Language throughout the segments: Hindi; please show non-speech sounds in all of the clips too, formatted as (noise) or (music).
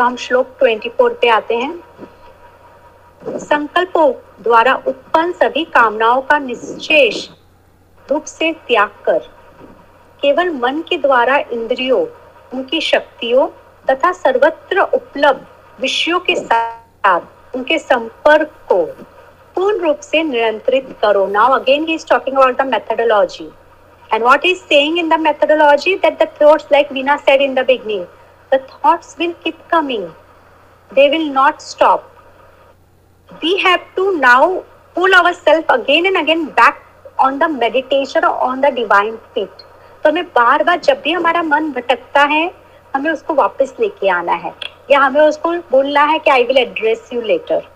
तो हम श्लोक 24 पे आते हैं। संकल्पों द्वारा उत्पन्न सभी कामनाओं का निश्चेष रूप से त्याग कर केवल मन के द्वारा इंद्रियों उनकी शक्तियों तथा सर्वत्र उपलब्ध विषयों के साथ उनके संपर्क को पूर्ण रूप से नियंत्रित करो। Now again he is talking about the methodology And what is saying in the methodology that the thoughts, like Veena said in the beginning, the thoughts will keep coming. They will not stop. We have to now pull ourselves again and again back on the meditation or on the divine feet. तो हमें बार बार जब भी हमारा मन भटकता है हमें उसको वापस लेके आना है या हमें उसको बोलना है कि I will address you later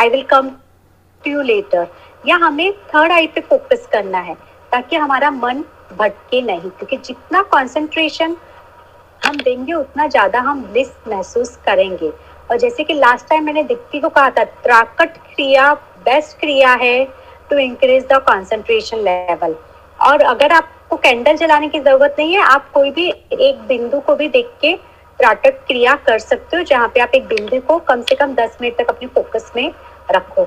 I will come to you later या हमें थर्ड आई पे फोकस करना है ताकि हमारा मन भटके नहीं क्योंकि जितना कंसंट्रेशन हम देंगे, उतना ज़्यादा हम ब्लिस महसूस करेंगे। और जैसे कि लास्ट टाइम मैंने दीप्ति को कहा था, त्राकट क्रिया बेस्ट क्रिया है to increase the concentration level और अगर आपको कैंडल जलाने की ज़रूरत नहीं है, आप कोई भी एक बिंदु को भी देख के त्राटक क्रिया कर सकते हो, जहाँ पे आप एक बिंदु को कम से कम दस मिनट तक अपने फोकस में रखो।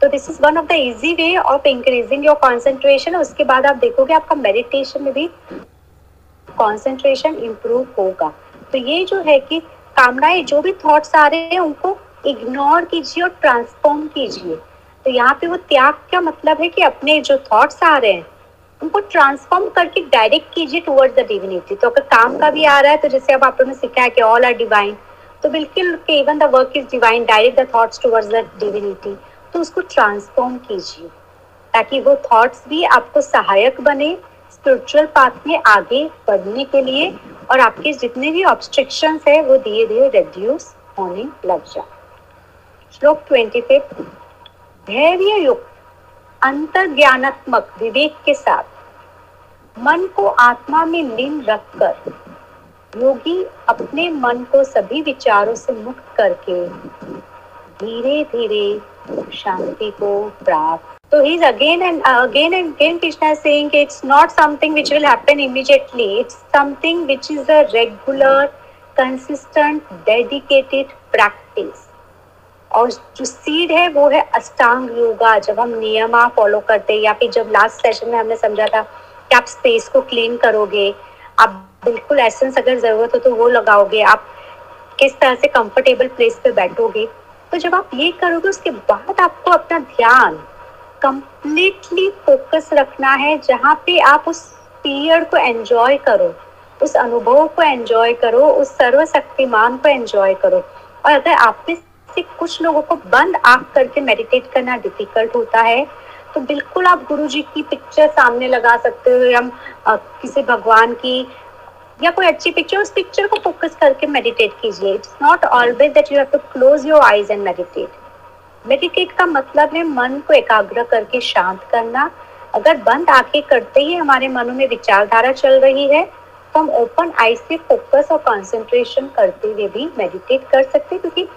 तो this is one of the easy way of increasing your concentration उसके बाद आप देखोगे आपका मेडिटेशन में भी कॉन्सेंट्रेशन इम्प्रूव होगा। तो ये जो है कि कामनाएँ, जो भी थॉट्स आ रहे हैं, उनको इग्नोर कीजिए और ट्रांसफॉर्म कीजिए। तो यहाँ पे वो त्याग का मतलब है कि अपने जो थॉट्स आ रहे हैं, उनको ट्रांसफॉर्म करके डायरेक्ट कीजिए टुवर्ड्स द डिविनिटी तो अगर काम का भी आ रहा है तो जैसे अब आप लोगों ने सीखा है कि ऑल आर डिवाइन तो बिल्कुल even the work is divine direct the thoughts towards the divinity तो उसको ट्रांसफॉर्म कीजिए, ताकि वो थॉट्स भी आपको सहायक बने स्पिरिचुअल पाथ में आगे बढ़ने के लिए और आपके जितने भी ऑब्स्ट्रिक्शन है, वो धीरे धीरे रिड्यूस होने लग जाए। श्लोक ट्वेंटी फिफ्थ धैर्य युक्त अंतर ज्ञानात्मक विवेक के साथ, मन को आत्मा में लीन रखकर, योगी अपने मन को सभी विचारों से मुक्त करके धीरे धीरे शांति को प्राप्त So he's again and uh, again and again Krishna is saying it's not something which will happen immediately. It's something which is a regular, consistent, dedicated practice. और जो सीड है वो है अष्टांग योगा जब हम नियमा फॉलो करते हैं या फिर जब लास्ट सेशन में हमने समझा था कि आप स्पेस को क्लीन करोगे आप बिल्कुल एसेंस अगर ज़रूरत हो तो वो लगाओगे आप किस तरह से कंफर्टेबल प्लेस पे बैठोगे तो जब आप ये करोगे उसके बाद आपको अपना ध्यान कंप्लीटली फोकस रखना है जहाँ पे आप उस पीरियड को एंजॉय करो, उस अनुभव को एंजॉय करो, उस सर्वशक्तिमान को एंजॉय करो। और अगर आप में से कुछ लोगों को बंद आँख करके मेडिटेट करना डिफ़िकल्ट होता है तो बिल्कुल आप गुरु जी की पिक्चर सामने लगा सकते हो या किसी भगवान की या कोई अच्छी पिक्चर उस पिक्चर को फोकस करके मेडिटेट कीजिए। It's not always that you have to close your eyes and meditate meditate का मतलब है मन को एकाग्र करके शांत करना। अगर बंद आँखें करते ही हमारे मनो में विचारधारा चल रही है तो हम ओपन आई से फोकस और कंसंट्रेशन करते हुए भी मेडिटेट कर सकते क्योंकि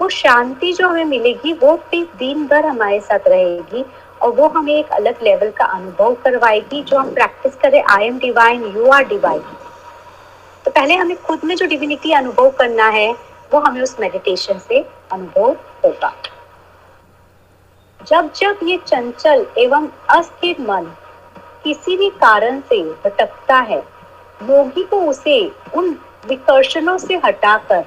वो शांति जो हमें मिलेगी, वो भी दिन भर हमारे साथ रहेगी और वो हमें एक अलग लेवल का अनुभव करवाएगी, जो हम प्रैक्टिस करें I am divine you are divine तो पहले हमें खुद में जो डिविनिटी अनुभव करना है, वो हमें उस मेडिटेशन से अनुभव होगा। जब जब ये चंचल एवं अस्थिर मन किसी भी कारण से भटकता है, योगी को उसे उन विकर्षणों से हटाकर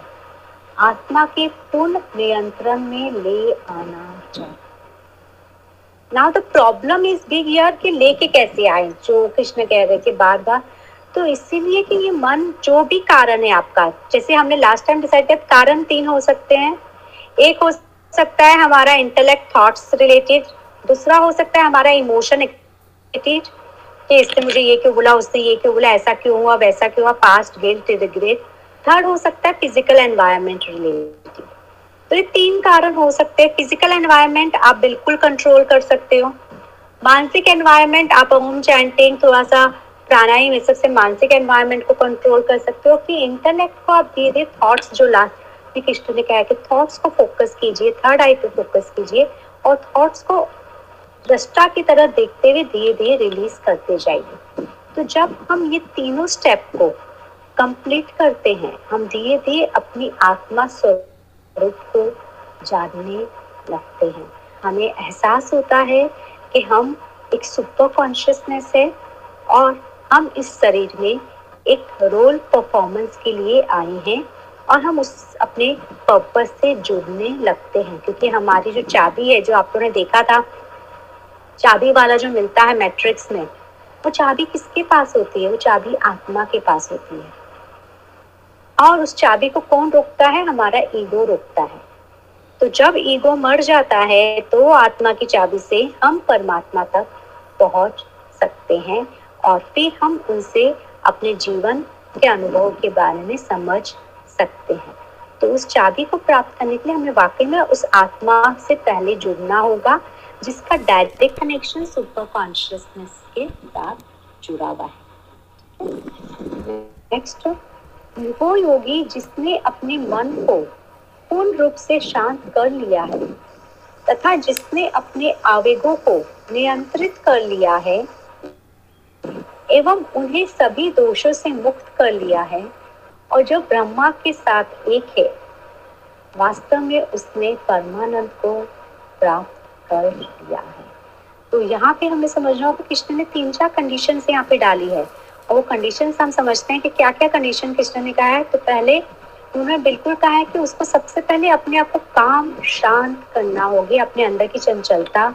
आत्मा के पूर्ण नियंत्रण में ले आना चाहिए। Now the problem is big यार कि लेके कैसे आए? जो कृष्ण कह रहे थे बार बार तो इसीलिए कि ये मन जो भी कारण है आपका, जैसे हमने लास्ट टाइम डिसाइड किया, कारण तीन हो सकते हैं। एक हो सकता है हमारा इंटेलेक्ट थॉट्स रिलेटेड दूसरा हो सकता है हमारा इमोशन रिलेटेड कि इसने मुझे ये क्यों बोला, उसने ये क्यों बोला, ऐसा क्यों हुआ, वैसा क्यों हुआ पास्ट गिल्ट रिग्रेट थर्ड हो सकता है फ़िज़िकल एनवायरमेंट रिलेटेड तो ये तीन कारण हो सकते हैं। फ़िज़िकल एनवायरनमेंट आप बिल्कुल कंट्रोल कर सकते हो। मानसिक एनवायरनमेंट आप ओम चैंटिंग थोड़ा सा प्राणायाम इस सबसे मानसिक एनवायरमेंट को कंट्रोल कर सकते हो। कि इंटरनेट को आप धीरे थॉट्स जो लास्ट भी कृष्ण ने कहा कि थॉट्स को फोकस कीजिए थर्ड आई पे फोकस कीजिए और थॉट्स को दृष्टा की तरह देखते हुए धीरे धीरे रिलीज़ करते जाइए। तो जब हम ये तीनों स्टेप को कंप्लीट करते हैं, हम धीरे धीरे अपनी आत्मा स्वरूप को जानने लगते हैं। हमें एहसास होता है कि हम एक सुपर कॉन्शियसनेस है और हम इस शरीर में एक रोल परफॉर्मेंस के लिए आए हैं। और हम उस अपने पर्पस से जुड़ने लगते हैं, क्योंकि हमारी जो चाबी है, जो आप लोगों ने देखा था, चाबी वाला जो मिलता है मैट्रिक्स में, वो चाबी किसके पास होती है? वो चाबी आत्मा के पास होती है। और उस चाबी को कौन रोकता है? हमारा ईगो रोकता है। तो जब ईगो मर जाता है तो आत्मा की चाबी से हम परमात्मा तक पहुँच सकते हैं, और फिर हम उनसे अपने जीवन के अनुभव के बारे में समझ सकते हैं। तो उस चाबी को प्राप्त करने के लिए हमें वाकई में उस आत्मा से पहले जुड़ना होगा, जिसका डायरेक्ट कनेक्शन सुपर कॉन्शियसनेस के साथ जुड़ा हुआ है। नेक्स्ट वो योगी जिसने अपने मन को पूर्ण रूप से शांत कर लिया है, तथा जिसने अपने आवेगों को नियंत्रित कर लिया है, एवं उन्हें सभी दोषों से मुक्त कर लिया है और जो ब्रह्मा के साथ एक है, वास्तव में उसने परमानंद को प्राप्त कर लिया है। तो यहाँ पे हमें समझना होगा कृष्ण ने तीन चार कंडीशन यहाँ पे डाली है। और वो कंडीशन हम समझते हैं कि क्या क्या कंडीशन कृष्ण ने कहा है। तो पहले उन्होंने बिल्कुल कहा है कि उसको सबसे पहले अपने आप को काम शांत करना होगी, अपने अंदर की चंचलता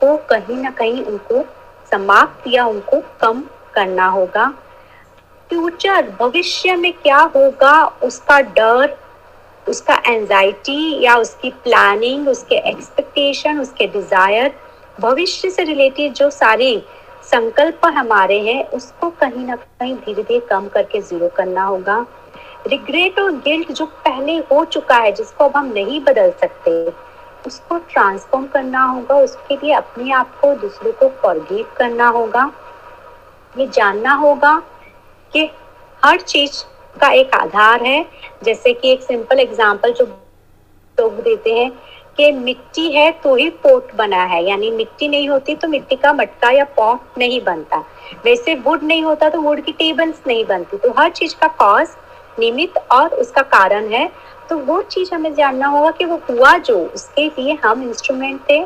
को कहीं ना कहीं उनको समाप्त या उनको कम करना होगा। फ्यूचर, भविष्य में क्या होगा, उसका डर, उसका एंजाइटी या उसकी प्लानिंग उसके एक्सपेक्टेशन उसके डिज़ायर भविष्य से रिलेटेड जो सारे संकल्प हमारे हैं, उसको कहीं ना कहीं धीरे धीरे कम करके ज़ीरो करना होगा। रिग्रेट और गिल्ट जो पहले हो चुका है, जिसको अब हम नहीं बदल सकते, उसको ट्रांसफॉर्म करना होगा, उसके लिए अपने आप को दूसरों को फॉरगिव करना होगा। ये जानना होगा कि हर चीज़ का एक आधार है। जैसे कि एक सिंपल एग्जांपल जो लोग देते हैं कि मिट्टी है तो ही पोट बना है। यानी मिट्टी नहीं होती तो मिट्टी का मटका या पॉट नहीं बनता। वैसे वुड नहीं होता तो वुड की टेबल्स नहीं बनती। तो हर चीज़ का कॉज निमित्त और उसका कारण है। तो वो चीज़ हमें जानना होगा कि वो हुआ जो। उसके लिए हम इंस्ट्रूमेंट थे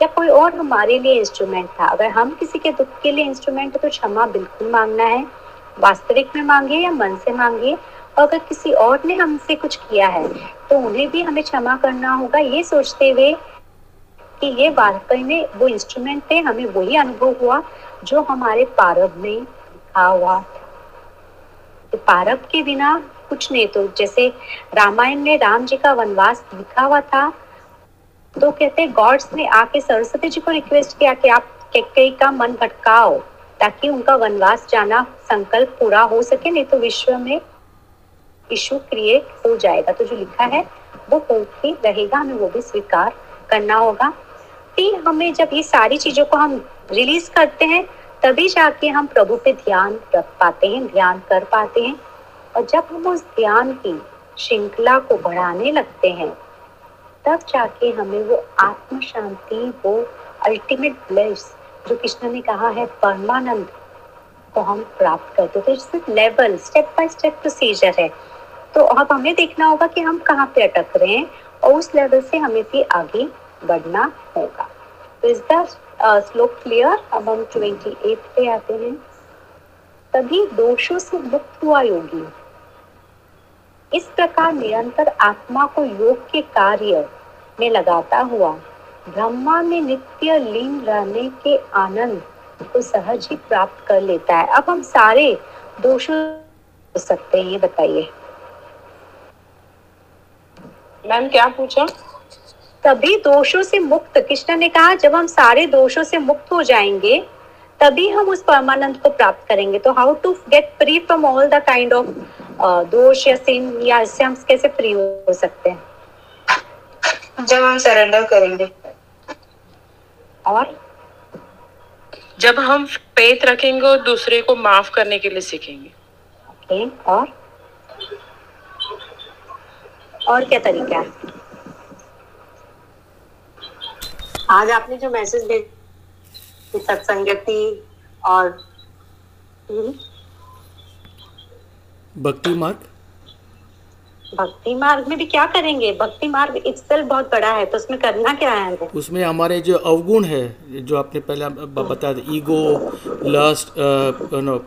या कोई और हमारे लिए इंस्ट्रूमेंट था। अगर हम किसी के दुख के लिए इंस्ट्रूमेंट तो क्षमा बिल्कुल मांगना है। वास्तविक में मांगे या मन से मांगे? और अगर किसी और ने हमसे कुछ किया है तो उन्हें भी हमें क्षमा करना होगा ये सोचते हुए कि ये वाकई में वो इंस्ट्रूमेंट थे हमें वही अनुभव हुआ जो हमारे पारब में लिखा हुआ। तो पारब के बिना कुछ नहीं तो जैसे रामायण में राम जी का वनवास लिखा हुआ था तो कहते गॉड्स ने आके सरस्वती जी को रिक्वेस्ट किया कि आप कई का मन भटकाओ। ताकि उनका वनवास जाना संकल्प पूरा हो सके, नहीं तो विश्व में इशू क्रिएट हो जाएगा। तो जो लिखा है, वो होते रहेगा, हमें वो भी स्वीकार करना होगा। फिर हमें जब ये सारी चीज़ों को हम रिलीज़ करते हैं, तभी जाके हम प्रभु पे ध्यान रख पाते हैं, ध्यान कर पाते हैं। और जब हम उस ध्यान की श्रृंखला को बढ़ाने लगते हैं, तब जाके हमें वो आत्म शांति वो अल्टीमेट ब्लेस जो कृष्ण ने कहा है, परमानंद को हम प्राप्त करते तो सिर्फ़ level step by step procedure है। तो अब हमें देखना होगा कि हम कहाँ पे अटक रहे हैं और उस लेवल से हमें भी आगे बढ़ना होगा। तो इस द स्लोक क्लियर अब हम ट्वेंटी एट पे आते हैं। तभी दोषों से मुक्त हुआ योगी। इस प्रकार निरंतर आत्मा को योग के कार्य में लगाता हुआ ब्रह्मा में नित्य लीन रहने के आनंद को सहज ही प्राप्त कर लेता है। अब हम सारे दोष हो सकते हैं ये बताइए। मैम क्या पूछा? तभी दोषों से मुक्त कृष्ण ने कहा जब हम सारे दोषों से मुक्त हो जाएँगे तभी हम उस परमानंद को प्राप्त करेंगे। तो how to get free from all the kind of दोष या सिन या इससे हम कैसे फ्री हो सकते हैं? जब हम सरेंडर करेंगे। और? जब हम पेत रखेंगे और दूसरे को माफ़ करने के लिए सीखेंगे। और? और क्या तरीका है? आज आपने जो मैसेज भेज सत्संगति और भक्ति मार्ग? भक्ति मार्ग में भी क्या करेंगे? भक्ति मार्ग इट्सल्फ बहुत बड़ा है तो उसमें करना क्या है उसमें हमारे जो अवगुण है जो आपने पहले बताया था ईगो लस्ट नो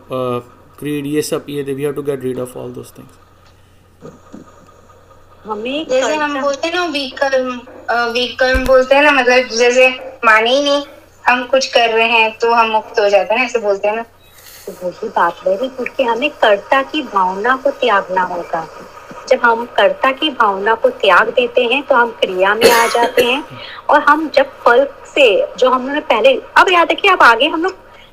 क्रीड ये सब ये we have to get rid of all those things हमें जैसे हम बोलते हैं ना वीक कर्म वीक कर्म बोलते हैं ना मतलब जैसे माने ही नहीं हम कुछ कर रहे हैं तो हम मुक्त हो जाते हैं ऐसे बोलते हैं ना। वही बात है क्योंकि हमें कर्ता की भावना को त्यागना होगा। जब हम कर्ता की भावना को त्याग देते हैं तो हम क्रिया में आ जाते हैं। और हम जब फल से, जो हमने पहले, अब याद रखिए, अब आगे हम लोग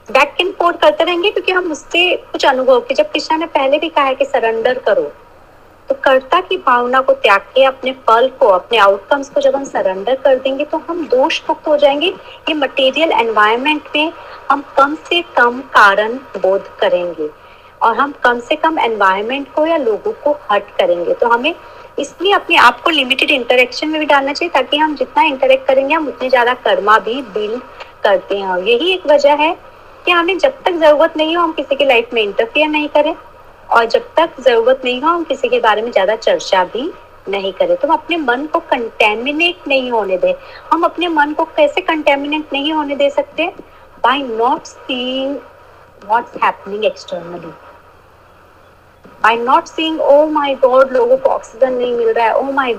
बैक एंड फोर्थ करते रहेंगे, क्योंकि हम उससे कुछ अनुभव के, जब कृष्णा ने पहले भी कहा है कि सरेंडर करो तो कर्ता की भावना को त्याग के, अपने फल को, अपने आउटकम्स को जब हम सरेंडर कर देंगे तो हम दोष मुक्त हो जाएँगे। ये मटेरियल एनवायरनमेंट में हम कम से कम कारण बोध करेंगे। और हम कम से कम एनवायरमेंट को या लोगों को हर्ट करेंगे। तो हमें इसलिए अपने आप को लिमिटेड इंटरेक्शन में भी डालना चाहिए ताकि हम जितना इंटरेक्ट करेंगे, हम उतने ज़्यादा कर्मा भी बिल्ड करते हैं। यही एक वजह है कि हमें जब तक ज़रूरत नहीं हो, हम किसी की लाइफ में इंटरफेयर नहीं करें और जब तक ज़रूरत नहीं हो, हम किसी के बारे में ज़्यादा चर्चा भी नहीं करें। तो हम अपने मन को कंटेमिनेट नहीं होने दें। हम अपने मन को कैसे कंटेमिनेट नहीं होने दे सकते? By not seeing what's happening externally by not seeing oh my god लोगों को ऑक्सीजन नहीं मिल रहा है. ओ my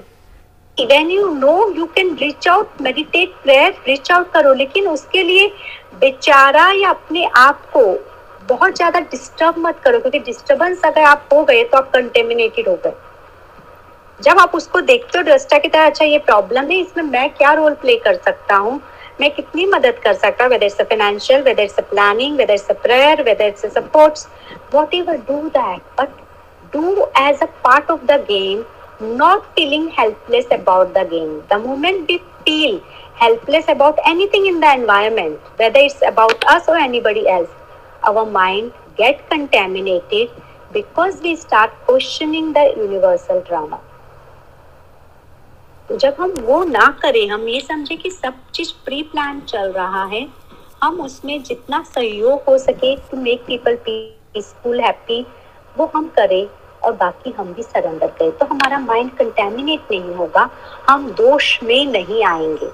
when you know, you can reach out, meditate, prayer, reach out करो, लेकिन उसके लिए बेचारा या अपने आप को बहुत ज़्यादा डिस्टर्ब मत करो, क्योंकि डिस्टरबेंस अगर आप हो गए तो आप कंटेमिनेटेड हो गए। जब आप उसको देखते हो दृष्टा की तरह अच्छा ये प्रॉब्लम है, इसमें मैं क्या रोल प्ले कर सकता हूँ? मैं कितनी मदद कर सकता हूँ? Whether it's financial whether it's planning whether it's prayer whether it's supports whatever do that but do as a part of the game, not feeling helpless about the game. The moment we feel helpless about anything in the environment, whether it's about us or anybody else, our mind get contaminated because we start questioning the universal drama. तो जब हम वो ना करें हम ये समझे कि सब चीज़ प्री प्लान चल रहा है हम उसमें जितना सहयोग हो सके to make people peaceful happy वो हम करें और बाकी हम भी सरेंडर करें। तो हमारा माइंड कंटेमिनेट नहीं होगा। हम दोष में नहीं आएँगे।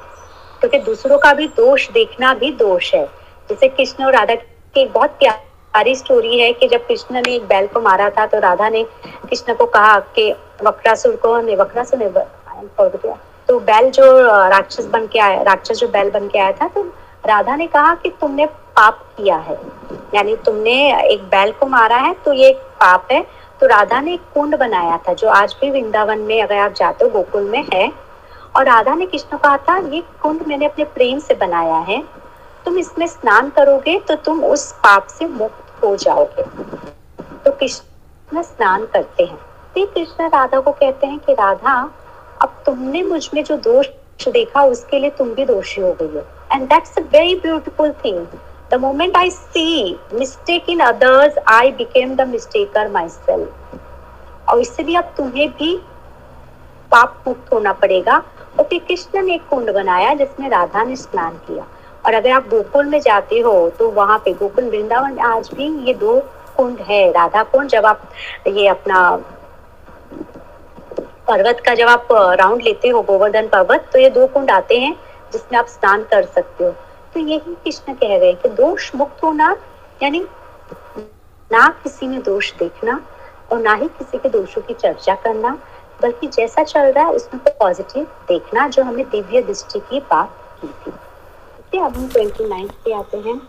क्योंकि तो दूसरों का भी दोष देखना भी दोष है। जैसे कृष्ण और राधा की बहुत प्यारी स्टोरी है कि जब कृष्ण ने एक बैल को मारा था तो राधा ने कृष्ण को कहा कि वक्रासुर को ने वक्रासुर ने गया तो बैल जो राक्षस बन के आया, राक्षस जो बैल बन के आया था तो राधा ने कहा कि तुमने पाप किया है। यानी तुमने एक बैल को मारा है तो ये एक पाप है। तो राधा ने एक कुंड बनाया था, जो आज भी वृंदावन में, अगर आप जाते हो, गोकुल में है। और राधा ने कृष्ण कहा था, ये कुंड मैंने अपने प्रेम से बनाया है। तुम इसमें स्नान करोगे तो तुम उस पाप से मुक्त हो जाओगे। तो कृष्ण स्नान करते हैं। फिर कृष्ण राधा को कहते हैं कि राधा, अब तुमने मुझमें जो दोष देखा, उसके लिए तुम भी दोषी हो गई हो। And that's a very beautiful thing The moment I see mistake in others, I became the mistaker myself. और इसलिए अब तुम्हें भी पाप मुक्त होना पड़ेगा। और फिर कृष्ण ने एक कुंड बनाया जिसमें राधा ने स्नान किया। और अगर आप गोकुल में जाते हो तो वहाँ पे गोकुल वृंदावन आज भी ये दो कुंड है। राधा कुंड जब आप ये अपना पर्वत का जब आप राउंड लेते हो गोवर्धन पर्वत तो ये दो कुंड आते हैं जिसमें आप स्नान कर सकते हो। तो यही कृष्ण कह रहे हैं कि दोष मुक्त होना यानी ना किसी में दोष देखना और ना ही किसी के दोषों की चर्चा करना बल्कि जैसा चल रहा है उसमें पॉजिटिव देखना जो हमने दिव्य दृष्टि की बात की थी। ठीक है अब हम ट्वेंटी नाइन पे आते हैं।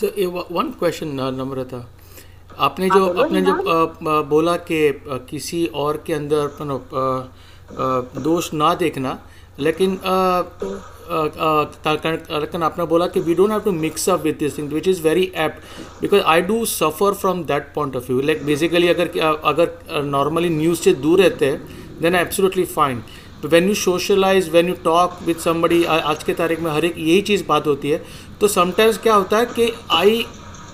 सो वन क्वेश्चन नम्रता आपने जो आपने जो अ, बोला कि किसी और के अंदर दोष ना देखना लेकिन अ, अ, अ, ता- लेकिन आपने बोला कि we don't have to mix up with this thing which is very apt because I do suffer from that point of view like basically अगर अगर नॉर्मली न्यूज़ से दूर रहते हैं then absolutely fine when you socialize when you talk with somebody आज के तारीख में हर एक यही चीज़ बात होती है तो समटाइम्स क्या होता है कि आई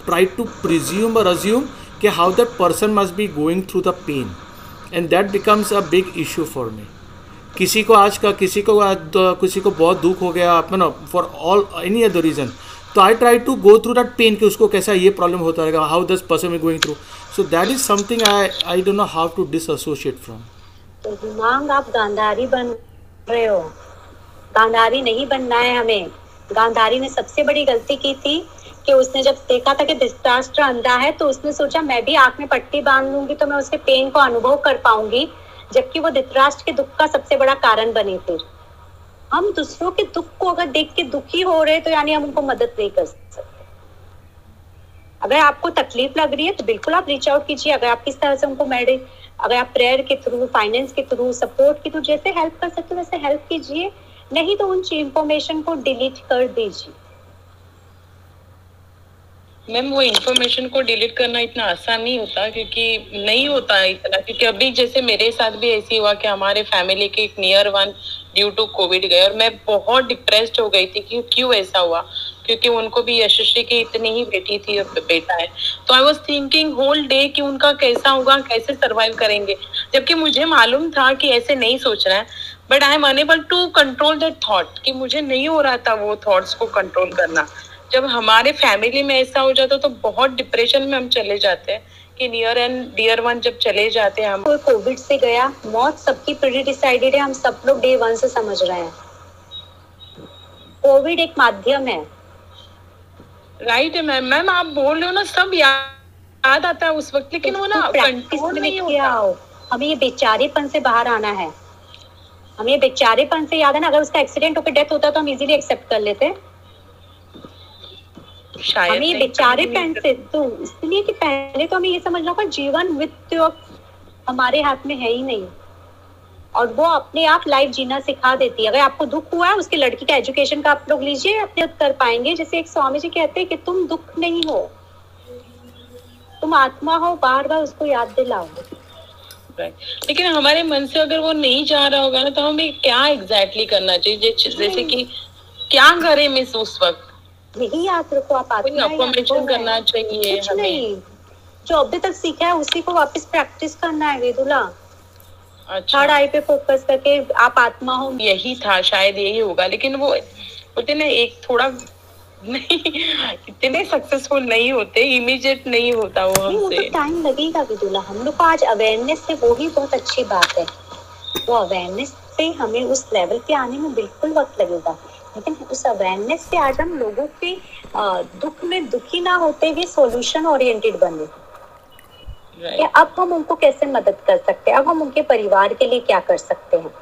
ट्राई टू प्रिज्यूम और अज्यूम कि how that person must be going through the pain and that becomes a big issue for me. किसी को आज का, किसी को आज किसी को बहुत दुख हो गया no for all any other reason तो I try to go through that pain कि उसको कैसा ये प्रॉब्लम होता रहेगा how this person is going through so that is something I I don't know how to dissociate from तो हिमांग आप गांधारी बन रहे हो। गांधारी नहीं बनना है हमें। गांधारी ने सबसे बड़ी गलती की थी कि उसने जब देखा था कि धृतराष्ट्र अंधा है तो उसने सोचा, मैं भी आँख में पट्टी बाँध लूँगी तो मैं उसके पेन को अनुभव कर पाऊँगी। जबकि वो धृतराष्ट्र के दुख का सबसे बड़ा कारण बने थे। हम दूसरों के दुख को अगर देख के दुखी हो रहे तो यानी हम उनको मदद नहीं कर सकते। अगर आपको तकलीफ़ लग रही है तो बिल्कुल आप रीच आउट कीजिए। अगर आप किस तरह से उनको मेडे, अगर आप प्रेयर के थ्रू फाइनेंस के थ्रू सपोर्ट के थ्रू जैसे हेल्प कर सकते हो, वैसे हेल्प कीजिए। नहीं तो उन इंफॉर्मेशन को डिलीट कर दीजिए। मैम, वो इन्फॉर्मेशन को डिलीट करना इतना आसान नहीं होता क्योंकि नहीं होता इतना, क्योंकि अभी जैसे मेरे साथ भी ऐसी हुआ कि हमारे फैमिली के एक near one due to covid गए और मैं बहुत डिप्रेस्ड हो गई थी कि क्यों ऐसा हुआ? क्योंकि उनको भी यशस्वी की इतनी ही बेटी थी और बेटा है। तो I was thinking whole day कि उनका कैसा होगा, कैसे सर्वाइव करेंगे? जबकि मुझे मालूम था कि ऐसे नहीं सोचना है but I am unable to control that thought कि मुझे नहीं हो रहा था वो थॉट्स को कंट्रोल करना। जब हमारे फैमिली में ऐसा हो जाता तो बहुत डिप्रेशन में हम चले जाते हैं कि नियर एंड डियर वन जब चले जाते हैं हम कोई कोविड से गया मौत सबकी प्री डिसाइडेड है हम सब लोग डे वन से समझ रहे हैं। कोविड एक माध्यम है। राइट है मैम मैम आप बोल रहे हो ना सब याद आता है उस वक्त लेकिन वो ना प्रैक्टिस कंट्रोल में नहीं होता। हो। हमें ये बेचारेपन से बाहर आना है। हमें बेचारेपन से याद है ना अगर उसका एक्सीडेंट होकर डेथ होता तो हम इजीली एक्सेप्ट कर लेते शायद हमें ये नहीं, बेचारेपन से तो इसलिए कि पहले तो हमें ये समझना होगा जीवन मृत्यु हमारे हाथ में है ही नहीं। और वो अपने आप लाइफ जीना सिखा देती है। अगर आपको दुख हुआ है उसके लड़की का एजुकेशन का आप लोग लीजिए अपने कर पाएँगे। जैसे एक स्वामी जी कहते हैं कि तुम दुख नहीं हो तुम आत्मा हो बार बार उसको याद दिलाओ। लेकिन हमारे मन से अगर वो नहीं जा रहा होगा ना तो हमें क्या एग्जैक्टली exactly करना चाहिए? जैसे कि क्या करें मिस उस वक्त? यही याद रखो आप आत्मा आपको है। करना चाहिए कुछ हमें। नहीं। जो अभी तक सीखा है उसी को वापस प्रैक्टिस करना है वेदुला। अच्छा। थर्ड आई पे फोकस करके आप आत्मा हो। यही था शायद यही होगा लेकिन वो बोलते ना एक थोड़ा नहीं इतने सक्सेसफुल नहीं होते इमीडिएट नहीं होता वो नहीं वो तो हमसे। टाइम लगेगा विदुला। हम लोग को आज अवेयरनेस से वो ही बहुत अच्छी बात है। वो अवेयरनेस से हमें उस लेवल पे आने में बिल्कुल वक्त लगेगा। लेकिन उस अवेयरनेस से आज हम लोगों के दुख में दुखी ना होते हुए सॉल्यूशन ओरिएंटेड बने। कि Right. अब हम उनको कैसे मदद कर सकते हैं? अब हम उनके परिवार के लिए क्या कर सकते हैं?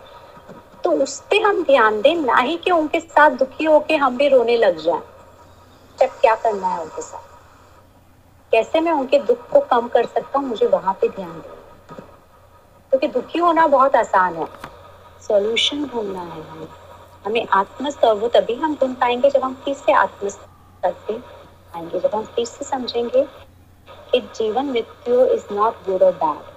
तो उस पे हम ध्यान दें ना ही कि उनके साथ दुखी होके हम भी रोने लग जाएँ। तब क्या करना है उनके साथ? कैसे मैं उनके दुख को कम कर सकता हूँ? मुझे वहाँ पे ध्यान दें। क्योंकि दुखी होना बहुत आसान है। सॉल्यूशन ढूंढना है हमें। हमें आत्मस्व तभी हम ढूंढ पाएँगे जब हम फिर से आत्मस्तर पे आएँगे। जब हम फिर से समझेंगे कि जीवन मृत्यु इज़ नॉट गुड और बैड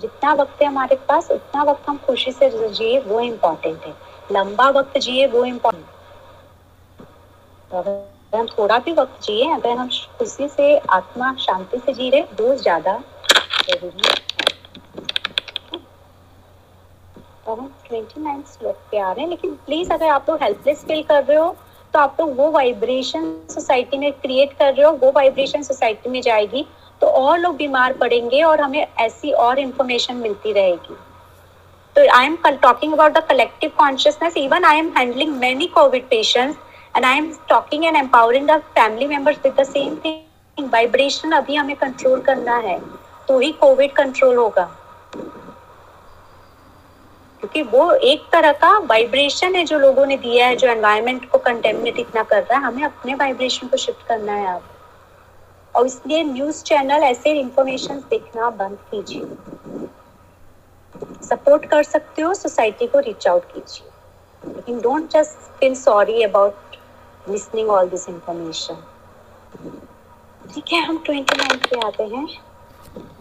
जितना वक्त है हमारे पास, उतना वक्त हम खुशी से जिए, वो इम्पोर्टेंट है। लंबा वक्त जिए, वो इम्पोर्टेंट अगर हम थोड़ा भी वक्त जिए, अगर हम खुशी से, आत्मा शांति से जी रहे, वो ज़्यादा ज़रूरी है तो हम ट्वेंटी नाइन श्लोक पे आ रहे हैं, लेकिन प्लीज़ अगर आप लोग हेल्पलेस फील कर रहे हो तो आप लोग वो वाइब्रेशन सोसाइटी में क्रिएट कर रहे हो, वो वाइब्रेशन सोसाइटी में जाएगी तो और लोग बीमार पड़ेंगे और हमें ऐसी और इंफॉर्मेशन मिलती रहेगी। तो I am talking about the collective consciousness even I am handling many covid patients and I am talking and empowering the family members with the same thing vibration अभी हमें कंट्रोल करना है तो ही कोविड कंट्रोल होगा। क्योंकि वो एक तरह का वाइब्रेशन है जो लोगों ने दिया है, जो एनवायरनमेंट को कंटेमिनेट इतना कर रहा है। हमें अपने वाइब्रेशन को शिफ्ट करना है अब और इसलिए न्यूज़ चैनल ऐसे इंफॉर्मेशन देखना बंद कीजिए। सपोर्ट कर सकते हो सोसाइटी को रीच आउट कीजिए। लेकिन don't just feel sorry about listening all this information ठीक है, हम ट्वेंटी नाइन पे आते हैं।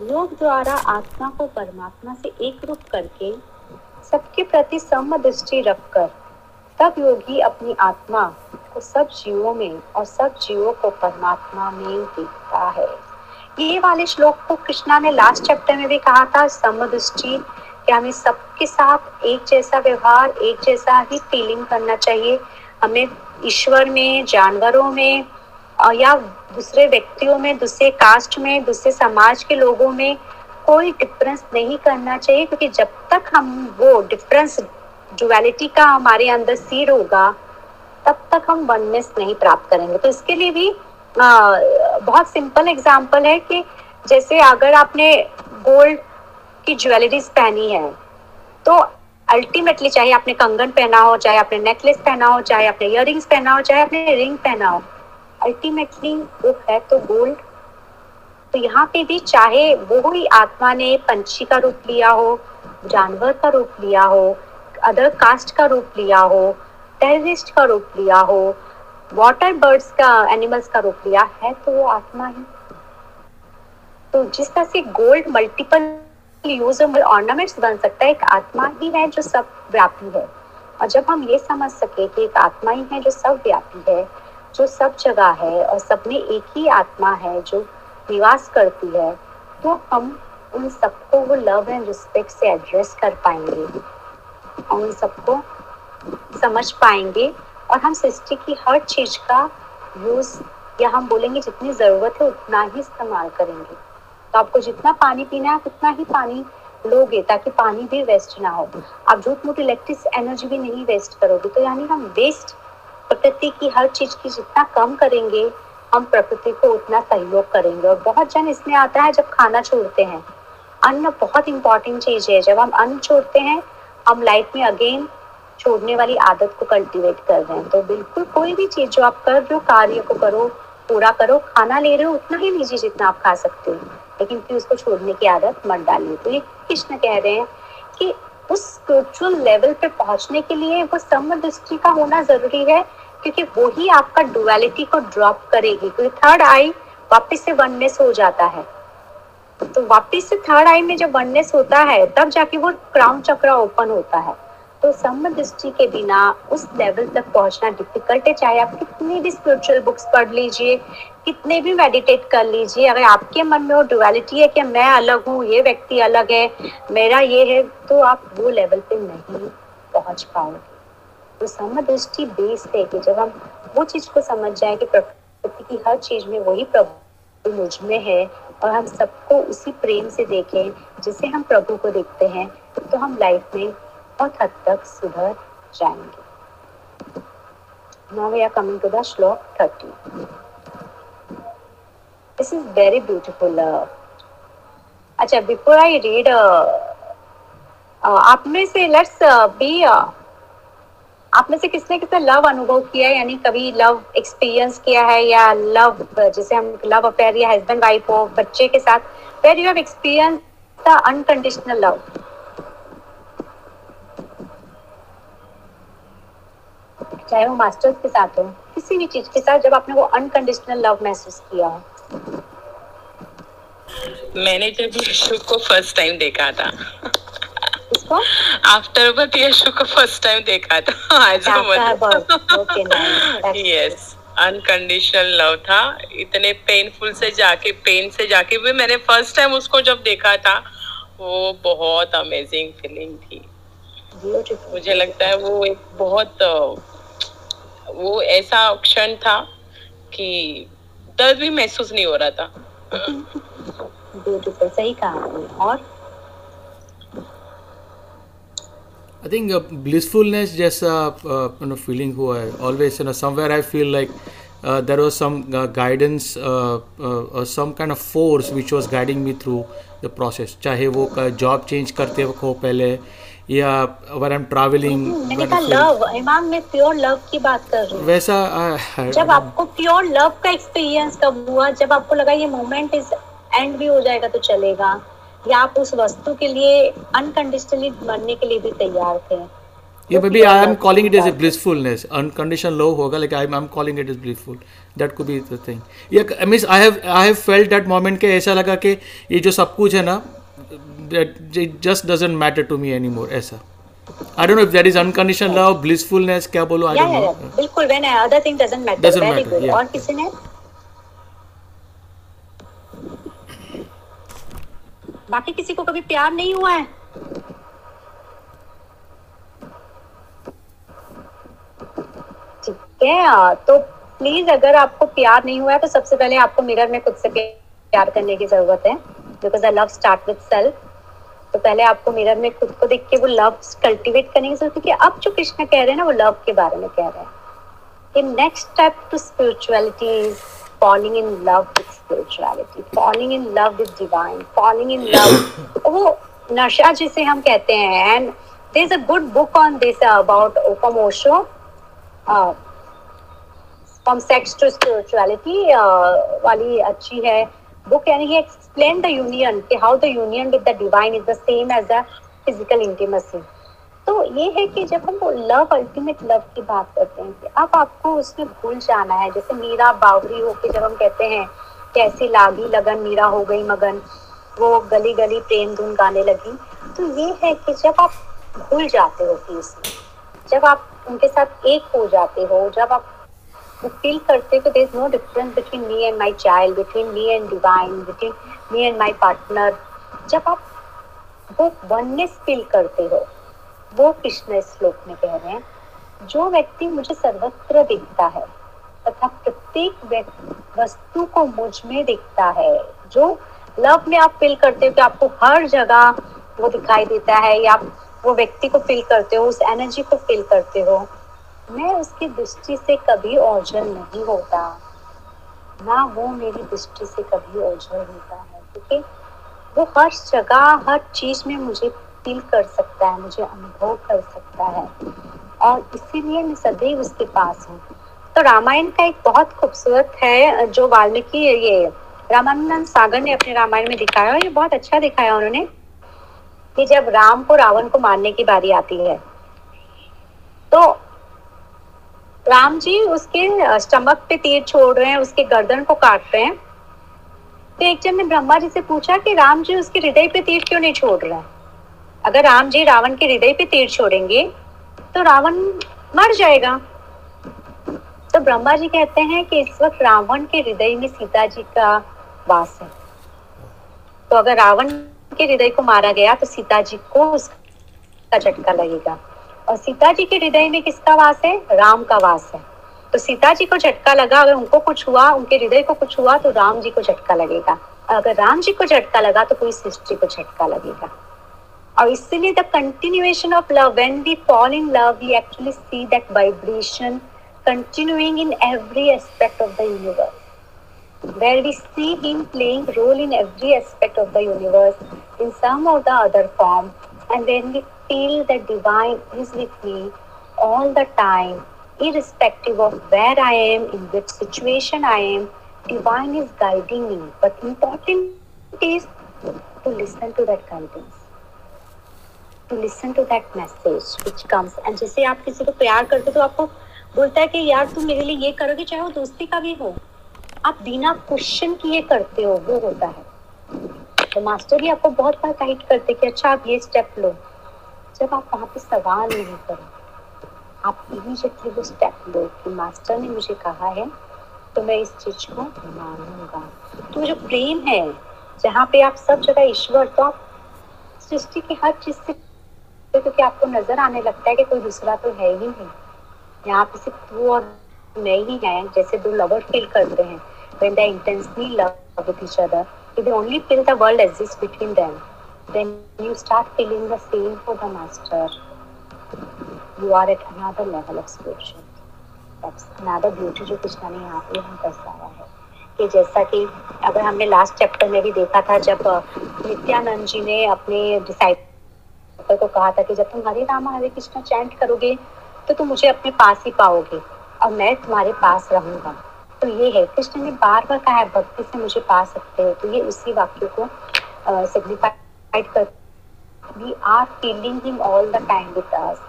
योग द्वारा आत्मा को परमात्मा से एक रूप करके सबके प्रति सम दृष्टि रखकर, तब योगी अपनी आत्मा को सब जीवों में और सब जीवों को परमात्मा में देखता है। ये वाले श्लोक को कृष्णा ने लास्ट चैप्टर में भी कहा था, समदृष्टि। कि हमें सबके साथ एक जैसा व्यवहार, एक जैसा ही फीलिंग करना चाहिए? हमें ईश्वर में, जानवरों में, या दूसरे व्यक्तियों में, दूसरे कास्ट में, दूसरे समाज के लोगों में कोई डिफरेंस नहीं करना चाहिए क्योंकि जब तक हम वो डिफरेंस डुअलिटी का हमारे अंदर सीड होगा तब तक हम वननेस नहीं प्राप्त करेंगे। तो इसके लिए भी आ, बहुत सिंपल एग्जांपल है कि जैसे अगर आपने गोल्ड की ज्वेलरीज पहनी है तो अल्टीमेटली चाहे आपने कंगन पहना हो चाहे आपने नेकलेस पहना हो चाहे आपने इयर पहना हो चाहे आपने रिंग पहना हो अल्टीमेटली वो है तो गोल्ड तो यहाँ पे भी चाहे वो ही आत्मा ने पंछी का रूप लिया हो, जानवर का रूप लिया हो अदर कास्ट का रूप लिया हो टेररिस्ट का रूप लिया हो वाटर बर्ड्स का एनिमल्स का रूप लिया, है तो वो आत्मा ही। तो जिस तरह से गोल्ड मल्टीपल यूजेबल ऑर्नामेंट्स बन सकता है, एक आत्मा ही है जो सब व्यापी है। और जब हम ये समझ सके कि एक आत्मा ही है जो सब व्यापी है, जो सब जगह है और सब में एक ही आत्मा है, जो निवास करती है तो हम उन सबको वो लव एंड रिस्पेक्ट से एड्रेस कर पाएँगे। और उन सबको समझ पाएँगे और हम सृष्टि की हर चीज़ का यूज़ या हम बोलेंगे जितनी ज़रूरत है, उतना ही इस्तेमाल करेंगे। तो आपको जितना पानी पीना है उतना ही पानी लोगे, ताकि पानी भी वेस्ट ना हो। आप झूठ मूठ इलेक्ट्रिक एनर्जी भी नहीं वेस्ट करोगे। तो यानी हम वेस्ट प्रकृति की हर चीज़ की जितना कम करेंगे हम प्रकृति को उतना सहयोग करेंगे और बहुत जन इसमें आता है जब खाना छोड़ते हैं। अन्न बहुत इंपॉर्टेंट चीज़ है। जब हम अन्न छोड़ते हैं, हम लाइफ में अगेन छोड़ने वाली आदत को कल्टीवेट कर रहे हैं। तो बिल्कुल कोई भी चीज़ जो आप कर रहे हो, कार्य को करो, पूरा करो, खाना ले रहे हो, उतना ही लीजिए जितना आप खा सकते हो। लेकिन फिर उसको छोड़ने की आदत मत डालिए। तो ये कृष्ण कह रहे हैं कि उस स्पिरिचुअल लेवल पे पहुँचने के लिए वो समदृष्टि का होना ज़रूरी है। क्योंकि वो ही आपका डुअलिटी को ड्रॉप करेगी। क्योंकि थर्ड आई वापिस से वननेस हो जाता है। तो वापिस से थर्ड आई में जब वननेस होता है, तब जाके वो क्राउन चक्र ओपन होता है। तो सम दृष्टि के बिना उस लेवल तक पहुँचना डिफ़िकल्ट है। चाहे आप कितनी भी स्पिरिचुअल बुक्स पढ़ लीजिए, कितने भी मेडिटेट कर लीजिए, अगर आपके मन में वो डुअलिटी है कि मैं अलग हूँ, ये व्यक्ति अलग है, मेरा ये है तो आप वो लेवल पे नहीं पहुँच पाओगे। तो समदृष्टि बेस है कि जब हम वो चीज़ को समझ जाए कि प्रकृति की हर चीज़ में वही प्रभु मुझमें है और हम सबको उसी प्रेम से देखें जिसे हम प्रभु को देखते हैं तो हम लाइफ में बहुत हद तक सुधर जाएँगे Now we are coming to the shlok 30. This is very beautiful. Uh, अच्छा बिफोर आई रीड आप में से लेट्स बी आप में से किसने किसने लव अनुभव किया है? यानी कभी लव एक्सपीरियंस किया है या लव जैसे हम लव अफेयर या हस्बैंड वाइफ हो, बच्चे के साथ where you have experience the unconditional love चाहे वो मास्टर्स के साथ हो, किसी भी चीज़ के साथ जब आपने वो अनकंडीशनल लव महसूस किया मैंने जब यशु को फ़र्स्ट टाइम देखा था इसको? आफ्टर बर्थ यशु को फ़र्स्ट टाइम देखा था। As a okay nice yes unconditional love था। इतने पेनफुल से जाके पेन से जाके भी मैंने फ़र्स्ट टाइम उसको जब देखा था वो बहुत अमेजिंग फीलिंग थी। मुझे लगता है वो एक बहुत वो ऐसा क्षण था कि दर्द भी महसूस नहीं हो रहा था। (laughs) ब्यूटीफुल सही कहा और? I think uh, blissfulness जैसा uh, you know feeling हुआ है always you know somewhere I feel like uh, there was some uh, guidance uh, uh, uh, some kind of force which was guiding me through the process चाहे वो जॉब चेंज करते वक्त हो पहले या मैं कर रही हूँ वैसा uh, जब आपको प्योर लव का एक्सपीरियंस कब हुआ जब आपको लगा ये मोमेंट इज़ एंड भी हो जाएगा तो चलेगा या आप उस वस्तु के लिए अनकंडीशनली मरने के लिए भी तैयार थे? ये maybe I am calling it is a blissfulness unconditional love होगा लेकिन I am calling it is blissful that could be the thing ये means I have I have felt that moment के ऐसा लगा कि ये जो सब कुछ है ना that it just doesn't matter to me any more ऐसा। I don't know if that is unconditional love, blissfulness, क्या बोलो आई डोंट नो बिल्कुल when other thing doesn't matter very good और किसी ने बाकी किसी को कभी प्यार नहीं हुआ है? ठीक है तो प्लीज़ अगर आपको प्यार नहीं हुआ है तो सबसे पहले आपको मिरर में खुद से प्यार करने की ज़रूरत है because I love start with self तो पहले आपको मिरर में खुद को देख के वो लव कल्टीवेट करने की ज़रूरत क्योंकि अब जो कृष्णा कह रहे हैं ना, वो लव के बारे में कह रहे हैं। Next step to spirituality is falling in love with spirituality, falling in love with divine, falling in love. वो नशा जिसे हम कहते हैं and there's a good book on this uh, about Okom Osho, uh, from sex to spirituality uh, वाली अच्छी है book यानी he explained the union कि how the union with the divine is the same as the physical intimacy. तो ये है कि जब हम वो लव अल्टीमेट लव की बात करते हैं कि अब आपको उसमें भूल जाना है, जैसे मीरा बावरी होके जब हम कहते हैं, कैसी लागी लगन मीरा हो गई मगन, वो गली गली प्रेम धुन गाने लगी। तो ये है कि जब आप भूल जाते हो कि उसमें, जब आप उनके साथ एक हो जाते हो, जब आप फील करते हो there is no difference between me and my child between me and divine between me and my partner जब आप वो वननेस फील करते हो वो कृष्ण श्लोक में कह रहे हैं, जो व्यक्ति मुझे सर्वत्र दिखता है तथा प्रत्येक वस्तु को मुझमें दिखता है, जो लव में आप फील करते हो कि आपको हर जगह वो दिखाई देता है या आप वो व्यक्ति को फील करते हो, उस एनर्जी को फील करते हो, मैं उसकी दृष्टि से कभी ओझल नहीं होता। ना वो मेरी दृष्टि से कभी ओझल होता है, क्योंकि वो हर जगह, हर चीज़ में मुझे फील कर सकता है, मुझे अनुभव कर सकता है। और इसीलिए मैं सदैव उसके पास हूँ। तो रामायण का एक बहुत खूबसूरत है, जो वाल्मीकि ये रामानंद सागर ने अपने रामायण में दिखाया और ये बहुत अच्छा दिखाया उन्होंने, कि जब राम को रावण को मारने की बारी आती है तो राम जी उसके स्टमक पे तीर छोड़ रहे हैं, उसके गर्दन को काट रहे हैं। तो एक जन ने ब्रह्मा जी से पूछा कि राम जी उसके हृदय पे तीर क्यों नहीं छोड़ रहे हैं? अगर राम जी रावण के हृदय पे तीर छोड़ेंगे तो रावण मर जाएगा। तो ब्रह्मा जी कहते हैं कि इस वक्त रावण के हृदय में सीता जी का वास है। तो अगर रावण के हृदय को मारा गया तो सीता जी को उसका झटका लगेगा। और सीता जी के हृदय में किसका वास है? राम का वास है। तो सीता जी को झटका लगा, अगर उनको कुछ हुआ, उनके हृदय को कुछ हुआ तो राम जी को झटका लगेगा। अगर राम जी को झटका लगा तो पूरी सृष्टि को झटका लगेगा। or is the continuation of love. When we fall in love, we actually see that vibration continuing in every aspect of the universe. Where we see him playing role in every aspect of the universe in some or the other form. And then we feel the divine is with me all the time, irrespective of where I am, in which situation I am, divine is guiding me. But important is to listen to that guidance to listen to that message which comes and जैसे आप किसी को प्यार करते हो तो आपको बोलता है कि यार तुम मेरे लिए ये करोगे, चाहे वो दोस्ती का भी हो। आप बिना क्वेश्चन किए करते हो, वो होता है। तो मास्टर भी आपको बहुत बार गाइड करते कि अच्छा आप ये स्टेप लो। जब आप वहाँ पे सवाल नहीं करो, आप इमीजिएटली वो स्टेप लो कि मास्टर ने मुझे कहा है तो मैं इस चीज़ को मानूँगा। तो जो प्रेम है, जहाँ पे आप सब जगह ईश्वर तो आप सृष्टि की हर चीज़ से क्योंकि आपको नज़र आने लगता है कि कोई दूसरा तो है ही नहीं यहाँ पे सिर्फ़ तू और मैं ही है जैसे दो लवर फील करते हैं when they intensely love with each other if they only feel the world exists between them then you start feeling the same for the master you are at another level of spiritual that's another beauty जो कृष्णा ने यहाँ पे हम दर्शाया है कि जैसा कि अगर हमने लास्ट चैप्टर में भी देखा था जब नित्यानंद जी ने अपने डिसाइपल को कहा था कि जब तुम हरे रामा, हरे कृष्णा चैंट करोगे तो तुम मुझे अपने पास ही पाओगे और मैं तुम्हारे पास रहूँगा। तो ये है, कृष्ण ने बार बार कहा है भक्ति से मुझे पा सकते हो। तो ये उसी वाक्य को सिग्निफाइड कर we are feeling him all the time with us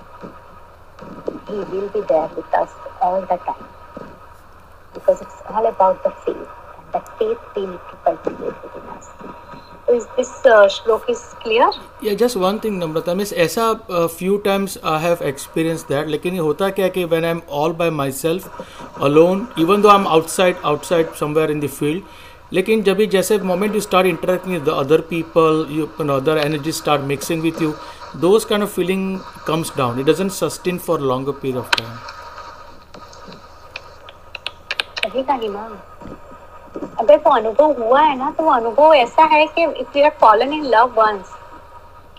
he will be there with us all the time. Because it's all about the faith, and that faith we need to cultivate within लेकिन होता क्या कि when I am all by my self alone even though I am outside outside somewhere in the field लेकिन जब भी जैसे moment you start interacting with other people your other energy start mixing with you those kind of feeling comes down it doesn't sustain for long period of time ठीक आहे ना अगर वो अनुभव हुआ है ना तो अनुभव ऐसा है कि if you are fallen in love once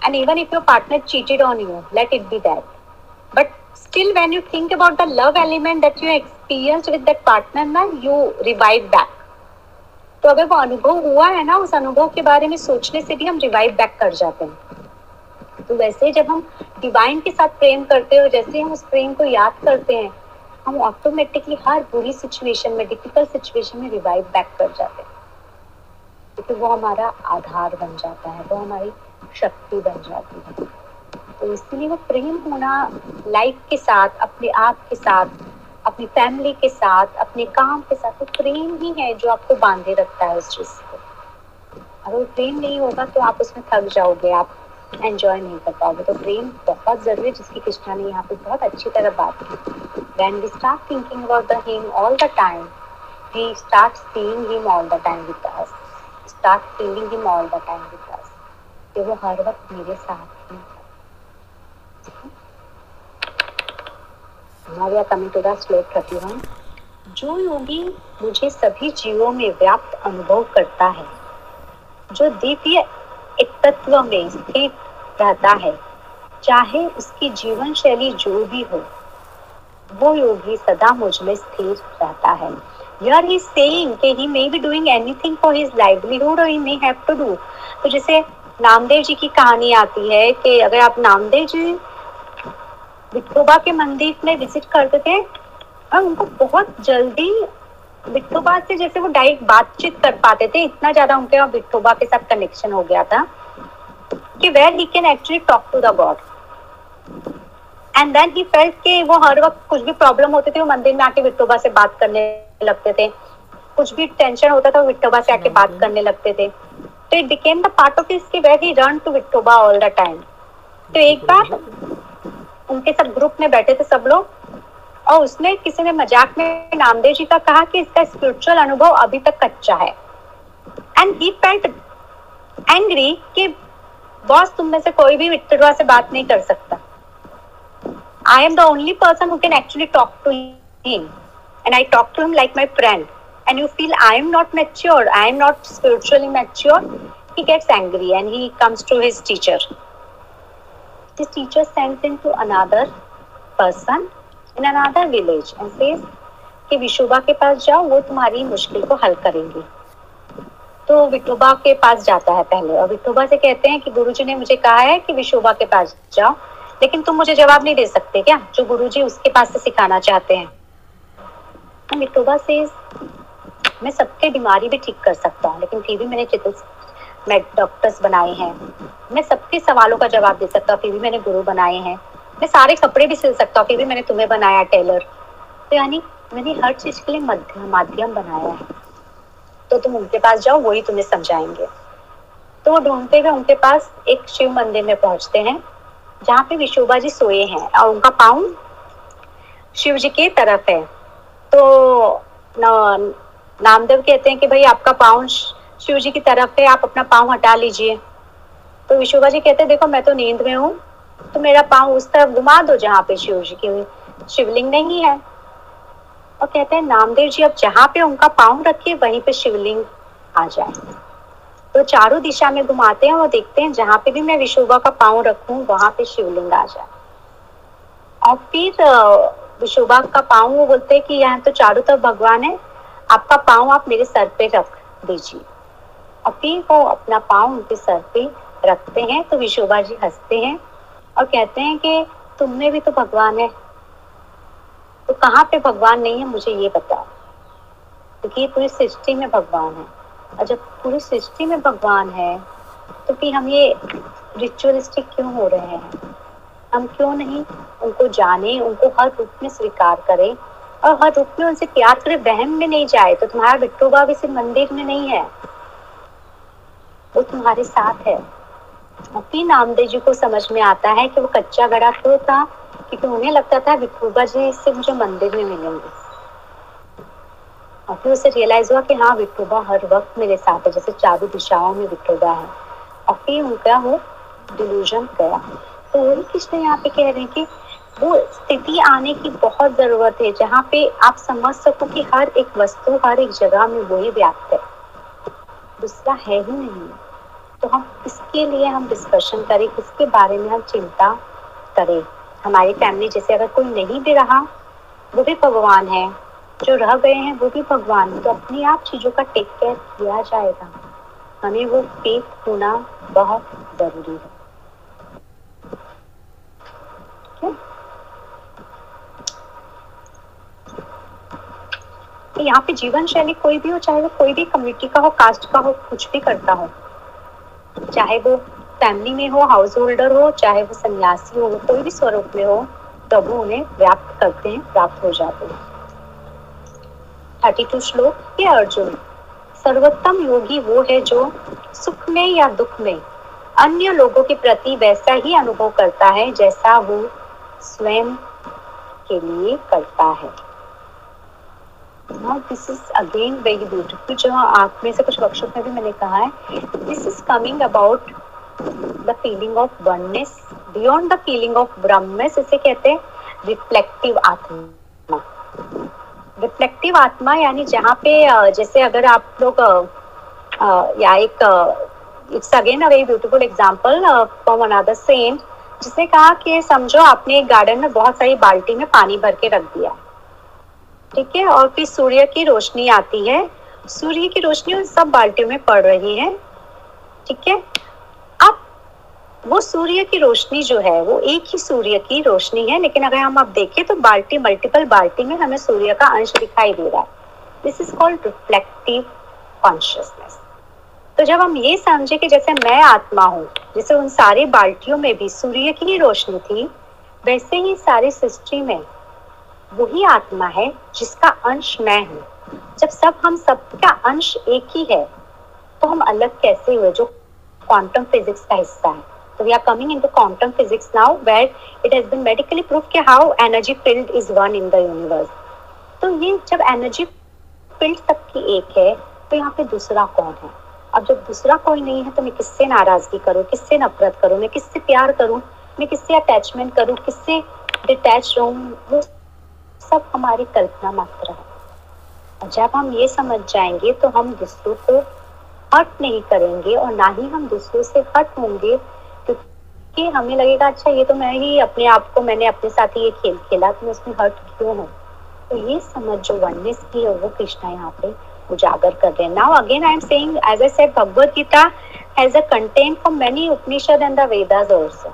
and even if your partner cheated on you let it be that but still when you think about the love element that you experience with that partner ना यू रिवाइव बैक तो अगर वो अनुभव हुआ है ना, उस अनुभव के बारे में सोचने से भी हम रिवाइव बैक कर जाते हैं। तो वैसे जब हम डिवाइन के साथ प्रेम करते हैं जैसे हम उस प्रेम को याद करते हैं हम ऑटोमेटिकली हर बुरी सिचुएशन में डिफ़िकल्ट सिचुएशन में रिवाइव बैक कर जाते हैं। क्योंकि वो हमारा आधार बन जाता है, वो हमारी शक्ति बन जाती है। तो इसलिए वो प्रेम होना लाइफ के साथ, अपने आप के साथ, अपनी फैमिली के साथ, अपने काम के साथ तो प्रेम ही है जो आपको बांधे रखता है उस चीज़ को। अगर प्रेम नहीं होगा तो आप उसमें थक जाओगे, आप एंजॉय नहीं कर पाओगे। तो प्रेम बहुत ज़रूरी है, जिसकी कृष्णा ने यहाँ पे बहुत अच्छी तरह बात की। When we start thinking about the him all the time we start seeing him all the time with us start feeling him all the time with us कि वो हर वक्त मेरे साथ है हमारे coming to the shloka thirty one. जो योगी मुझे सभी जीवों में व्याप्त अनुभव करता है, जो द्वितीय एकत्व में स्थित रहता है, चाहे उसकी जीवन शैली जो भी हो, वो योगी सदा मुझमें स्थिर रहता है। यार ही सेइंग कि he may be doing anything for his livelihood और he may have to do तो जैसे नामदेव जी की कहानी आती है कि अगर आप नामदेव जी विठोबा के मंदिर में विज़िट करते थे और उनको बहुत जल्दी विठोबा से जैसे वो डायरेक्ट बातचीत कर पाते थे, इतना ज़्यादा उनके विठोबा के साथ कनेक्शन हो गया था। कि where he can actually talk to the god and then he felt कि वो हर वक्त कुछ भी प्रॉब्लम होती थी वो मंदिर में आके विठोबा से बात करने लगते थे। कुछ भी टेंशन होता था वो विठोबा से आके बात करने लगते थे। तो it became the part of his where he run to Vithoba all the time तो एक बार उनके सब ग्रुप में बैठे थे सब लोग और उसने किसी ने मज़ाक में नामदेव जी का कहा कि इसका स्पिरिचुअल अनुभव अभी तक कच्चा है। एंड ही फेल्ट एंग्री कि बॉस तुम में से कोई भी विठुरवा से बात नहीं कर सकता। I am the only person who can actually talk to him and I talk to him like my friend and you feel I am not mature I am not spiritually mature he gets angry and he comes to his teacher this teacher send in to another person in another village and से विशोभा के पास जाओ, वो तुम्हारी मुश्किल को हल करेंगी। तो विठोबा के पास जाता है पहले। और विठोबा से कहते हैं कि गुरुजी ने मुझे कहा है कि विशोभा के पास जाओ। लेकिन तुम मुझे जवाब नहीं दे सकते क्या? जो गुरुजी उसके पास से सिखाना चाहते हैं। मितोबा से मैं सबके बीमारी भी ठीक कर सकता हूँ, लेकिन फिर भी मैंने चिकित्स डॉक्टर्स बनाए हैं। मैं सबके सवालों का जवाब दे सकता हूँ, फिर भी मैंने गुरु बनाए हैं। मैं सारे कपड़े भी सिल सकता हूँ, फिर भी मैंने तुम्हें बनाया, टेलर। तो यानी मैंने हर चीज़ के लिए माध्यम बनाया है। तो तुम उनके पास जाओ, वही तुम्हें समझाएँगे। तो वो ढूंढते हुए उनके पास एक शिव मंदिर में पहुँचते हैं, जहाँ पे विशोबा जी सोए हैं और उनका पाँव शिव जी की तरफ़ है। तो नामदेव कहते हैं कि भाई, आपका पाँव शिव जी की तरफ़ है, आप अपना पाँव हटा लीजिए। तो विशोबा जी कहते हैं, देखो, मैं तो नींद में हूँ तो मेरा पाँव उस तरफ़ घुमा दो जहाँ पे शिव जी की शिवलिंग नहीं है। और कहते हैं, नामदेव जी, अब जहाँ पे उनका पाँव रखिए वहीं पे शिवलिंग आ जाए। तो चारों दिशा में घुमाते हैं और देखते हैं, जहाँ पे भी मैं विशोभा का पाँव रखूँ, वहाँ पे शिवलिंग आ जाए। और फिर विशोबा का पाँव, वो बोलते हैं कि यहाँ तो चारों तरफ़ भगवान है, आपका पाँव आप मेरे सर पे रख दीजिए। और फिर वो अपना पाँव उनके सर पे रखते हैं तो विशोभा जी हँसते हैं और कहते हैं कि, तुमने भी तो भगवान है। तो कहाँ पे भगवान नहीं है, मुझे ये बताओ क्योंकि पूरी सृष्टि में भगवान है। और जब पूरी सृष्टि में भगवान है तो फिर हम ये रिचुअलिस्टिक क्यों हो रहे हैं? हम क्यों नहीं उनको जाने, उनको हर रूप में स्वीकार करें? और हर रूप में उनसे प्यार करें, वहम में नहीं जाए तो तुम्हारा बिट्टूबा भी सिर्फ़ मंदिर में नहीं है। वो तुम्हारे साथ है। फिर नामदेव जी को समझ में आता है कि वो कच्चा गड़ा क्यों था? क्योंकि उन्हें लगता था विठोबा जी से मुझे मंदिर में मिलेंगे। और फिर उसे रियलाइज़ हुआ कि हाँ विठोबा हर वक्त मेरे साथ है, जैसे चारों दिशाओं में विठोबा है। और फिर उनका वो डिल्यूजन गया। तो वही कृष्ण यहाँ पे कह रहे हैं कि वो स्थिति आने की बहुत ज़रूरत है, जहाँ पे आप समझ सको कि हर एक वस्तु, हर एक जगह में वही व्याप्त है। दूसरा है ही नहीं। तो हम इसके लिए हम डिस्कशन करें, किसके बारे में हम चिंता करें? हमारी फैमिली जैसे अगर कोई नहीं भी रहा, वो भी भगवान है। जो रह गए हैं, वो भी भगवान है। तो अपने आप चीज़ों का टेक केयर किया जाएगा। हमें वो फेथ होना बहुत ज़रूरी है। यहाँ पे जीवन शैली कोई भी हो, चाहे वो कोई भी कम्युनिटी का हो कास्ट का हो, कुछ भी करता हो, चाहे वो फैमिली में हो हाउस होल्डर हो, चाहे वो सन्यासी हो, कोई भी स्वरूप में हो प्रभु उन्हें व्याप्त करते हैं प्राप्त हो जाते हैं। थर्टी टू श्लोक ये अर्जुन, सर्वोत्तम योगी वो है जो सुख में या दुख में, अन्य लोगों के प्रति वैसा ही अनुभव करता है जैसा वो स्वयं के लिए करता है। This is again very beautiful जो आप में से कुछ वर्कशॉप में भी मैंने कहा है this is coming about the feeling of oneness beyond the feeling of ब्रह्मनेस इसे कहते हैं रिफ्लेक्टिव आत्मा। रिफ्लेक्टिव आत्मा यानी जहाँ पे जैसे अगर आप लोग या एक it's again a very beautiful example from another saint जिसने कहा कि समझो आपने एक गार्डन में बहुत सारी बाल्टी में पानी भर के रख दिया। ठीक है? और फिर सूर्य की रोशनी आती है। सूर्य की रोशनी उन सब बाल्टियों में पड़ रही है। ठीक है? वो सूर्य की रोशनी जो है, वो एक ही सूर्य की रोशनी है, लेकिन अगर हम आप देखें तो बाल्टी मल्टीपल बाल्टी में हमें सूर्य का अंश दिखाई दे रहा है। This is called reflective consciousness तो जब हम ये समझे कि जैसे मैं आत्मा हूँ, जैसे उन सारी बाल्टियों में भी सूर्य की ही रोशनी थी, वैसे ही सारी सृष्टि में वही आत्मा है जिसका अंश मैं हूँ। जब सब हम सबका अंश एक ही है तो हम अलग कैसे हुए, जो क्वांटम फिजिक्स का हिस्सा है? तो we are coming into quantum physics now where it has been medically proof कि how energy field is one in the universe तो ये जब एनर्जी फ़ील्ड सबकी एक है तो यहाँ पे दूसरा कौन है? अब जब दूसरा कोई नहीं है तो मैं किससे नाराज़गी करूँ? किससे नफरत करूँ? मैं किससे प्यार करूँ? मैं किससे अटैचमेंट करूँ? किससे डिटैच रहूँ? वो सब हमारी कल्पना मात्र है। जब हम ये समझ जाएँगे तो हम दूसरों को हट नहीं करेंगे और ना ही हम दूसरों से हट होंगे क्योंकि हमें लगेगा अच्छा ये तो मैं ही अपने आप को, मैंने अपने साथ ही ये खेल खेला तो मैं उसमें हट क्यों हूँ? तो ये समझ, जो वननेस की है, वो कृष्णा यहाँ पे उजागर कर रहे हैं। Now again I am saying as I said Bhagavad Gita has a content from many Upanishad and the Vedas also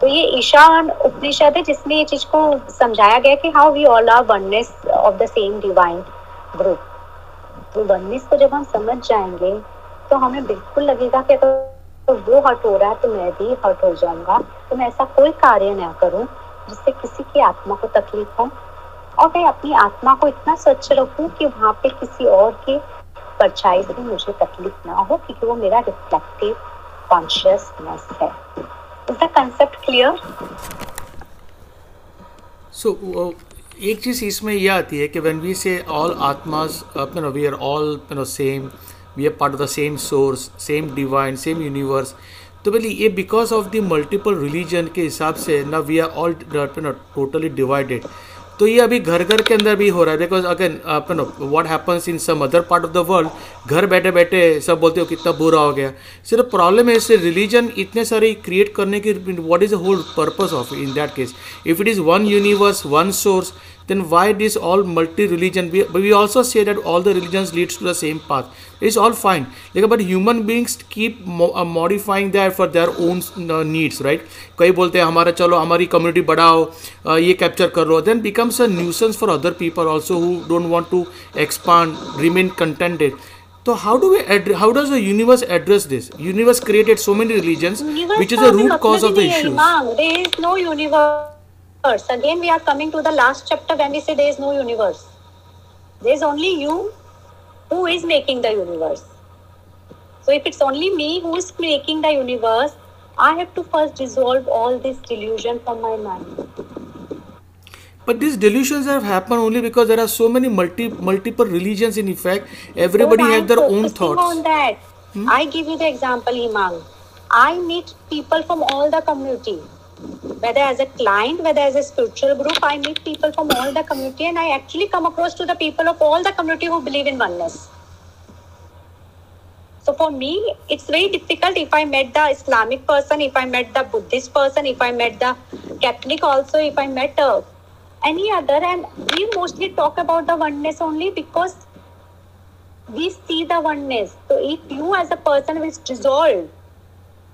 तो ये ईशान उपनिषद है, जिसमें ये चीज़ को समझाया गया कि how we all are oneness of the same divine group तो वननेस को जब हम समझ जाएँगे तो हमें बिल्कुल लगेगा कि अगर तो वो हट हो रहा है तो मैं भी हट हो जाऊँगा। तो मैं ऐसा कोई कार्य ना करूँ जिससे किसी की आत्मा को तकलीफ़ हो। और मैं अपनी आत्मा को इतना स्वच्छ रखूँ कि वहाँ पे किसी और के परछाई से मुझे तकलीफ़ ना हो क्योंकि वो मेरा रिफ्लेक्टिव कॉन्शियसनेस है। The concept clear? So, uh, एक चीज़ इसमें यह आती है कि when we say all atmas you know we are all you know same we are part of the same source same divine same universe तो बोली ये because of the multiple religion के हिसाब से ना we are all totally divided तो ये अभी घर घर के अंदर भी हो रहा है because again no what happens in some other part of the world घर बैठे बैठे सब बोलते हो कितना बुरा हो गया। सिर्फ़ प्रॉब्लम है इससे रिलीजन इतने सारे क्रिएट करने की what is the whole purpose of in that case if it is one universe one source then why this all multi-religion we, we also say that all the religions leads to the same path it's all fine like but human beings keep mo- uh, modifying that for their own uh, needs right कई बोलते हैं हमारा चलो हमारी कम्युनिटी बढ़ाओ uh, ये कैप्चर कर लो then becomes a nuisance for other people also who don't want to expand remain contented so how do we address, how does the universe address this universe created so many religions universe which is the root cause of the issues there is no universe universe. Again, we are coming to the last chapter when we say there is no universe. There is only you who is making the universe. So, if it's only me who is making the universe, I have to first dissolve all this delusion from my mind. But these delusions have happened only because there are so many multi multiple religions in effect. Everybody so has their own thoughts. On that, hmm? I give you the example, Imang. I meet people from all the community whether as a client, whether as a spiritual group, I meet people from all the community and I actually come across to the people of all the community who believe in oneness. So for me, it's very difficult if I met the Islamic person, if I met the Buddhist person, if I met the Catholic also, if I met uh, any other, and we mostly talk about the oneness only because we see the oneness. So if you as a person will dissolve,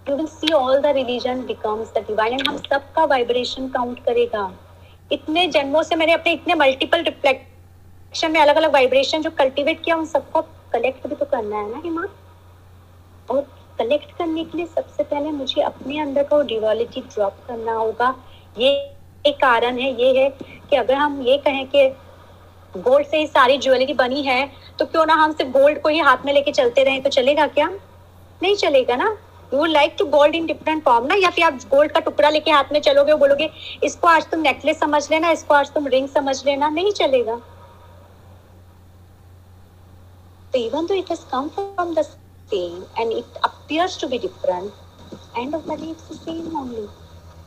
you will see all the religion becomes the divine and हम सबका vibration count करेगा इतने जन्मों से मैंने अपने इतने मल्टीपल रिफ्लेक्शन में अलग अलग वाइब्रेशन जो कल्टीवेट किया, उन सबको कलेक्ट भी तो करना है ना हिमा और कलेक्ट करने के लिए सबसे पहले मुझे अपने अंदर का डिवालिटी ड्रॉप करना होगा। ये एक कारण है, ये है कि अगर हम ये कहें कि गोल्ड से ही सारी ज्वेलरी बनी है तो क्यों ना हम सिर्फ़ गोल्ड को ही हाथ में लेके चलते रहें? तो चलेगा क्या? नहीं चलेगा ना? Like to gold in different form ना या फिर आप गोल्ड का टुकड़ा लेके हाथ में चलोगे और बोलोगे इसको आज तुम नेकलेस समझ लेना इसको आज तुम रिंग समझ लेना नहीं चलेगा So even though it has come from the same and it appears to be different, end of the day it's the same only.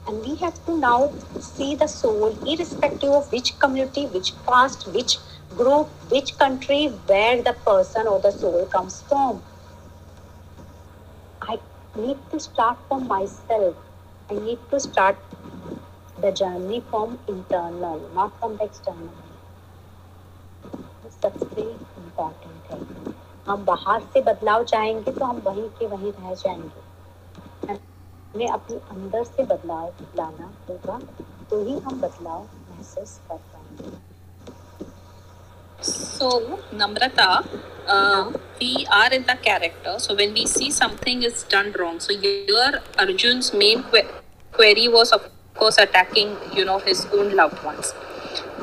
And we have to now see the soul, irrespective of which community, which caste, which group, which country, where the person or the soul comes from. Need to start from myself. I need to start the journey from internal, not from the external. सबसे इम्पोर्टेंट है हम बाहर से बदलाव चाहेंगे तो हम वहीं के वहीं रह जाएँगे हमें अपने अंदर से बदलाव लाना होगा तो ही हम बदलाव महसूस कर पाएँगे So, Namrata, uh, we are in the character. So, when we see something is done wrong, so your Arjun's main que- query was, of course, attacking, you know, his own loved ones.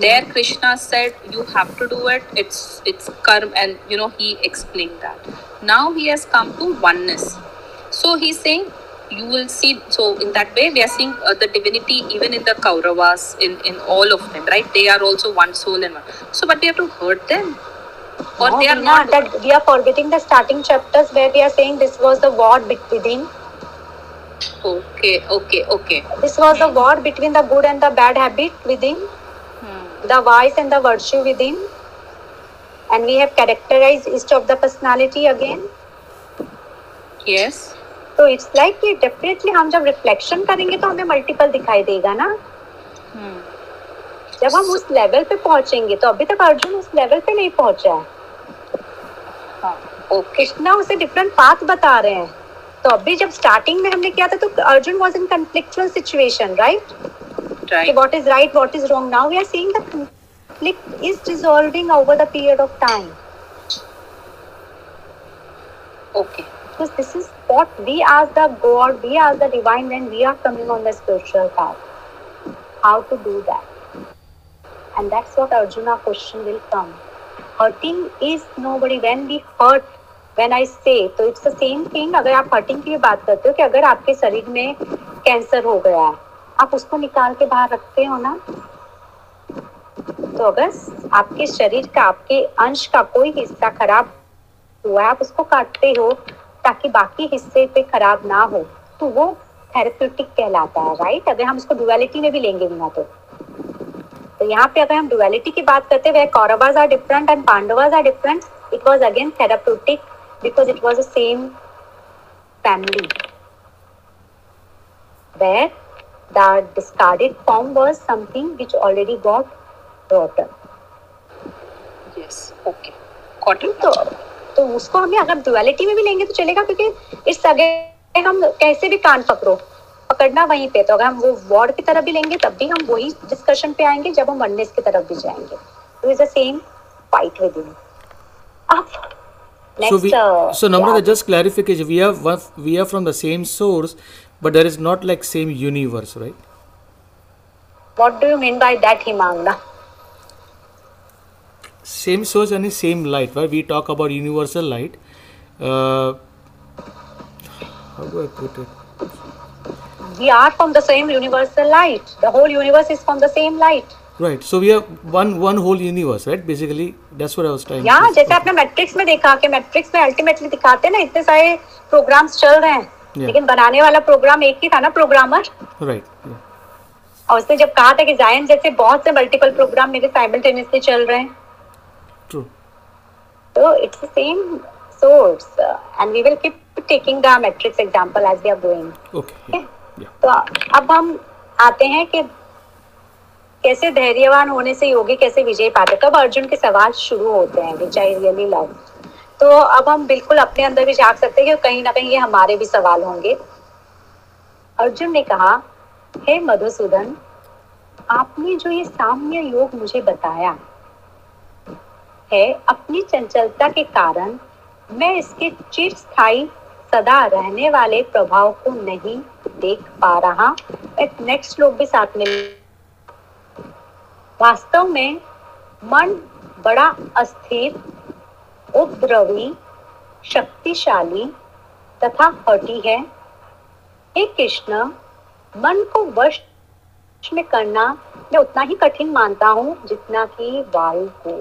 There, Krishna said, "You have to do it. It's it's karma," and you know, he explained that. Now he has come to oneness. So he's saying, you will see. So in that way, we are seeing uh, the divinity even in the Kauravas, in in all of them, right? They are also one soul and one. So, but we have to hurt them, or No, they are not. that we are forgetting the starting chapters where we are saying this was the war bet- within. Okay, okay, okay. This was the war between the good and the bad habit within, Hmm. the vice and the virtue within. And we have characterized each of the personality again. Yes. तो इट्स लाइक कि डेफिनेटली हम जब रिफ्लेक्शन करेंगे तो हमें मल्टीपल दिखाई देगा ना? Hmm. जब हम उस लेवल पे पहुँचेंगे तो अभी तक अर्जुन उस लेवल पे नहीं पहुँचा है। हाँ, कृष्णा उसे डिफरेंट पाथ बता रहे हैं। तो अभी जब स्टार्टिंग में हमने किया था तो Arjun was in conflictual situation right what is right what is wrong? Now we are seeing the conflict is dissolving over the period of time. Okay. Because this is what we as the god we as the divine when we are coming on the spiritual path how to do that and that's what arjuna question will come hurting is nobody when we hurt when i say तो it's the same thing अगर आप हर्टिंग की बात करते हो कि अगर आपके शरीर में कैंसर हो गया है आप उसको निकाल के बाहर रखते हो ना तो अगर आपके शरीर का आपके अंश का कोई हिस्सा खराब हुआ है आप उसको काटते हो ताकि बाकी हिस्से पे खराब ना हो तो वो थेरेप्यूटिक कहलाता है राइट अगर हम उसको डुअलिटी में भी लेंगे बिना तो तो यहाँ पे अगर हम डुअलिटी की बात करते हैं Kauravas are different and Pandavas are different it was again therapeutic because it was the same family where the discarded form was something which already got rotten. Yes. Okay. Got तो तो उसको हमें अगर डुअलिटी में भी लेंगे तो चलेगा क्योंकि इस अगर हम कैसे भी कान पकड़ो पकड़ना वहीं पे। तो अगर हम वो वॉर्ड की तरफ़ भी लेंगे तब भी हम वही डिस्कशन पे आएँगे जब हम वननेस की तरफ़ भी जाएँगे। तो is the same fight within अब so next we so Namrata, just clarification we are we are from the same source but there is not like same universe right? What do you mean by that Himangana same source and the same light right we talk about universal light uh, how do i put it we are from the same universal light the whole universe is from the same light right so we are one one whole universe right basically that's what i was trying या जैसे आपने मैट्रिक्स में देखा कि मैट्रिक्स में अल्टीमेटली दिखाते हैं ना इतने सारे प्रोग्राम्स चल रहे हैं Yeah. लेकिन बनाने वाला प्रोग्राम एक ही था ना प्रोग्रामर right yeah. और उसने जब कहा था कि जायन जैसे बहुत से मल्टीपल प्रोग्राम मेरे साइमल्टेनियसली चल रहे हैं. So it's the same source, uh, and we will keep taking the matrix example as we are going. Okay. Yeah. yeah. तो अब हम आते हैं कि कैसे धैर्यवान होने से योगी कैसे विजय पाते कब अर्जुन के सवाल शुरू होते हैं विच आई रियली लव तो अब हम बिल्कुल अपने अंदर भी झाँक सकते हैं कि कहीं ना कहीं ये हमारे भी सवाल होंगे अर्जुन ने कहा हे hey, मधुसूदन आपने जो ये साम्य योग मुझे बताया है अपनी चंचलता के कारण, मैं इसके चिरस्थायी सदा रहने वाले प्रभाव को नहीं देख पा रहा। एक नेक्स्ट श्लोक भी साथ में वास्तव में मन बड़ा अस्थिर, उपद्रवी, शक्तिशाली तथा हटी है। हे कृष्ण, मन को वश में करना मैं उतना ही कठिन मानता हूँ जितना कि वायु को।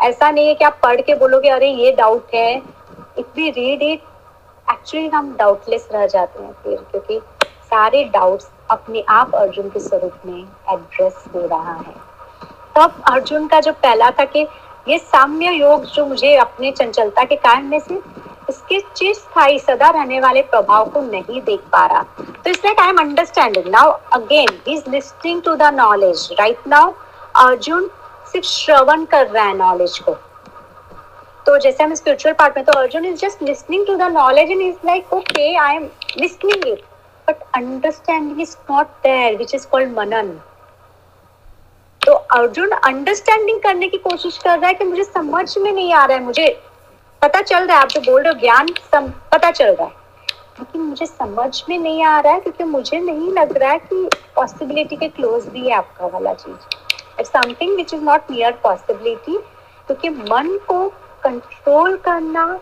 ऐसा नहीं है कि आप पढ़ के बोलोगे, अरे, ये डाउट है। If we read it actually हम डाउटलेस रह जाते हैं फिर, क्योंकि सारे डाउट्स अपने आप अर्जुन के स्वरूप में एड्रेस हो रहा है। तब अर्जुन का जो पहला था कि ये साम्य योग जो मुझे अपने चंचलता के कारण में से इसके चिरस्थायी सदा रहने वाले प्रभाव को नहीं देख पा रहा। तो it's like I am understanding now again is listening to the knowledge right now Arjun सिर्फ़ श्रवण कर रहा है नॉलेज को। तो जैसे हम स्पिरिचुअल पार्ट में तो Arjun is just listening to the knowledge and is like okay I am listening it but understanding is not there which is called manan तो अर्जुन अंडरस्टैंडिंग करने की कोशिश कर रहा है कि मुझे समझ में नहीं आ रहा है, मुझे पता चल रहा है, आप जो बोल रहे हो ज्ञान पता चल रहा है। लेकिन मुझे समझ में नहीं आ रहा है क्योंकि मुझे नहीं लग रहा है कि पॉसिबिलिटी के क्लोज भी है आपका वाला चीज़। Something which is not near possibility क्योंकि मन को कंट्रोल करना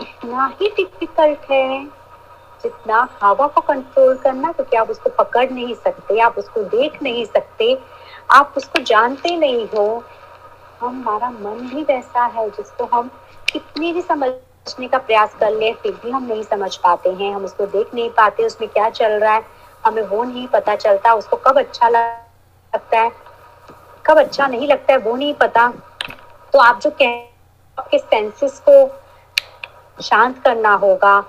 इतना ही डिफ़िकल्ट है। जितना हवा को कंट्रोल करना, क्योंकि आप उसको पकड़ नहीं सकते, आप उसको देख नहीं सकते, आप उसको जानते नहीं हो। हमारा मन भी वैसा है, जिसको हम कितनी भी समझने का प्रयास कर ले, फिर भी हम नहीं समझ पाते हैं, हम उसको देख नहीं पाते, उसमें क्या चल रहा है, हमें वो नहीं पता चलता, उसको कब अच्छा लगता है। कब अच्छा नहीं लगता है, वो नहीं पता। तो आप जो कह आपके सेंसेस को शांत करना होगा,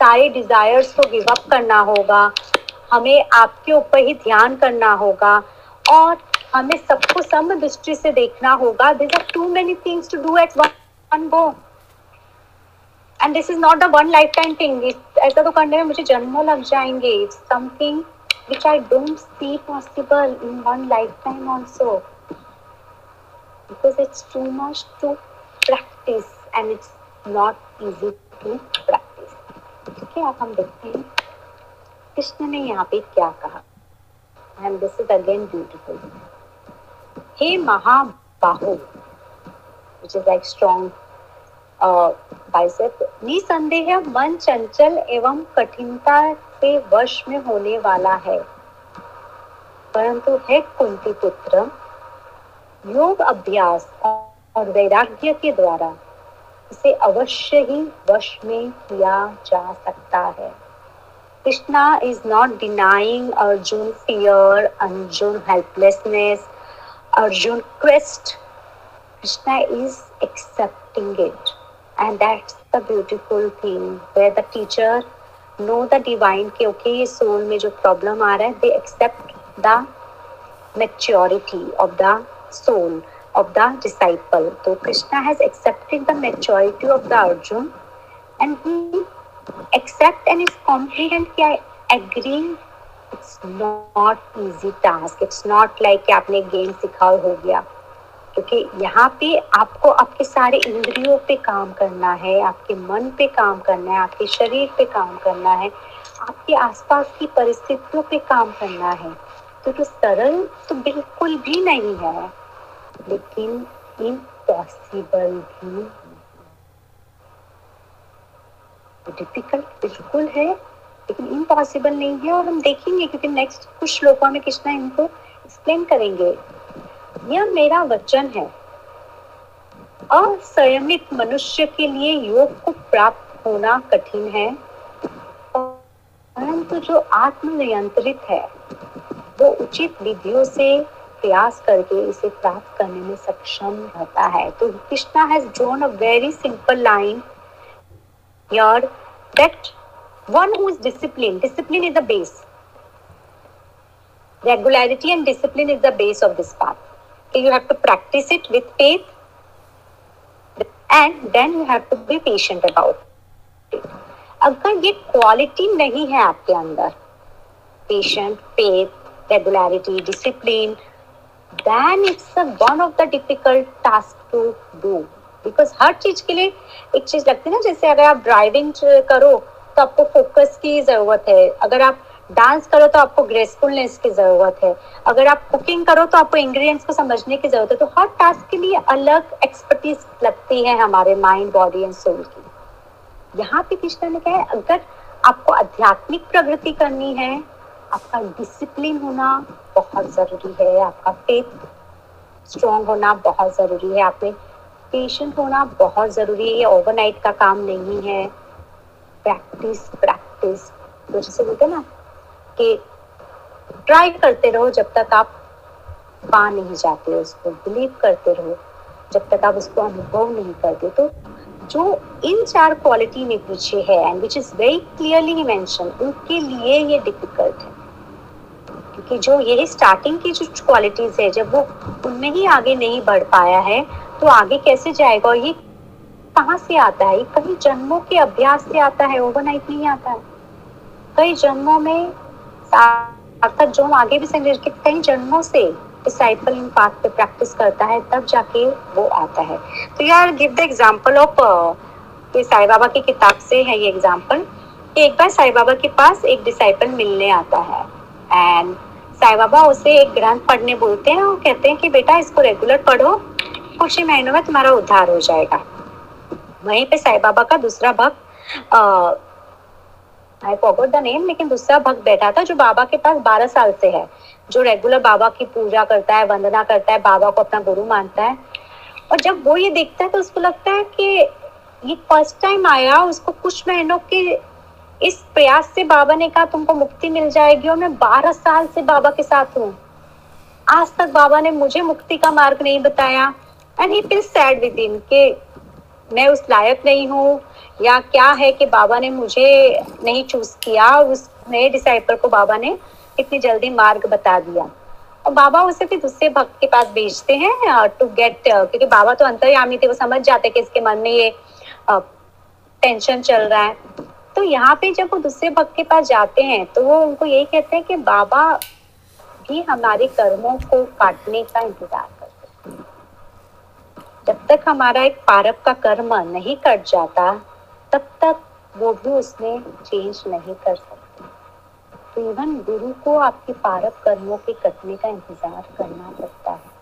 सारे डिजायर्स को गिव अप करना होगा, हमें आपके ऊपर ही ध्यान करना होगा, और हमें सबको सम दृष्टि से देखना होगा। This are too many things to do at one go and this is not the one life time thing ऐसा तो करने में मुझे जन्मों लग जाएँगे। Something which I don't see possible in one lifetime also. Because it's too much to practice and it's not easy to practice. है अब हम देखते हैं कृष्ण ने यहाँ पे क्या कहा? And this is again beautiful hey Mahabaho which is like strong uh, bicep निसंदेह मन चंचल एवं कठिनता से वश में होने वाला है। परंतु है कुंती पुत्र योग अभ्यास और वैराग्य के द्वारा इसे अवश्य ही वश में किया जा सकता है। Krishna is not denying Arjun fear Arjun helplessness Arjun quest Krishna is accepting it and that's the beautiful thing where the teacher know the divine के ओके ये सोल में जो प्रॉब्लम आ रहा है they accept the maturity of the soul of the disciple. So Krishna has accepted the maturity of the Arjun and he accept and is कि I agree it's not easy task. It's not like कि आपने गेम सिखाओ हो गया क्योंकि यहाँ पे आपको आपके सारे इंद्रियों पे काम करना है आपके मन पे काम करना है आपके शरीर पे काम करना है आपके आसपास की परिस्थितियों पे काम करना है तो जो सरल तो बिल्कुल भी नहीं है लेकिन इम्पॉसिबल भी। डिफ़िकल्ट बिल्कुल है, लेकिन इम्पॉसिबल नहीं है और हम देखेंगे क्योंकि नेक्स्ट कुछ श्लोकों में कृष्णा इनको एक्सप्लेन करेंगे। यह मेरा वचन है। असंयमित मनुष्य के लिए योग को प्राप्त होना कठिन है, परंतु जो आत्मनियंत्रित है, वो उचित विधियों से प्रयास करके इसे प्राप्त करने में सक्षम रहता है। तो Krishna has drawn a very simple line your that one who is discipline discipline is the base regularity and discipline is the base of this path कि you have to practice it with faith and then you have to be patient about अगर ये क्वालिटी नहीं है आपके अंदर patient path regularity discipline then it's a one of the difficult task to do. Because हर चीज़ के लिए एक चीज़ लगती है ना, जैसे अगर आप ड्राइविंग करो तो आपको फोकस की ज़रूरत है। अगर आप डांस करो तो आपको ग्रेसफुलनेस की ज़रूरत है। अगर आप कुकिंग करो तो आपको इंग्रेडिएंट्स को समझने की ज़रूरत है। तो हर टास्क के लिए अलग एक्सपर्टीज लगती है हमारे माइंड बॉडी एंड सोल की। यहाँ पे कृष्णा ने कहा है, अगर आपको आध्यात्मिक प्रगति करनी है आपका डिसिप्लिन होना बहुत ज़रूरी है, आपका फेथ स्ट्रॉन्ग होना बहुत ज़रूरी है आपने पेशेंट होना बहुत ज़रूरी है, ये ओवरनाइट का काम नहीं है। प्रैक्टिस प्रैक्टिस तो जैसे बोलते ना कि ट्राई करते रहो जब तक आप पा नहीं जाते उसको बिलीव करते रहो जब तक आप उसको अनुभव नहीं करते। तो जो इन चार क्वालिटी में पीछे है and which is very clearly mention उनके लिए ये डिफ़िकल्ट है। क्योंकि जो ये स्टार्टिंग की जो क्वालिटीज है, जब वो उनमें ही आगे नहीं बढ़ पाया है तो आगे कैसे जाएगा? और ये कहाँ से आता है? ये कई जन्मों के अभ्यास से आता है ओवरनाइट नहीं आता है। कई जन्मों में सार्थक जो आगे भी समझ कि कई जन्मों से डिसाइपल इन पाथ पे प्रैक्टिस करता है, तब जाके वो आता है। तो यार गिव द एग्जांपल ऑफ़ ये साईं बाबा की किताब से है ये एग्जांपल एक बार साई बाबा के पास एक डिसाइपल मिलने आता है। एंड साईं बाबा उसे एक ग्रंथ पढ़ने बोलते हैं और कहते हैं कि बेटा इसको रेगुलर पढ़ो कुछ ही महीनों में तुम्हारा उद्धार हो जाएगा। वहीं पे साईं बाबा का दूसरा भक्त आई फॉरगॉट द नेम लेकिन दूसरा भक्त बैठा था जो बाबा के पास बारह साल से है, जो रेगुलर बाबा की पूजा करता है, वंदना करता है, बाबा को अपना गुरु मानता है। और जब वो ये देखता है तो उसको लगता है कि ये फ़र्स्ट टाइम आया, उसको कुछ महीनों के इस प्रयास से बाबा ने कहा, तुमको मुक्ति मिल जाएगी और मैं बारह साल से बाबा के साथ हूँ। आज तक बाबा ने मुझे मुक्ति का मार्ग नहीं बताया। And he feel sad within के मैं उस लायक नहीं हूँ या क्या है कि बाबा ने मुझे नहीं चूज़ किया उस नए डिसाइपल को बाबा ने इतनी जल्दी मार्ग बता दिया। और बाबा उसे फिर दूसरे भक्त के पास भेजते हैं टू गेट क्योंकि बाबा तो अंतर्यामी थे, वो समझ जाते कि इसके मन में ये टेंशन चल रहा है। तो यहाँ पे जब वो दूसरे भक्त के पास जाते हैं तो वो उनको यही कहते हैं कि बाबा भी हमारे कर्मों को काटने का इंतज़ार करते जब तक हमारा एक पारब का कर्म नहीं कट जाता, तब तक वो भी उसमें चेंज नहीं कर सकते। तो इवन गुरु को आपके पारब कर्मों के कटने का इंतज़ार करना पड़ता है।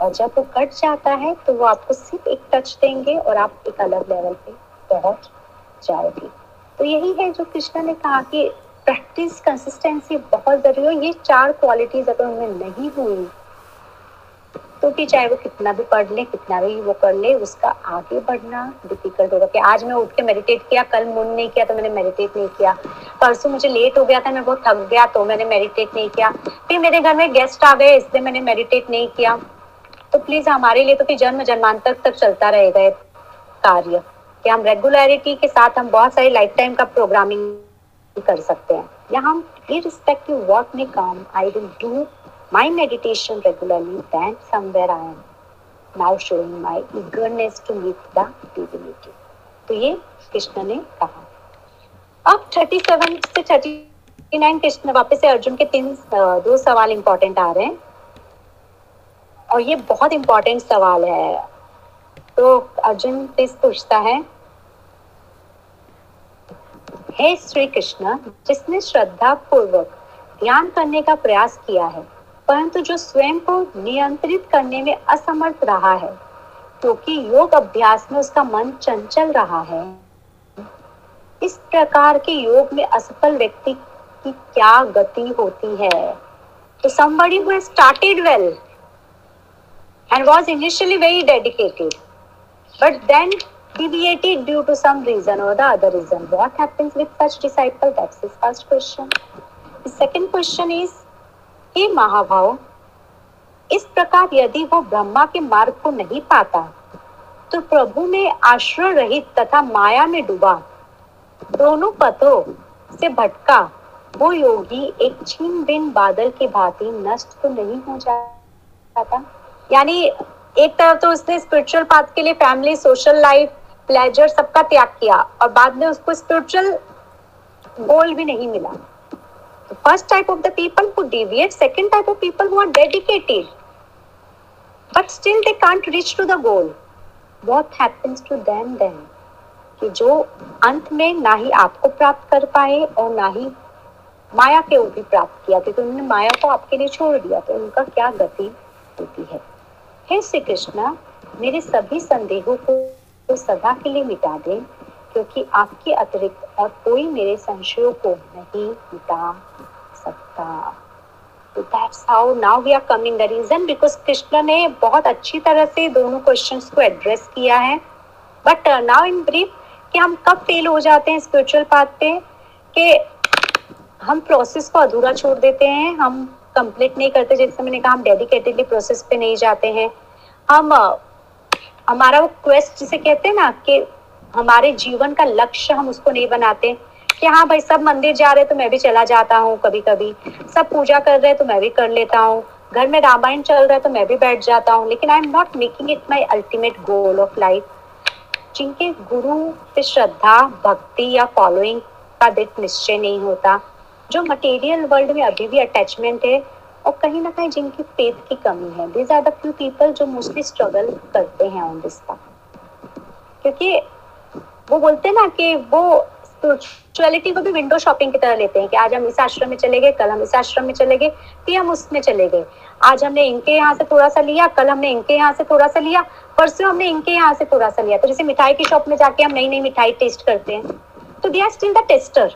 और जब वो कट जाता है तो वो आपको सिर्फ़ एक टच देंगे और आप एक अलग लेवल पे पहुँच जाओगे। तो यही है जो कृष्णा ने कहा कि प्रैक्टिस कंसिस्टेंसी बहुत ज़रूरी है ये चार क्वालिटीज अगर उनमें नहीं हुई तो कि चाहे वो कितना भी पढ़ ले, कितना भी वो कर ले, उसका आगे बढ़ना डिफ़िकल्ट होगा कि आज मैं उठ के मेडिटेट किया, कल मुन नहीं किया तो मैंने मेडिटेट नहीं किया। परसों मुझे लेट हो गया था, मैं बहुत थक गया तो मैंने मेडिटेट नहीं किया। फिर मेरे घर में गेस्ट आ गए, इसलिए मैंने मेडिटेट नहीं किया। तो प्लीज़ हमारे लिए तो फिर जन्म जन्मांतर तक चलता रहेगा कार्य। कि हम रेगुलरिटी के साथ हम बहुत सारे लाइफ टाइम का प्रोग्रामिंग कर सकते हैं। या हम इरिस्पेक्टिव वर्क में काम I will do my meditation regularly then somewhere I am now showing my eagerness to meet the divinity तो ये कृष्ण ने कहा। अब थर्टी सेवन से थर्टी नाइन कृष्ण वापस से अर्जुन के तीन दो सवाल इंपॉर्टेंट आ रहे हैं। और ये बहुत इंपॉर्टेंट सवाल है। तो अर्जुन पूछता है, हे श्री कृष्ण जिसने श्रद्धा पूर्वक ध्यान करने का प्रयास किया है, परंतु जो स्वयं को नियंत्रित करने में असमर्थ रहा है, क्योंकि तो योग अभ्यास में उसका मन चंचल रहा है, इस प्रकार के योग में असफल व्यक्ति की क्या गति होती है? तो somebody who has started well and was initially very dedicated but then deviated due to some reason or the other reason what happens with such disciple that's his first question the second question is हे महाभाव इस प्रकार यदि वो ब्रह्मा के मार्ग को नहीं पाता तो प्रभु में आश्रय रहित तथा माया में डूबा दोनों पथों से भटका वो योगी एक छीन बिन बादल के भांति नष्ट तो नहीं हो जाता यानी एक तरफ़ तो उसने स्पिरिचुअल पाथ के लिए फैमिली सोशल लाइफ प्लेजर सबका त्याग किया और बाद में उसको स्पिरिचुअल गोल भी नहीं मिला। First type of the people who deviate second type of people who are dedicated but still they can't reach to the goal what happens to them then कि जो अंत में ना ही आपको प्राप्त कर पाए और ना ही माया के भी प्राप्त किया, क्योंकि उन्होंने माया को आपके लिए छोड़ दिया तो उनका क्या गति होती है? हे श्री कृष्णा, मेरे सभी संदेहों को तो सदा के लिए मिटा दें, क्योंकि आपके अतिरिक्त और कोई मेरे संशयों को नहीं मिटा सकता। तो that's how now we are coming the reason because Krishna ने बहुत अच्छी तरह से दोनों क्वेश्चंस को एड्रेस किया है। बट नाउ इन ब्रीफ कि हम कब फेल हो जाते हैं स्पिरिचुअल पाथ पे? कि हम प्रोसेस को अधूरा छोड़ देते हैं, हम कंप्लीट नहीं करते, जैसे मैंने कहा, हम डेडिकेटेडली प्रोसेस पे नहीं जाते हैं। हम हमारा वो क्वेस्ट जिसे कहते हैं ना, कि हमारे जीवन का लक्ष्य हम उसको नहीं बनाते, कि हाँ भाई, सब मंदिर जा रहे तो मैं भी चला जाता हूँ कभी कभी सब पूजा कर रहे तो मैं भी कर लेता हूँ। घर में रामायण चल रहा है तो मैं भी बैठ जाता हूँ, लेकिन I am not making it my ultimate goal of life जिनके गुरु पे श्रद्धा, भक्ति या फॉलोइंग का दिट निश्चय नहीं होता। जो मटेरियल वर्ल्ड में अभी भी अटैचमेंट है और कहीं ना कहीं जिनकी फेथ की कमी है। These are the few people जो मोस्टली स्ट्रगल करते हैं ऑन दिस क्योंकि वो बोलते हैं ना कि वो स्पिरिचुअलिटी को भी विंडो शॉपिंग की तरह लेते हैं कि आज हम इस आश्रम में चले गए, कल हम इस आश्रम में चले गए, फिर हम उसमें चले गए। आज हमने इनके यहाँ से थोड़ा सा लिया, कल हमने इनके यहाँ से थोड़ा सा लिया, परसों हमने इनके यहाँ से थोड़ा सा लिया। तो जैसे मिठाई की शॉप में जाके हम नई नई मिठाई टेस्ट करते हैं। तो they are still the tester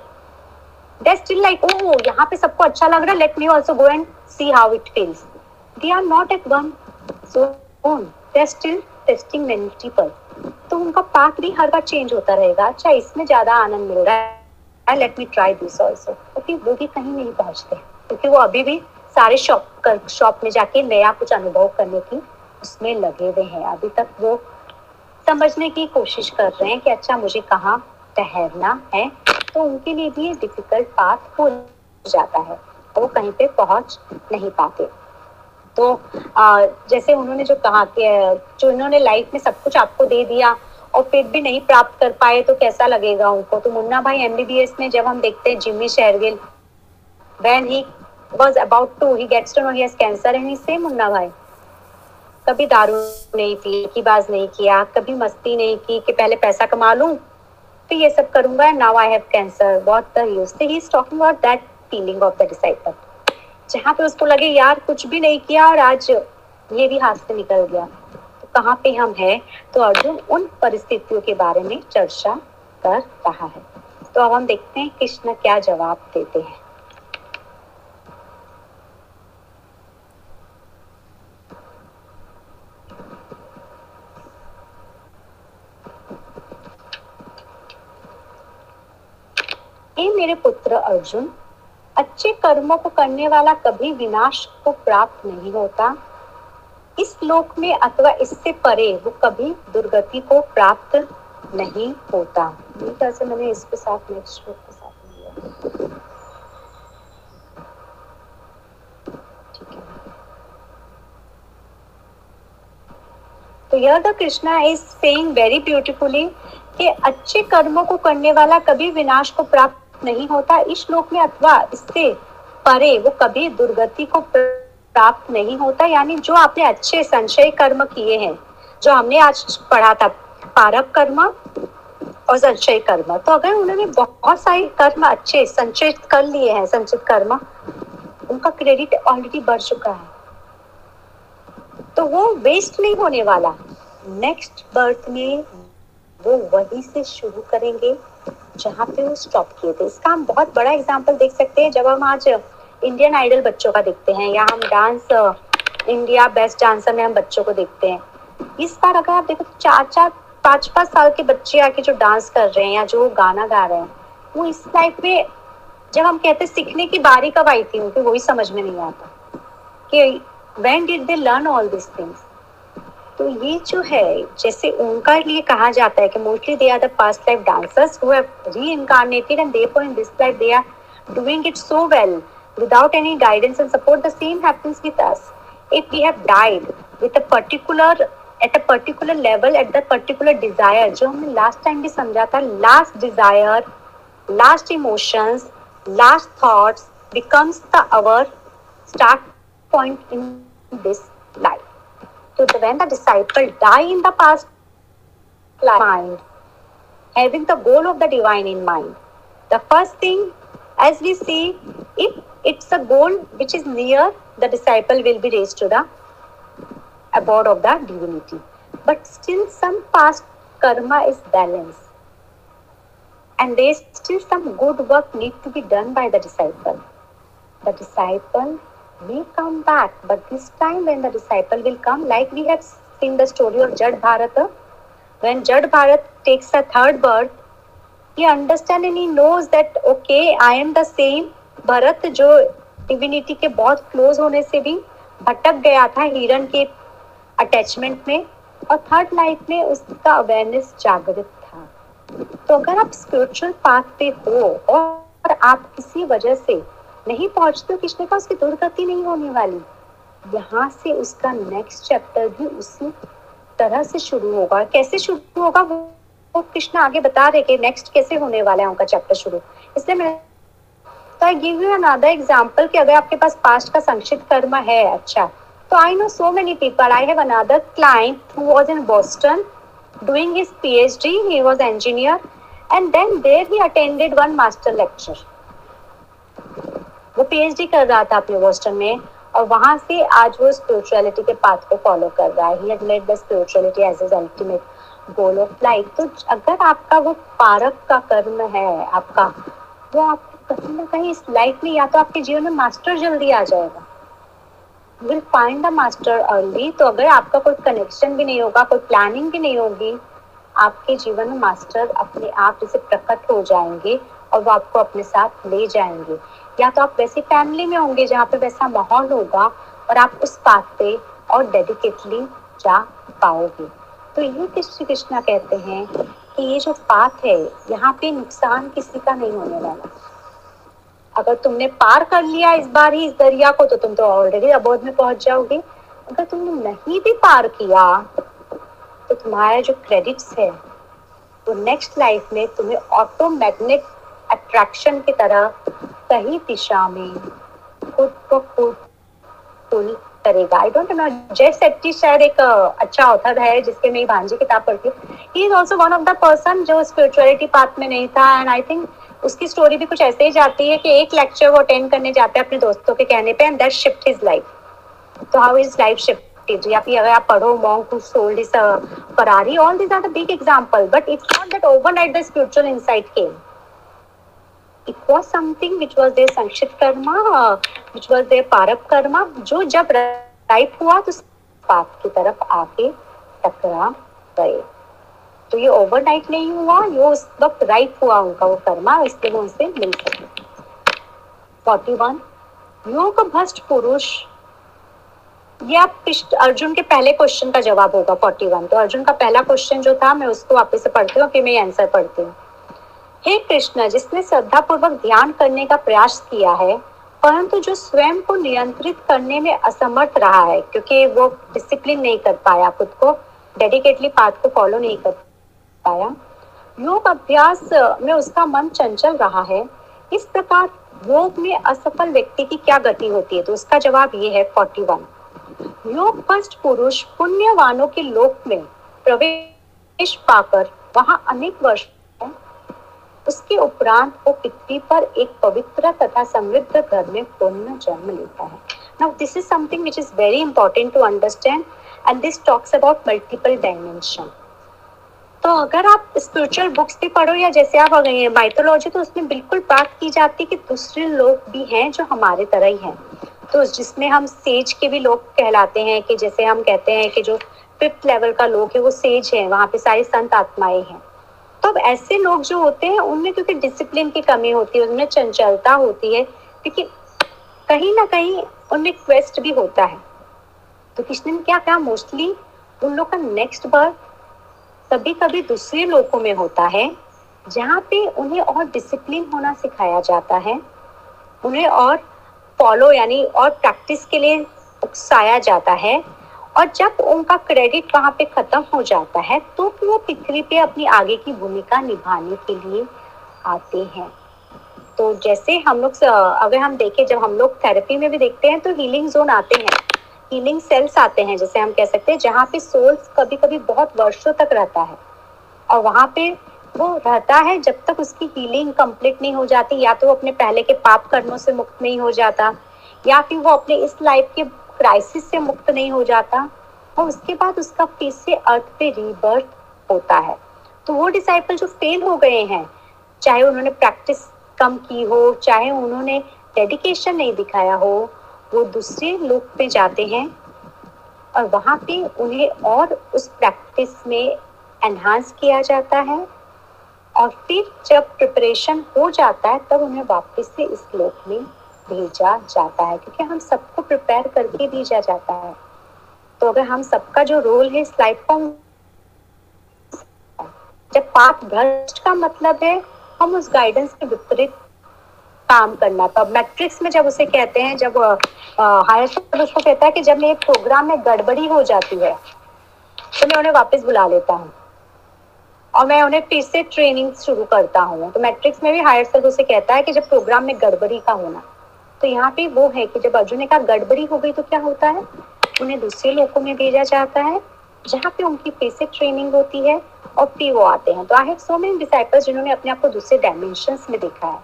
they still like oh यहाँ पे सबको अच्छा लग रहा है, let me also go and see how it feels. They are not at one zone. They are still testing multiple. तो उनका पाथ भी हर बार चेंज होता रहेगा। अच्छा इसमें ज़्यादा आनंद मिल रहा है। Let me try this also क्योंकि वो भी कहीं नहीं पहुँचते। क्योंकि वो अभी भी सारे शॉप शॉप में जाके नया कुछ अनुभव करने की उसमें लगे हुए हैं। अभी तक वो समझने की कोशिश कर रहे हैं कि अच्छा मुझे कहाँ ठहरना है? तो उनके लिए भी डिफ़िकल्ट पाथ हो जाता है। वो कहीं पे पहुँच नहीं पाते। तो आ, जैसे उन्होंने जो कहा कि जो इन्होंने लाइफ में सब कुछ आपको दे दिया और फिर भी नहीं प्राप्त कर पाए तो कैसा लगेगा उनको? तो मुन्ना भाई एमबीबीएस में जब हम देखते हैं Jimmy Shergill when he was about to he gets to know he cancer and he say Munna Bhai कभी दारू नहीं पी की बाज नहीं किया कभी मस्ती नहीं की कि पहले पैसा कमा लूँ पे ये सब करूँगा now I have cancer what the use he is talking about that feeling of the disciple जहाँ पे उसको लगे, यार, कुछ भी नहीं किया और आज ये भी हाथ से निकल गया। तो कहाँ पे हम हैं? तो अर्जुन उन परिस्थितियों के बारे में चर्चा कर रहा है। तो अब हम देखते हैं, कृष्ण क्या जवाब देते हैं। हे मेरे पुत्र अर्जुन, अच्छे कर्मों को करने वाला कभी विनाश को प्राप्त नहीं होता। इस लोक में अथवा इससे परे वो कभी दुर्गति को प्राप्त नहीं होता। से मैंने इसके साथ नेक्स्ट श्लोक के साथ लिया। तो यह the Krishna is saying very beautifully कि अच्छे कर्मों को करने वाला कभी विनाश को प्राप्त नहीं होता इस श्लोक में अथवा इससे परे वो कभी दुर्गति को प्राप्त नहीं होता, यानी जो आपने अच्छे संचय कर्म किए हैं, जो हमने आज पढ़ा था, पारक कर्म और संचय कर्म तो अगर उन्होंने बहुत सारे कर्म अच्छे संचित कर लिए हैं, संचित कर्म, उनका क्रेडिट ऑलरेडी बढ़ चुका है। तो वो वेस्ट नहीं होने वाला। नेक्स्ट बर्थ में वो वही से शुरू करेंगे। जहाँ पे वो स्टॉप किए थे। इसका हम बहुत बड़ा एग्ज़ाम्पल देख सकते हैं। जब हम आज इंडियन आइडल बच्चों का देखते हैं या हम डांस इंडिया बेस्ट डांसर में हम बच्चों को देखते हैं। इस बार अगर आप देखो, चार चार, पाँच पाँच साल के बच्चे आके जो डांस कर रहे हैं या जो गाना गा रहे हैं, वो इस लाइफ में जब हम कहते हैं, सीखने की बारी कब आई थी उनकी वही समझ में नहीं आता। कि when did they learn all these things? तो ये जो है, जैसे उनका लिए कहा जाता है कि mostly they are the past life dancers who have re and therefore in this life they are doing it so well without any guidance and support the same happens with us if we have died with a particular at a particular level at the particular desire जो हमने लास्ट टाइम भी समझा था last desire last emotions last thoughts becomes the our start point in this life when the disciple die in the past mind. Having the goal of the divine in mind. The first thing as we see if it's a goal which is near the disciple will be raised to the abode of the divinity. But still some past karma is balanced. And there's still some good work need to be done by the disciple. The disciple may come back but this time when the disciple will come like we have seen the story of jad bharata when jad bharat takes a third birth he understands and he knows that okay i am the same Bharat जो डिविनिटी के बहुत क्लोज होने से भी भटक गया था हिरण के अटैचमेंट में और थर्ड लाइफ में उसका अवेयरनेस जागृत था तो अगर आप स्पिरिचुअल पाथ पे हो और आप किसी वजह से नहीं पहुँचते हो कृष्ण का उसकी दुर्गति नहीं होने वाली? यहाँ से उसका नेक्स्ट चैप्टर भी उसी तरह से शुरू होगा। कैसे शुरू होगा? वो कृष्ण आगे बता रहे कि नेक्स्ट कैसे होने वाला है उनका चैप्टर शुरू। इसलिए मैं तो I give you another example कि अगर आपके पास पास्ट का संक्षिप्त कर्म है अच्छा तो I know so many people I have another client who was in Boston doing his PhD. He was engineer, and then there he attended one master lecture. वो पीएचडी कर रहा था अपने बोस्टन में और वहाँ से आज वो स्पिरिचुअलिटी के पाथ को फॉलो कर रहा है। He the spirituality as his ultimate goal of life तो अगर आपका वो पारक का कर्म है, आपका, वो आपको कहीं ना कहीं इस लाइफ में या तो आपके जीवन में मास्टर जल्दी आ जाएगा। Will find the master early तो अगर आपका कोई कनेक्शन भी नहीं होगा, कोई प्लानिंग भी नहीं होगी, आपके जीवन में मास्टर अपने आप जैसे प्रकट हो जाएँगे। और वो आपको अपने साथ ले जाएँगे। या तो आप वैसी फैमिली में होंगे जहाँ पे वैसा माहौल होगा और आप उस बात पे और डेडिकेटली जा पाओगे। तो ये कृष्ण कृष्णा कहते हैं कि ये जो पाथ है, यहाँ पे नुकसान किसी का नहीं होने वाला। अगर तुमने पार कर लिया इस बार ही इस दरिया को तो तुम तो ऑलरेडी अबोध में पहुँच जाओगे। अगर तुमने नहीं भी पार किया तो तुम्हारा जो क्रेडिट्स है, वो नेक्स्ट लाइफ में तुम्हें ऑटोमैग्नेट अट्रैक्शन की तरह सही दिशा में खुद को खुद पुल करेगा। आई डोंट नो जय सेट्टी शायद एक अच्छा ऑथर है जिसके मैं भांजी किताब पढ़ती हूँ। He is also one of the person जो स्पिरिचुअलिटी पाथ में नहीं था एंड आई थिंक उसकी स्टोरी भी कुछ ऐसे ही जाती है कि एक लेक्चर वो अटेंड करने जाते हैं अपने दोस्तों के कहने पे and that shift his life तो हाउ इज़ लाइफ शिफ्टेड या फिर अगर आप पढ़ो monk who sold his Ferrari all this are the big example but it's not that overnight the spiritual insight came it was something which was their संक्षिप्त कर्मा which was their पारक कर्मा जो जब राइप हुआ तो पाप की तरफ़ आके टकरा गए। तो ये ओवरनाइट नहीं हुआ, ये उस वक्त राइप हुआ उनका वो कर्मा इसलिए वो उनसे मिल सके फोर्टी वन योग भ्रष्ट पुरुष। ये आप अर्जुन के पहले क्वेश्चन का जवाब होगा फोर्टी वन तो अर्जुन का पहला क्वेश्चन जो था, मैं उसको वापस से पढ़ती हूँ, फिर मैं आंसर पढ़ती हूँ। हे कृष्ण, जिसने श्रद्धा पूर्वक ध्यान करने का प्रयास किया है, परंतु जो स्वयं को नियंत्रित करने में असमर्थ रहा है, क्योंकि वो डिसिप्लिन नहीं कर पाया, खुद को डेडिकेटली पाथ को फॉलो नहीं कर पाया, योग अभ्यास में उसका मन चंचल रहा है। इस प्रकार योग में असफल व्यक्ति की क्या गति होती है? तो उसका जवाब ये है फोर्टी वन योग फ़र्स्ट पुरुष पुण्यवानों के लोक में प्रवेश पाकर वहाँ अनेक वर्ष उसके उपरांत वो पृथ्वी पर एक पवित्र तथा समृद्ध घर में पुनः जन्म लेता है। Now this is something which is very important to understand and this talks about multiple dimension तो अगर आप स्पिरिचुअल बुक्स भी पढ़ो, या जैसे आप गए हैं माइथोलॉजी तो उसमें बिल्कुल बात की जाती है कि दूसरे लोग भी हैं जो हमारे तरह ही हैं। तो जिसमें हम सेज के भी लोग कहलाते हैं, कि जैसे हम कहते हैं कि जो फिफ्थ लेवल का लोग है, वो सेज है, वहाँ पे सारी संत आत्माएँ हैं। तो अब ऐसे लोग जो होते हैं, उनमें क्योंकि डिसिप्लिन की कमी होती है, उनमें चंचलता होती है, क्योंकि कहीं ना कहीं उनमें क्वेस्ट भी होता है। तो कृष्ण क्या कहा? मोस्टली उन लोग का नेक्स्ट बर्थ कभी कभी दूसरे लोगों में होता है, जहाँ पे उन्हें और डिसिप्लिन होना सिखाया जाता है, उन्हें और फॉलो यानी और प्रैक्टिस के लिए उकसाया जाता है। और जब उनका क्रेडिट वहाँ पे खत्म हो जाता है तो वो पृथ्वी पे अपनी आगे की भूमिका निभाने के लिए आते हैं। तो जैसे हम लोग अगर हम देखें, जब हम लोग थेरेपी में भी देखते हैं तो हीलिंग जोन आते हैं। हीलिंग सेल्स आते हैं, जैसे हम कह सकते हैं, जहाँ पे सोल्स कभी कभी बहुत वर्षों तक रहता है। और वहाँ पे वो रहता है जब तक उसकी हीलिंग कंप्लीट नहीं हो जाती, या तो वो अपने पहले के पाप कर्मों से मुक्त नहीं हो जाता, या फिर वो अपने इस लाइफ के क्राइसिस से मुक्त नहीं हो जाता और उसके बाद उसका फिर से अर्थ पे रीबर्थ होता है। तो वो डिसाइपल जो फेल हो गए हैं, चाहे उन्होंने प्रैक्टिस कम की हो, चाहे उन्होंने डेडिकेशन नहीं दिखाया हो, वो दूसरे लोक पे जाते हैं और वहाँ पे उन्हें और उस प्रैक्टिस में एनहांस किया जाता है और फिर जब प्रिपरेशन हो जाता है, तब उन्हें वापस से इस लोक में भेजा जाता है, क्योंकि हम सबको प्रिपेयर करके भेजा जाता है। तो अगर हम सबका जो रोल है लाइफ का जब पाप भ्रष्ट का मतलब है, हम उस गाइडेंस के विपरीत काम करना। तो मैट्रिक्स में जब उसे कहते हैं, जब हायर उसको कहता है कि जब मेरे प्रोग्राम में गड़बड़ी हो जाती है तो मैं उन्हें वापस बुला लेता हूँ। और मैं उन्हें फिर से ट्रेनिंग शुरू करता हूँ। तो मैट्रिक्स में भी हायर स्कूल उसे कहता है कि जब प्रोग्राम में गड़बड़ी का होना तो यहाँ पे वो है कि जब अर्जुन ने कहा गड़बड़ी हो गई तो क्या होता है? उन्हें दूसरे लोगों में भेजा जाता है, जहाँ पे उनकी फिर से ट्रेनिंग होती है और फिर वो आते हैं। तो I have so many disciples जिन्होंने अपने आप को दूसरे डायमेंशन में देखा है।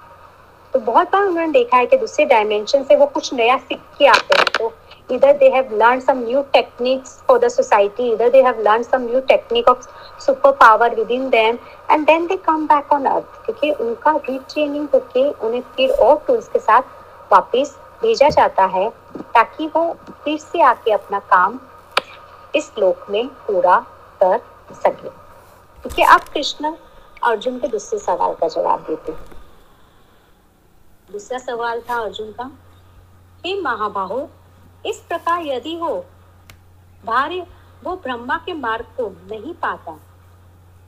तो बहुत बार उन्होंने देखा है कि दूसरे डायमेंशन से वो कुछ नया सीख के आते हैं। तो either they have learned some new techniques for the society either they have learned some new technique of superpower within them, and then they come back on earth, क्योंकि उनका रीट्रेनिंग होके उन्हें फिर और टूल्स के साथ वापस भेजा जाता है ताकि वो फिर से आके अपना काम इस लोक में पूरा कर सके। क्योंकि अब कृष्ण अर्जुन के दूसरे सवाल का जवाब देते दूसरा सवाल था अर्जुन का, हे महाबाहो, इस प्रकार यदि हो, भार्य वो ब्रह्मा के मार्ग को नहीं पाता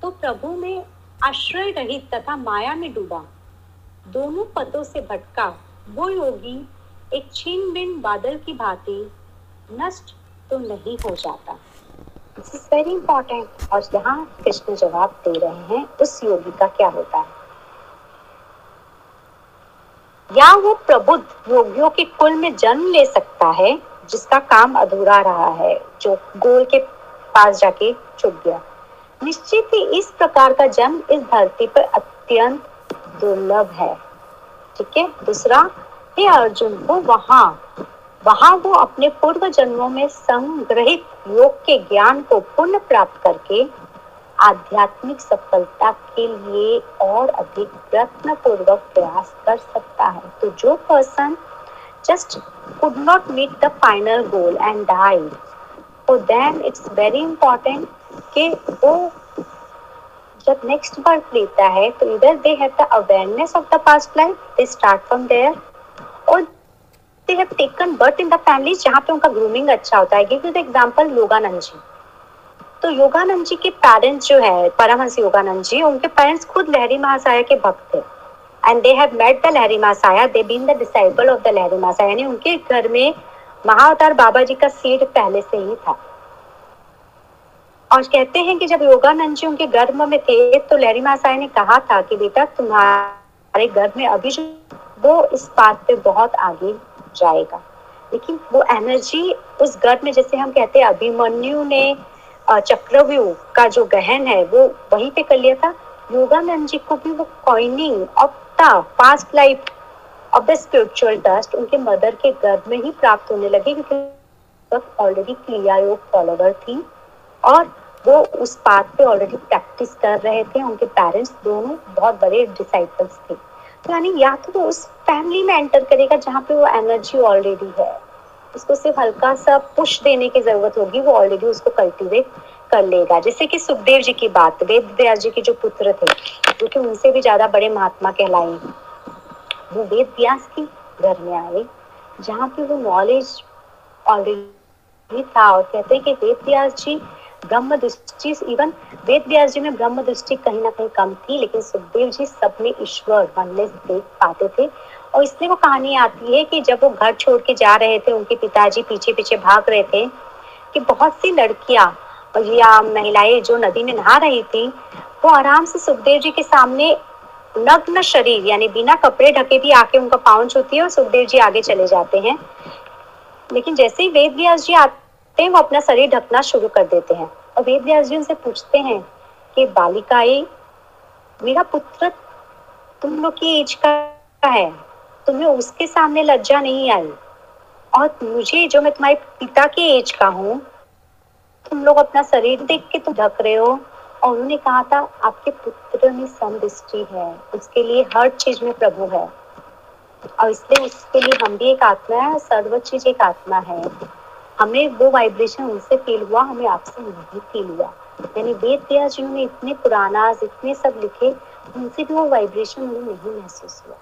तो प्रभु में आश्रय रहित तथा माया में डूबा, दोनों पदों से भटका वो योगी एक छीन बिन बादल की भांति नष्ट तो नहीं हो जाता। दिस इज़ वेरी इंपॉर्टेंट और यहाँ कृष्ण जवाब दे रहे हैं, उस योगी का क्या होता है? या वो प्रबुद्ध योगियों के कुल में जन्म ले सकता है, जिसका काम अधूरा रहा है, जो गोल के पास जाके चुप गया। निश्चित ही इस प्रकार का जन्म इस धरती पर अत्यंत दुर्लभ है। ठीक है? दूसरा, हे अर्जुन को वहाँ। वहाँ वो अपने पूर्व जन्मों में संग्रहित योग के ज्ञान को पुनः प्राप्त करके आध्यात्मिक सफलता के लिए और अधिक प्रयत्न पूर्वक प्रयास कर सकता है। तो जो person just could not meet the final goal and died तो देन इट्स वेरी इंपॉर्टेंट कि वो जब नेक्स्ट बर्थ लेता है तो इधर they have the awareness of the past life they start from there और they have taken birth in the family जहाँ पे उनका ग्रूमिंग अच्छा होता है. Give you the example Yogananda ji तो योगानंद जी के पेरेंट्स जो है, परमहंस योगानंद जी उनके पेरेंट्स खुद लहरी महासाया के भक्त थे and they have met the Lahiri Mahasaya. They been the disciple of the Lahiri Mahasaya. यानी उनके घर में महाअवतार बाबा जी का सीड पहले से ही था. और कहते हैं कि जब योगानंद जी उनके गर्भ में थे तो लहरी महासाया ने कहा था कि बेटा, तुम्हारे गर्भ में अभी जो वो इस बात पे बहुत आगे जाएगा। लेकिन वो एनर्जी उस गर्भ में, जैसे हम कहते हैं, अभिमन्यु ने चक्रव्यूह का जो गहन है, वो वहीं पे कर लिया था। योगानंद जी को भी वो coining of the past life of the spiritual dust उनके मदर के गर्भ में ही प्राप्त होने लगे, क्योंकि ऑलरेडी क्रिया योग फॉलोवर थी। और वो उस पाथ पे ऑलरेडी प्रैक्टिस कर रहे थे, उनके पेरेंट्स दोनों बहुत बड़े डिसाइपल्स थे। तो यानी या तो वो उस फैमिली में एंटर करेगा जहाँ पे वो एनर्जी ऑलरेडी है। उसको सिर्फ़ हल्का सा पुश देने की ज़रूरत होगी, वो ऑलरेडी उसको कल्टीवेट कर लेगा। जैसे कि सुखदेव जी की बात वेद व्यास जी के जो पुत्र थे, जो कि उनसे भी ज़्यादा बड़े महात्मा कहलाए वो वेद व्यास के घर में आए, जहाँ पे वो नॉलेज ऑलरेडी था और कहते हैं कि वेद व्यास जी ब्रह्म दृष्टि इवन वेद व्यास जी में ब्रह्म दृष्टि कहीं ना कहीं कम थी, लेकिन सुखदेव जी सब में ईश्वर वनलेस देख पाते थे। और इसलिए वो कहानी आती है कि जब वो घर छोड़ के जा रहे थे, उनके पिताजी पीछे पीछे भाग रहे थे, कि बहुत सी लड़कियाँ या महिलाएँ जो नदी में नहा रही थी, वो आराम से सुखदेव जी के सामने नग्न शरीर, यानी बिना कपड़े ढके भी आके उनका पाउन छूती है और सुखदेव जी आगे चले जाते हैं। लेकिन जैसे ही वेद व्यास जी आते हैं वो अपना शरीर ढकना शुरू कर देते हैं। और वेद व्यास जी उनसे पूछते हैं कि बालिकाएँ, मेरा पुत्र तुम लोग की एज का है, तुम्हें उसके सामने लज्जा नहीं आई? और मुझे जो मैं तुम्हारे पिता के एज का हूँ, तुम लोग अपना शरीर देख के तो ढक रहे हो। और उन्होंने कहा था, आपके पुत्र में समदृष्टि है, उसके लिए हर चीज़ में प्रभु है। और इसलिए उसके लिए हम भी एक आत्मा है सर्व चीज़ एक आत्मा है। हमें वो वाइब्रेशन उनसे फील हुआ, हमें आपसे नहीं फील हुआ। यानी वेद व्यास जिन्होंने इतने पुराना इतने सब लिखे, उनसे भी वो वाइब्रेशन उन्हें नहीं महसूस हुआ।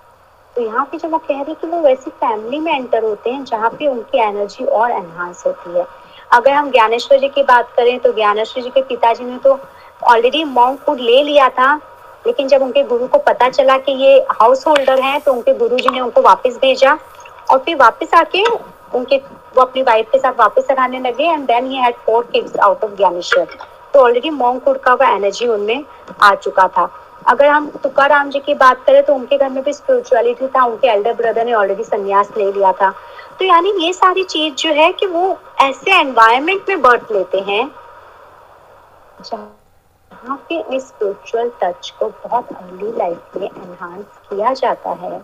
तो यहाँ पे जब वो कह रहे कि वो वैसी फैमिली में एंटर होते हैं, जहाँ पे उनकी एनर्जी और एनहांस होती है। अगर हम ज्ञानेश्वर जी की बात करें तो ज्ञानेश्वर जी के पिताजी ने तो ऑलरेडी मॉन्क फ़ूड ले लिया था, लेकिन जब उनके गुरु को पता चला कि ये हाउस होल्डर है तो उनके गुरु जी ने उनको वापस भेजा और फिर वापस आके उनके वो अपनी वाइफ के साथ वापस रहने लगे and then he had four kids out of Gyaneshwar तो ऑलरेडी मॉन्क फ़ूड का वो एनर्जी उनमें आ चुका था। अगर हम तुकाराम जी की बात करें तो उनके घर में भी स्पिरिचुअलिटी था, उनके एल्डर ब्रदर ने ऑलरेडी संन्यास ले लिया था। तो यानी ये सारी चीज़ जो है कि वो ऐसे एनवायरमेंट में बर्थ लेते हैं, जहाँ पे इस स्पिरिचुअल टच को बहुत अर्ली लाइफ में एनहांस किया जाता है।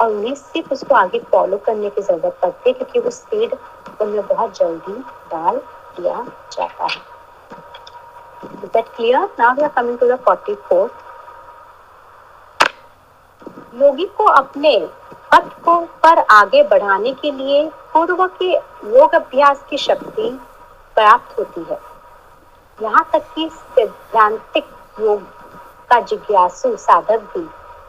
और उन्हें सिर्फ़ उसको आगे फॉलो करने की ज़रूरत पड़ती है, क्योंकि वो स्पीड उनमें बहुत जल्दी डाल दिया जाता है Is that clear? Now we are coming to the 44th. योगी को अपने पथ को पर आगे बढ़ाने के लिए पूर्व के योग अभ्यास की शक्ति प्राप्त होती है यहाँ तक कि सिद्धांतिक योग का जिज्ञासु साधक भी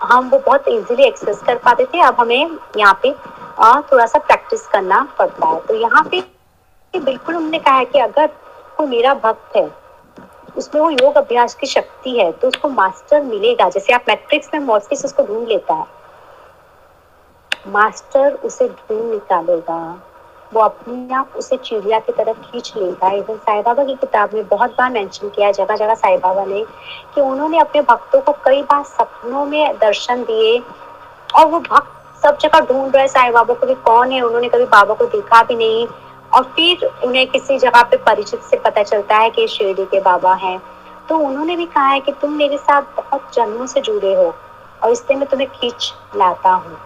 हम वो बहुत इजीली एक्सेस कर पाते थे। अब हमें यहाँ पे थोड़ा सा प्रैक्टिस करना पड़ता है। तो यहाँ पे बिल्कुल हमने कहा है कि अगर कोई मेरा भक्त है, उसमें वो योग अभ्यास की शक्ति है तो उसको मास्टर मिलेगा। जैसे आप मैट्रिक्स में मॉर्फिस उसको ढूंढ लेता है। मास्टर उसे ढूंढ निकालेगा। वो अपने आप उसे चिड़िया की तरफ़ खींच लेगा इवन साई बाबा की किताब में बहुत बार मेंशन किया जगह जगह साई बाबा ने, कि उन्होंने अपने भक्तों को कई बार सपनों में दर्शन दिए और वो भक्त सब जगह ढूंढ रहे साई बाबा को भी कौन है? उन्होंने कभी बाबा को देखा भी नहीं। और फिर उन्हें किसी जगह पे परिचित से पता चलता है कि शिरडी के बाबा हैं। तो उन्होंने भी कहा है कि तुम मेरे साथ बहुत जन्मों से जुड़े हो और इसलिए मैं तुम्हें खींच लाता हूँ।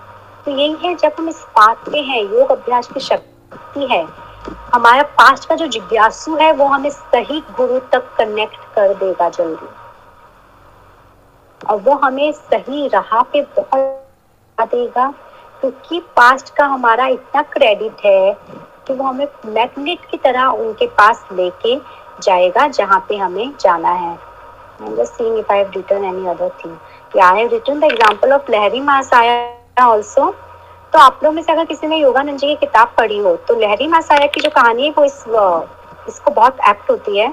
तो यही है, जब हम इस बात पे हैं, योग अभ्यास की शक्ति है। हमारा पास्ट का जो जिज्ञासु है, वो हमें सही गुरु तक कनेक्ट कर देगा जल्दी। और वो हमें सही राह पे बहुत देगा, क्योंकि पास्ट का हमारा इतना क्रेडिट है कि वो हमें मैग्नेट की तरह उनके पास लेके जाएगा, जहाँ पे हमें जाना है। Example of Lahiri मासाया also. तो आप लोग में से अगर किसी ने योगानंद जी की किताब पढ़ी हो तो लहरी मासाया की जो कहानी है, वो इस इसको बहुत एप्ट होती है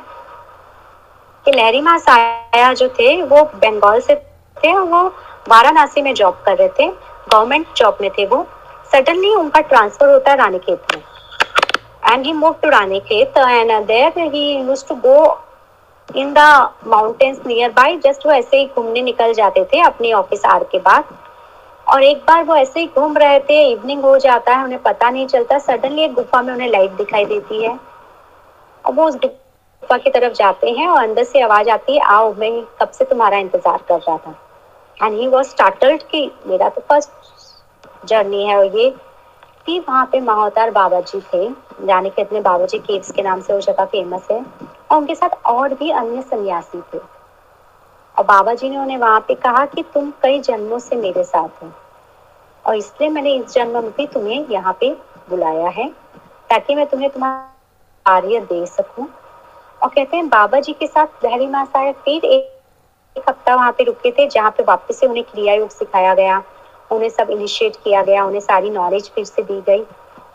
कि लहरी मासाया जो थे, वो बंगाल से थे और वो वाराणसी में जॉब कर रहे थे गवर्नमेंट जॉब में थे वो। सडनली उनका ट्रांसफ़र होता है रानीखेत में। And he move to Ranikhet and there he used to go in the mountains near by just वो ऐसे ही घूमने निकल जाते थे अपने ऑफ़िस आर के बाद। और एक बार वो ऐसे ही घूम रहे थे इवनिंग हो जाता है, उन्हें पता नहीं चलता। सडनली एक गुफा में उन्हें लाइट दिखाई देती है। और वो उस गुफा की तरफ़ जाते हैं और अंदर से आवाज़ आती है, आओ, मैं कब से तुम्हारा इंतज़ार कर रहा था? एंड ही वॉज़ स्टार्टल्ड कि मेरा तो फ़र्स्ट जर्नी है और ये। भी वहाँ पे महावतार बाबा जी थे, जाने के इतने बाबा जी केव्स के नाम से वो जगह फ़ेमस है। और उनके साथ और भी अन्य सन्यासी थे। और बाबा जी ने उन्हें वहाँ पे कहा कि तुम कई जन्मों से मेरे साथ हो। और इसलिए मैंने इस जन्म में भी तुम्हें यहाँ पे बुलाया है ताकि मैं तुम्हें तुम्हारा कार्य दे सकूँ। और कहते हैं बाबा जी के साथ लहरी माँ साहब फिर एक, एक हफ़्ता वहाँ पे रुके थे जहाँ पे वापस से उन्हें क्रिया योग सिखाया गया उन्हें सब इनिशिएट किया गया उन्हें सारी नॉलेज फिर से दी गई।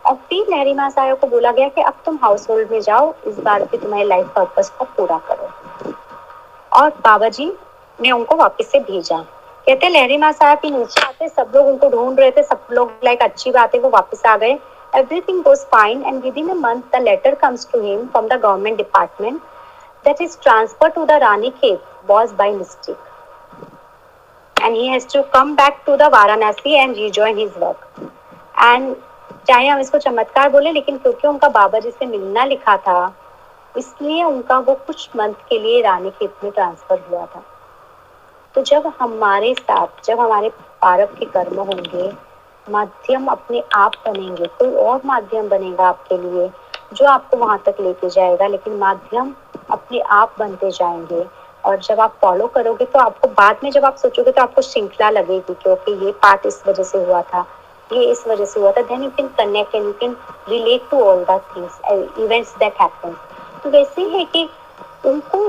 और फिर लहरी माँ साहब को बोला गया कि अब तुम हाउस होल्ड में जाओ इस बार भी तुम्हारे लाइफ पर्पज को पूरा करो। और बाबा जी ने उनको वापस से भेजा। कहते लहरी लहरीमा साहब ही नीचे आते सब लोग उनको ढूंढ रहे थे, सब लोग लाइक अच्छी बात है वो वापस आ गए। Everything goes fine and within a month the letter comes to him from the government department that is transfer to the Ranikhet was by mistake and he has to come back to the Varanasi and rejoin his work and चाहे हम इसको चमत्कार बोले, लेकिन क्योंकि उनका बाबा जिसे मिलना लिखा था, इसलिए उनका वो कुछ मंथ के लिए रानी खेत में ट्रांसफ़र हुआ था। तो जब हमारे साथ, जब हमारे पारक के कर्म होंगे, माध्यम अपने आप बनेंगे, कोई और माध्यम बनेगा आपके लिए, जो आपको वहाँ तक लेके जाएगा, लेकिन माध्यम अपने आप बनते जाएँगे। और जब आप फॉलो करोगे तो आपको बाद में जब आप सोचोगे तो आपको श्रृंखला लगेगी क्योंकि ये पार्ट इस वजह से हुआ था, ये इस वजह से हुआ था then you can connect and you can relate to all the things events that happen तो वैसे है कि उनको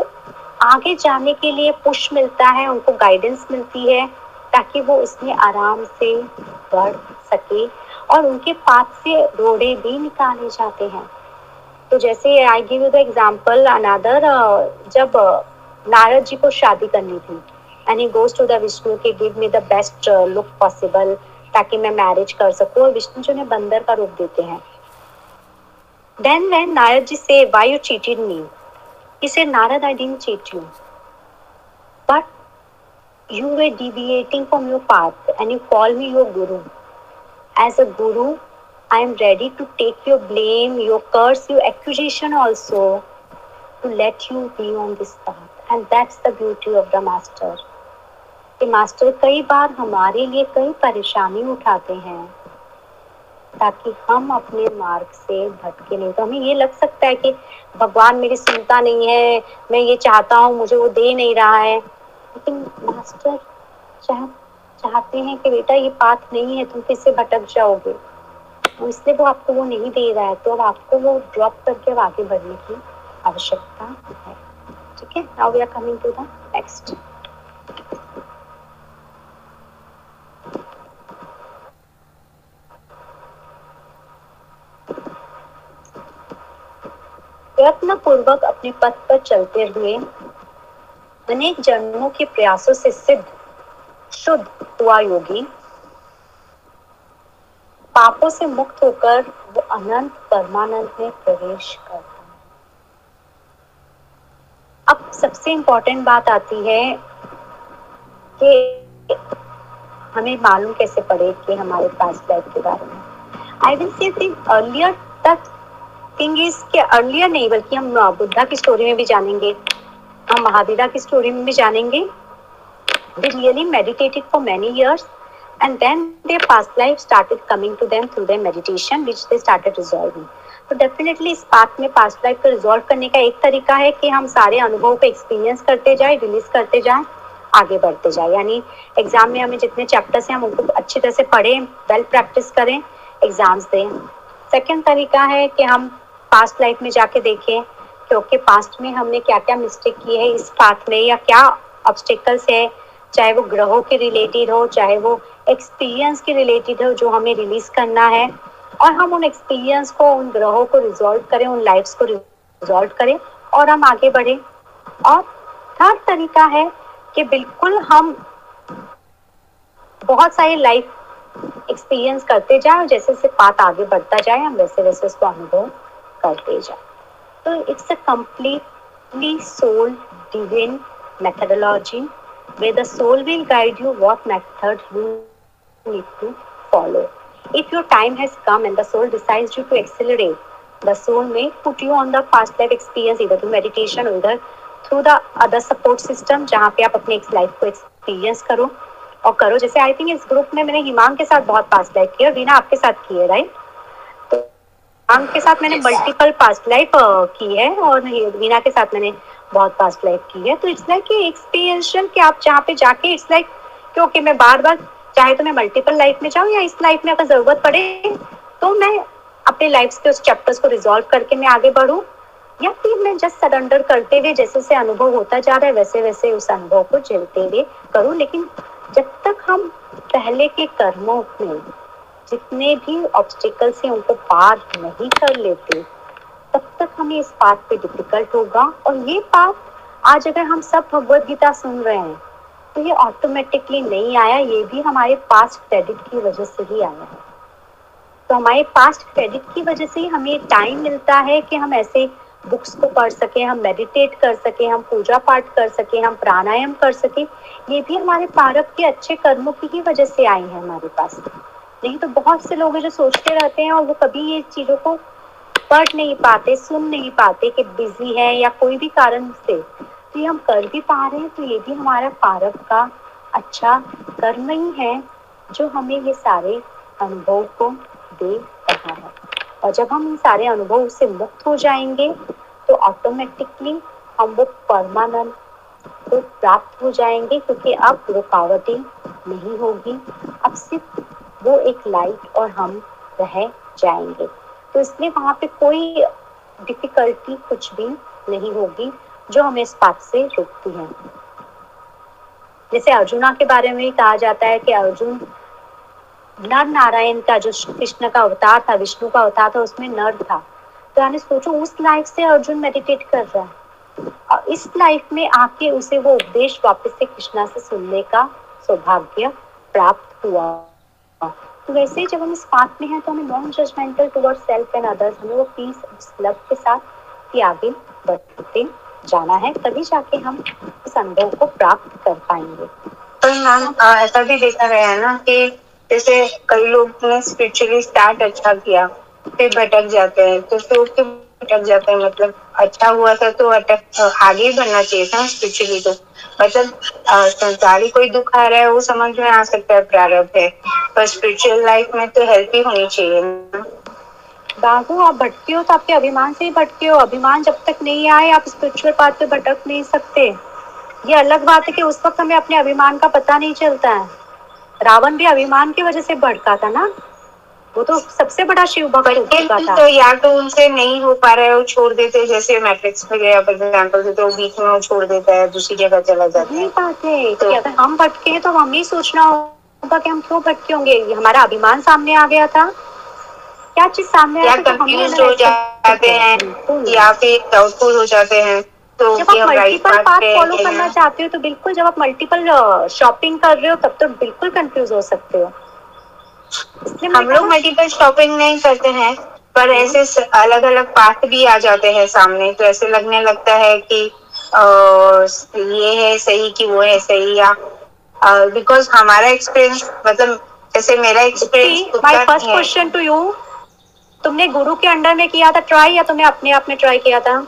आगे जाने के लिए पुश मिलता है, उनको गाइडेंस मिलती है, ताकि वो उसमें आराम से बढ़ सके और उनके पास से रोड़े भी निकाले जाते हैं। तो जैसे I give you the example another जब नारद जी को शादी करनी थी and he goes to the Vishnu के give me the best look possible ताकि मैं मैरिज कर सकूँ, और विष्णु जी ने बंदर का रूप देते हैं। देन व्हेन नारद जी से why you cheated me He said, Narad, I didn't cheat you. But you were deviating from your path and you call me your guru. As a guru, I am ready to take your blame, your curse, your accusation also to let you be on this path. And that's the beauty of the master. कि मास्टर कई बार हमारे लिए कई परेशानी उठाते हैं ताकि हम अपने मार्ग से भटके नहीं। तो हमें ये लग सकता है कि भगवान मेरी सुनता नहीं है, मैं ये चाहता हूँ, मुझे वो दे नहीं रहा है। लेकिन मास्टर, चाह, चाहते हैं कि बेटा ये बात नहीं है, तुम फिर से भटक जाओगे। तो इसलिए वो आपको वो नहीं दे रहा है तो अब आपको वो ड्रॉप करके अब आगे बढ़ने की आवश्यकता है। ठीक है? Now we are coming to the next प्रयत्न पूर्वक अपने पथ पर चलते हुए अनेक जन्मों के प्रयासों से सिद्ध, शुद्ध हुआ योगी। पापों से मुक्त होकर वो अनंत परमानंद में प्रवेश करता है। अब सबसे इंपॉर्टेंट बात आती है कि हमें मालूम कैसे पड़े कि हमारे पास लाइफ के बारे में। आई विल से अर्लियर तक थिंग इज़ के अर्लियर नहीं, बल्कि हम बुद्धा की स्टोरी में भी जानेंगे, हम महावीरा की स्टोरी में भी जानेंगे। They really meditated for many years, and then their past life started coming to them through their meditation, which they started resolving. तो डेफिनेटली इस बात में पास्ट लाइफ को रिजॉल्व करने का एक तरीका है कि हम सारे अनुभव को एक्सपीरियंस करते जाए रिलीज़ करते जाए, आगे बढ़ते जाए। यानी एग्ज़ाम में हमें जितने चैप्टर्स हैं, हम उनको अच्छी तरह से पढ़ें वेल प्रैक्टिस करें एग्ज़ाम्स दें। सेकेंड तरीका है कि हम पास्ट लाइफ में जाके देखें क्योंकि पास्ट में हमने क्या क्या मिस्टेक की है इस पाथ में, या क्या ऑब्स्टिकल्स है, चाहे वो ग्रहों के रिलेटेड हो, चाहे वो एक्सपीरियंस के रिलेटेड हो, जो हमें रिलीज़ करना है। और हम उन एक्सपीरियंस को, उन ग्रहों को रिजॉल्व करें, उन लाइफ्स को रिजॉल्व करें, और हम आगे बढ़े। और थर्ड तरीका है कि बिल्कुल हम बहुत सारे लाइफ एक्सपीरियंस करते जाए जैसे जैसे पाथ आगे बढ़ता जाए, हम वैसे वैसे उसको अनुभव कर दिए जाए तो it's a completely soul divine methodology way the soul will guide you what method you need to follow if your time has come and the soul decide you to accelerate the soul में put you on the fast life experience इधर टू मेडिटेशन उधर through the other support system जहाँ पे आप अपने लाइफ को एक्सपीरियंस करो और करो। जैसे आई थिंक इस ग्रुप में मैंने हिमांग के साथ बहुत पास लाइक किया और रीना आपके साथ किए राइट? हिमांग के साथ मैंने मल्टीपल पास्ट लाइफ की है और रीना के साथ मैंने बहुत पास्ट लाइफ की है। तो इट्स लाइक एक्सपीरियंशियल कि आप जहाँ पे जाके इट्स लाइक क्योंकि मैं बार बार चाहे तो मैं मल्टीपल लाइफ में जाऊँ या इस लाइफ में अगर ज़रूरत पड़े तो मैं अपने लाइफ के उस चैप्टर्स को रिजॉल्व करके मैं आगे बढ़ूँ। या फिर मैं जस्ट सरेंडर करते हुए जैसे जैसे अनुभव होता जा रहा है वैसे वैसे उस अनुभव को झेलते हुए करूँ। लेकिन जब तक हम पहले के कर्मों में जितने भी ऑब्स्टिकल से उनको पार नहीं कर लेते, तब तक हमें इस पाथ पे डिफ़िकल्ट होगा। और ये पाथ आज अगर हम सब भगवत गीता सुन रहे हैं तो ये ऑटोमेटिकली नहीं आया, ये भी हमारे पास्ट क्रेडिट की वजह से ही आया है। तो हमारे पास्ट क्रेडिट की वजह से ही हमें टाइम मिलता है कि हम ऐसे बुक्स को पढ़ सके, हम मेडिटेट कर सके, हम पूजा पाठ कर सके, हम प्राणायाम कर सके। ये भी हमारे पारक के अच्छे कर्मों की ही वजह से आई है हमारे पास। नहीं तो बहुत से लोग हैं जो सोचते रहते हैं और वो कभी ये चीज़ों को पढ़ नहीं पाते, सुन नहीं पाते कि बिज़ी है या कोई भी कारण से। तो ये हम कर भी पा रहे हैं तो ये भी हमारा पारक का अच्छा कर्म ही है, जो हमें ये सारे अनुभव को दे रहा है। और जब हम इन सारे अनुभव से मुक्त हो जाएँगे तो ऑटोमेटिकली हम वो परमानंद को प्राप्त हो जाएँगे, क्योंकि अब रुकावटें नहीं होगी। अब सिर्फ़ वो एक लाइट और हम रह जाएँगे। तो इसलिए वहाँ पे कोई डिफिकल्टी कुछ भी नहीं होगी जो हमें इस बात से रोकती है। जैसे अर्जुना के बारे में कहा जाता है कि अर्जुन नर नारायण का जो कृष्ण का अवतार था, विष्णु का अवतार था, उसमें नर था। तो यानी सोचो, उस लाइफ से अर्जुन मेडिटेट कर रहा है। और इस लाइफ में आके उसे वो उपदेश वापस से कृष्णा से सुनने का सौभाग्य प्राप्त हुआ। तो वैसे जब हम इस पाथ में हैं तो हमें non judgemental toward self and others हमें वो पीस लव के साथ ही आगे बढ़ते जाना है, तभी जाके हम इस अनुभव को प्राप्त कर पाएँगे। तो मैम ऐसा भी देखा गया है ना कि जैसे कई लोग ने स्पिरिचुअली स्टार्ट अच्छा किया, फिर भटक जाते हैं तो फिर उसके भटक जाते हैं मतलब अच्छा हुआ था तो अटक आगे बढ़ना चाहिए था स्पिरिचुअली तो मतलब संसारी कोई दुख आ रहा है, वो समझ में आ सकता है प्रारंभ है। पर स्पिरिचुअल लाइफ में तो हेल्प ही होनी चाहिए बाबू आप भटके हो तो आपके अभिमान से ही भटके हो। अभिमान जब तक नहीं आए, आप स्पिरिचुअल पाथ पे भटक नहीं सकते। ये अलग बात है कि उस वक्त हमें अपने अभिमान का पता नहीं चलता है। रावण भी अभिमान की वजह से भटका था ना। वो तो सबसे बड़ा शिव भक्त तो या तो उनसे नहीं हो पा रहा है वो छोड़ देते जैसे मैट्रिक्स में गया फॉर एग्जांपल तो बीच में वो छोड़ देता है दूसरी जगह चला जाता है। बात है तो अगर हम भटके तो हमें सोचना होगा कि हम क्यों भटके होंगे। हमारा अभिमान सामने आ गया था। क्या चीज़ सामने या कंफ्यूज हो जाते हैं। या फिर डाउटफुल हो जाते हैं तो जब आप मल्टीपल पाथ फॉलो करना चाहते हो तो बिल्कुल जब आप मल्टीपल शॉपिंग कर रहे हो तब तो बिल्कुल कंफ्यूज हो सकते हो। हम लोग मल्टीपल शॉपिंग नहीं करते हैं पर हम्म। ऐसे अलग अलग पार्ट भी आ जाते हैं सामने। तो ऐसे लगने लगता है कि ये है सही कि वो है सही या बिकॉज़ हमारा एक्सपीरियंस मतलब जैसे मेरा experience my first question to you तुमने गुरु के अंडर में किया था ट्राई या तुमने अपने आप में ट्राई किया था?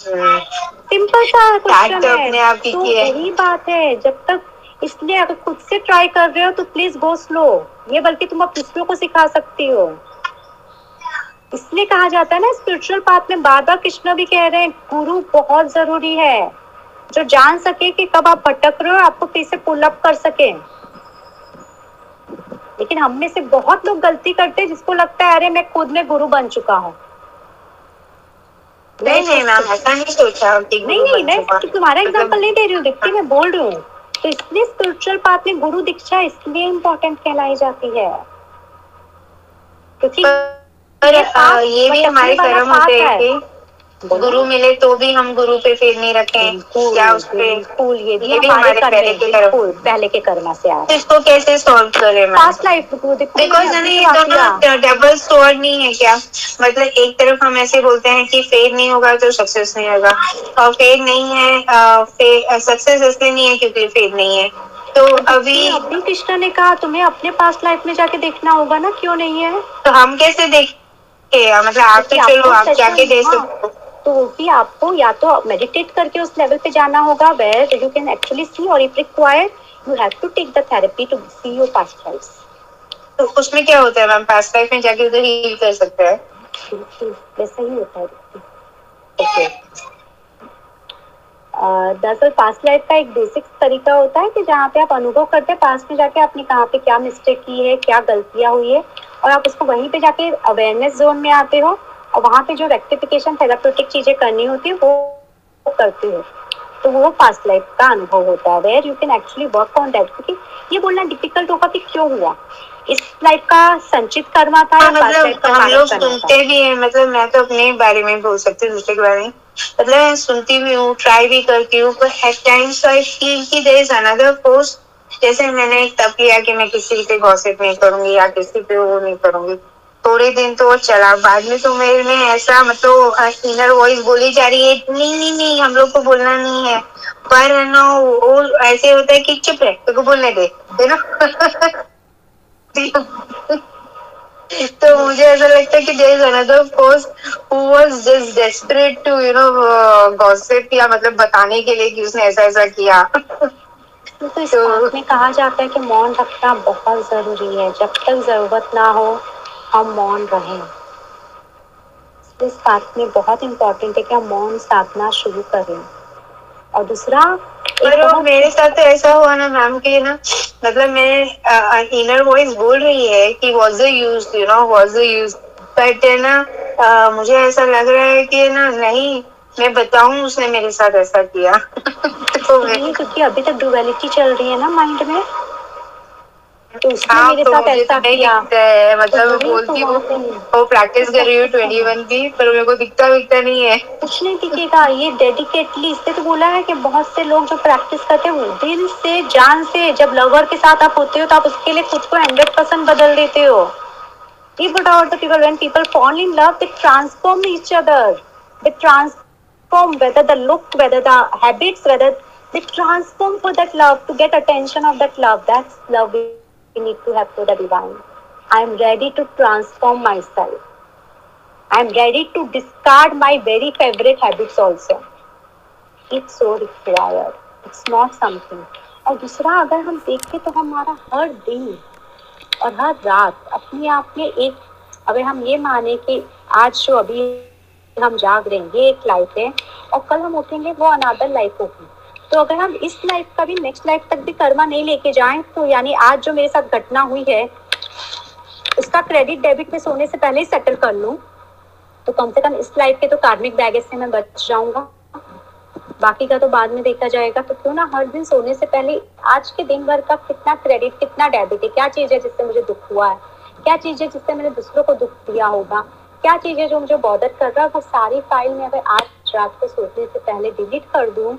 सिंपल सा क्वेश्चन तो है। तो यही बात है जब तक इसलिए अगर खुद से ट्राई कर रहे हो तो प्लीज़ गो स्लो ये बल्कि तुम अब दूसरों को सिखा सकती हो. इसलिए कहा जाता है ना स्पिरिचुअल पाथ में बार बार कृष्ण भी कह रहे हैं गुरु बहुत ज़रूरी है. जो जान सके कि कब आप भटक रहे हो आपको फिर से पुल अप कर सके. लेकिन हम में से बहुत लोग गलती करते हैं जिसको लगता है अरे मैं खुद में गुरु बन चुका हूँ. नहीं नहीं मैम ऐसा नहीं सोचा नहीं नहीं मैं तुम्हारा एग्ज़ाम्पल मतलब नहीं दे रही हूँ दीप्ति मैं बोल रही हूँ। तो इसलिए स्पिरिचुअल पाथ में गुरु दीक्षा इसलिए इम्पोर्टेंट कहलाई जाती है। क्योंकि ये भी हमारे कर्म होते हैं गुरु मिले तो भी हम गुरु पे फेर नहीं रखें। या उस पे? बिल्कुल ये भी ये भी हमारे कर्म पहले है की तरफ़। बिल्कुल पहले के कर्म से आ तो इसको कैसे सॉल्व करें मैम? पास्ट लाइफ देखो बिकॉज़ मैंने ये अभी क्या किया। दोनों डबल स्टोर नहीं है क्या? मतलब एक तरफ़ हम ऐसे बोलते हैं कि फेल नहीं होगा तो सक्सेस नहीं होगा। और फेल नहीं है सक्सेस इसलिए नहीं है क्योंकि फेल नहीं है। तो अभी अभी कृष्णा ने कहा तुम्हें अपने पास्ट लाइफ में जाके देखना होगा ना क्यों नहीं है? तो हम कैसे देखें? मतलब आप तो चलो आप जाके दे सकते हो। तो वो भी आपको या तो मेडिटेट करके उस लेवल पे जाना होगा where you can actually see और if required you have to take the therapy to see your past lifes तो उसमें क्या होता है मैम? पास्ट लाइफ में जाके उधर हील कर सकते हैं? वैसा ही होता है। ओके दरअसल पास्ट लाइफ का एक बेसिक तरीका होता है कि जहाँ पे आप अनुभव करते हैं पास्ट में जाके आपने कहाँ पे क्या मिस्टेक की है क्या गलतियाँ हुई है और आप उसको वहीं पे जाके अवेयरनेस जोन में आते हो। और वहाँ पे जो रेक्टिफिकेशन थेरापेटिक चीज़ें करनी होती है वो करते हो। तो वो पास्ट लाइफ का अनुभव होता है where you can actually work on that क्योंकि ये बोलना डिफ़िकल्ट होगा कि क्यों हुआ? इस लाइफ का संचित कर्मा था हाँ, मतलब हम लोग सुनते भी हैं मतलब मैं तो अपने बारे में बोल सकती हूँ दूसरे के बारे में। मतलब मैं सुनती भी हूँ ट्राई भी करती हूँ पर एट टाइम्स आई फील कि देयर इज़ अनदर फोर्स जैसे मैंने तब किया कि मैं किसी पे गॉसिप नहीं करूँगी या किसी पे वो नहीं करूँगी। थोड़े दिन तो चला, बाद में तो मेरे में ऐसा मतलब इनर वॉइस बोली जा रही है, नहीं नहीं नहीं, हम लोग को बोलना नहीं है। पर है ना, वो ऐसे होता है कि चुप रहे को बोलने दे, है ना? (laughs) तो मुझे ऐसा लगता है कि there is another force who was just desperate to you know gossip या मतलब बताने के लिए कि उसने ऐसा ऐसा किया। तो इस तो- में कहा जाता है कि मौन रखना बहुत ज़रूरी है। जब तक ज़रूरत ना हो हम मौन रहें। इस बात में बहुत इम्पोर्टेंट है कि हम मौन साधना शुरू करें। और दूसरा पर वो मेरे साथ तो ऐसा हुआ ना मैम कि ना मतलब मैं इनर वॉइस बोल रही है कि was the use you know was the use but ना मुझे ऐसा लग रहा है कि ना नहीं मैं बताऊँ उसने मेरे साथ ऐसा किया। (laughs) तो नहीं क्योंकि अभी तक डुअलिटी चल रही है ना माइंड में। बहुत से लोग जो प्रैक्टिस करते हैं जान से जब लवर के साथ आप होते हो तो आप उसके लिए खुद को हंड्रेड परसेंट बदल देते हो। People when people fall in love transform each other they transform whether the look whether the weather they transform for that love to get attention of that love that's loving we need to have for the divine. I am ready to transform myself. I am ready to discard my very favorite habits also. It's so required. It's not something. और दूसरा अगर हम देखें तो हमारा हर दिन और हर रात अपने आप में एक अगर हम ये माने कि आज जो अभी हम जाग रहे हैं ये एक लाइफ है और कल हम उठेंगे वो अनादर लाइफ होगी तो अगर हम इस लाइफ का भी नेक्स्ट लाइफ तक भी कर्मा नहीं लेके जाएँ तो यानी आज जो मेरे साथ घटना हुई है उसका क्रेडिट डेबिट में सोने से पहले ही सेटल कर लूँ। तो कम से कम इस लाइफ के तो कार्मिक बैगेज से मैं बच जाऊँगा। बाकी का तो बाद में देखा जाएगा। तो क्यों ना हर दिन सोने से पहले आज के दिन भर का कितना क्रेडिट कितना डेबिट है? क्या चीज़ है जिससे मुझे दुख हुआ है? क्या चीज़ है जिससे मैंने दूसरों को दुख दिया होगा? क्या चीज़ है जो मुझे बॉदर कर रहा है? वो सारी फ़ाइल में अगर आज रात को सोने से पहले डिलीट कर दूँ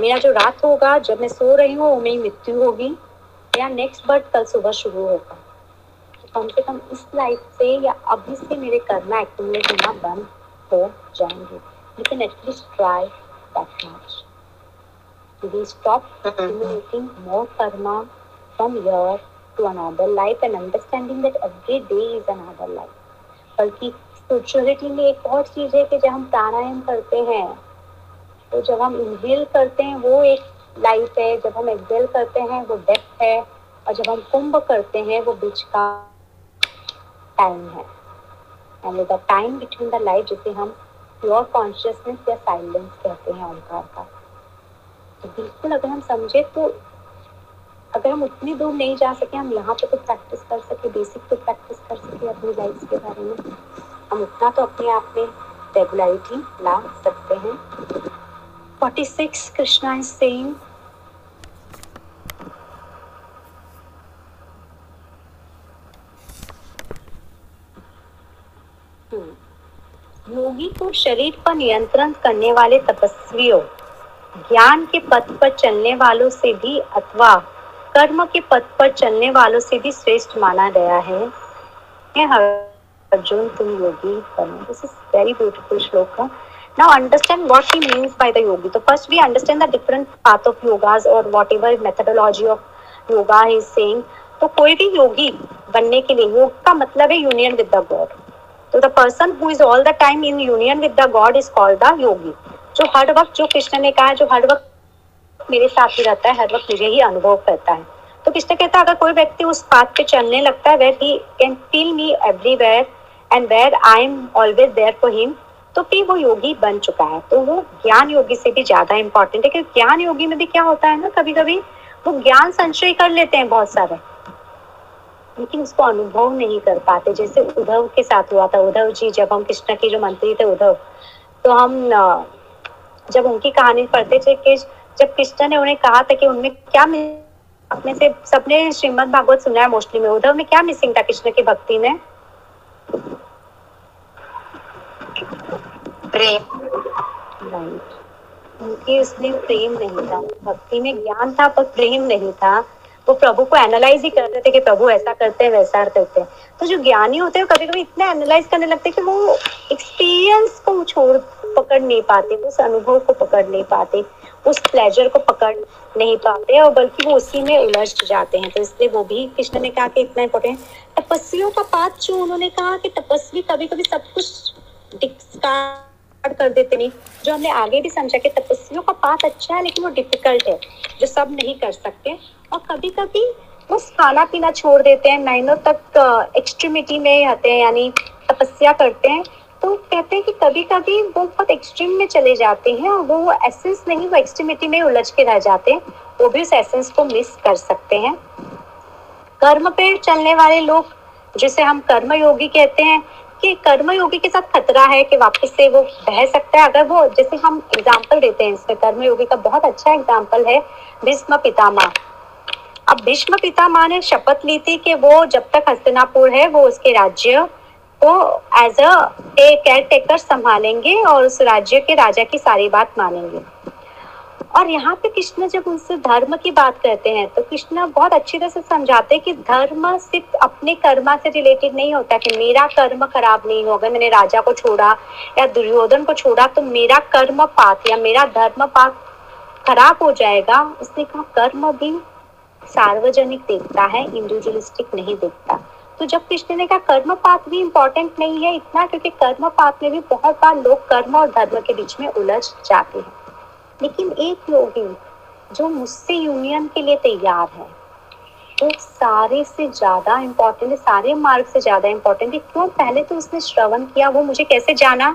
मेरा जो रात होगा जब मैं सो रही हूँ वो मेरी मृत्यु होगी मेरा नेक्स्ट बर्थ कल सुबह शुरू होगा तो कम से कम इस लाइफ से या अभी से मेरे करना एक्टिवेट होना बंद हो जाएँगे you can at least try that much. We stop accumulating more karma from here to another life and understanding that every day is another life. बल्कि स्पिरिचुअलिटी में एक और चीज़ है कि जब हम प्राणायाम करते हैं तो जब हम इनहेल करते हैं, वो एक लाइफ है। जब हम एक्सेल करते हैं, वो डेप्थ है। और जब हम कुंभ करते हैं, वो बीच का टाइम है and the time between the life जिसे हम प्योर कॉन्शियसनेस या साइलेंस कहते हैं, ओंकार का। तो बिल्कुल अगर हम समझे तो अगर हम उतनी दूर नहीं जा सके, हम यहाँ पे तो प्रैक्टिस कर सके बेसिक तो प्रैक्टिस कर सके अपनी लाइफ के बारे में। हम उतना तो अपने आप में रेगुलरिटी ला सकते हैं। 46 कृष्णा इज़ सेइंग योगी को शरीर पर नियंत्रण करने वाले तपस्वियों, ज्ञान के पथ पर चलने वालों से भी अथवा कर्म के पथ पर चलने वालों से भी श्रेष्ठ माना गया है। हे अर्जुन, तुम योगी बनो। This is very beautiful shloka now, understand what he means by the yogi. So, first, we understand the different path of yogas or whatever methodology of yoga he is saying. तो कोई भी योगी बनने के लिए, योग का मतलब है यूनियन विद द गॉड तो the person who is all the time in union with the god is called the yogi जो हर वक्त, जो कृष्ण ने कहा जो हर वक्त मेरे साथ ही रहता है, हर वक्त मुझे ही अनुभव करता है। तो कृष्ण कहता है, अगर कोई व्यक्ति उस पाथ पे चलने लगता है where he can feel me everywhere and where I am always there for him तो फिर वो योगी बन चुका है। तो वो ज्ञान योगी से भी ज़्यादा इंपॉर्टेंट है, क्योंकि ज्ञान योगी में भी क्या होता है ना कभी कभी वो ज्ञान संचय कर लेते हैं बहुत सारे, लेकिन उसको अनुभव नहीं कर पाते। जैसे उद्धव के साथ हुआ था, उद्धव जी, जब हम कृष्ण के जो मंत्री थे उद्धव तो हम जब उनकी कहानी पढ़ते थे कि जब कृष्णा ने उन्हें कहा था कि उनमें क्या अपने से सबने श्रीमद भागवत सुना है मोस्टली में, उद्धव में क्या मिसिंग था कृष्ण की भक्ति में? प्रेम। उनकी उसमें प्रेम नहीं था। भक्ति में ज्ञान था, पर प्रेम नहीं था। वो प्रभु को एनालाइज ही करते थे कि प्रभु ऐसा करते हैं, वैसा करते हैं। तो जो ज्ञानी होते हैं कभी कभी इतना एनालाइज करने लगते हैं कि वो एक्सपीरियंस को छोड़, पकड़ नहीं पाते, उस अनुभव को पकड़ नहीं पाते, उस प्लेजर को पकड़ नहीं पाते, और बल्कि वो उसी में उलझ जाते हैं। तो इसलिए वो भी कृष्ण ने कहा कि इतना इम्पोर्टेंट तपस्वियों का पाठ जो उन्होंने कहा कि तपस्वी कभी कभी सब कुछ डिस्कार्ड कर देते नहीं। जो हमने आगे भी समझा कि तपस्वियों का पाथ अच्छा है, लेकिन वो डिफ़िकल्ट है, जो सब नहीं कर सकते। और कभी कभी वो खाना पीना छोड़ देते हैं, महीनों तक एक्सट्रीमिटी में रहते हैं, यानी तपस्या करते हैं तो कहते हैं कि कभी कभी वो बहुत एक्सट्रीम में चले जाते हैं और वो एसेंस नहीं, वो एक्सट्रीमिटी में उलझ के रह जाते हैं। वो भी उस एसेंस को मिस कर सकते हैं। कर्म पे चलने वाले लोग, जिसे हम कर्म योगी कहते हैं कि कर्म योगी के साथ खतरा है कि वापस से वो बह सकता है। अगर वो, जैसे हम एग्ज़ाम्पल देते हैं, इसमें कर्म योगी का बहुत अच्छा एग्ज़ाम्पल है, भीष्म पितामह। अब भीष्म पितामह ने शपथ ली थी कि वो जब तक हस्तिनापुर है, वो उसके राज्य को एज अ केयर टेकर संभालेंगे और उस राज्य के राजा की सारी बात मानेंगे। और यहाँ पे कृष्ण जब उनसे धर्म की बात करते हैं तो कृष्ण बहुत अच्छी तरह से समझाते हैं कि धर्म सिर्फ़ अपने कर्मा से रिलेटेड नहीं होता, कि मेरा कर्म खराब नहीं होगा, मैंने राजा को छोड़ा या दुर्योधन को छोड़ा तो मेरा कर्म पात या मेरा धर्म पात खराब हो जाएगा। उसने कहा, कर्म भी सार्वजनिक देखता है इंडिविजुअलिस्टिक नहीं देखता। तो जब कृष्ण ने कहा, कर्म पात भी इम्पोर्टेंट नहीं है इतना, क्योंकि कर्म पात में भी बहुत बार लोग कर्म और धर्म के बीच में उलझ जाते हैं। लेकिन एक योगी जो मुझसे यूनियन के लिए तैयार है। वो सारे से ज़्यादा इम्पोर्टेंट है सारे मार्ग से ज़्यादा इम्पोर्टेंट है। क्यों? पहले तो उसने श्रवण किया, वो मुझे कैसे जाना?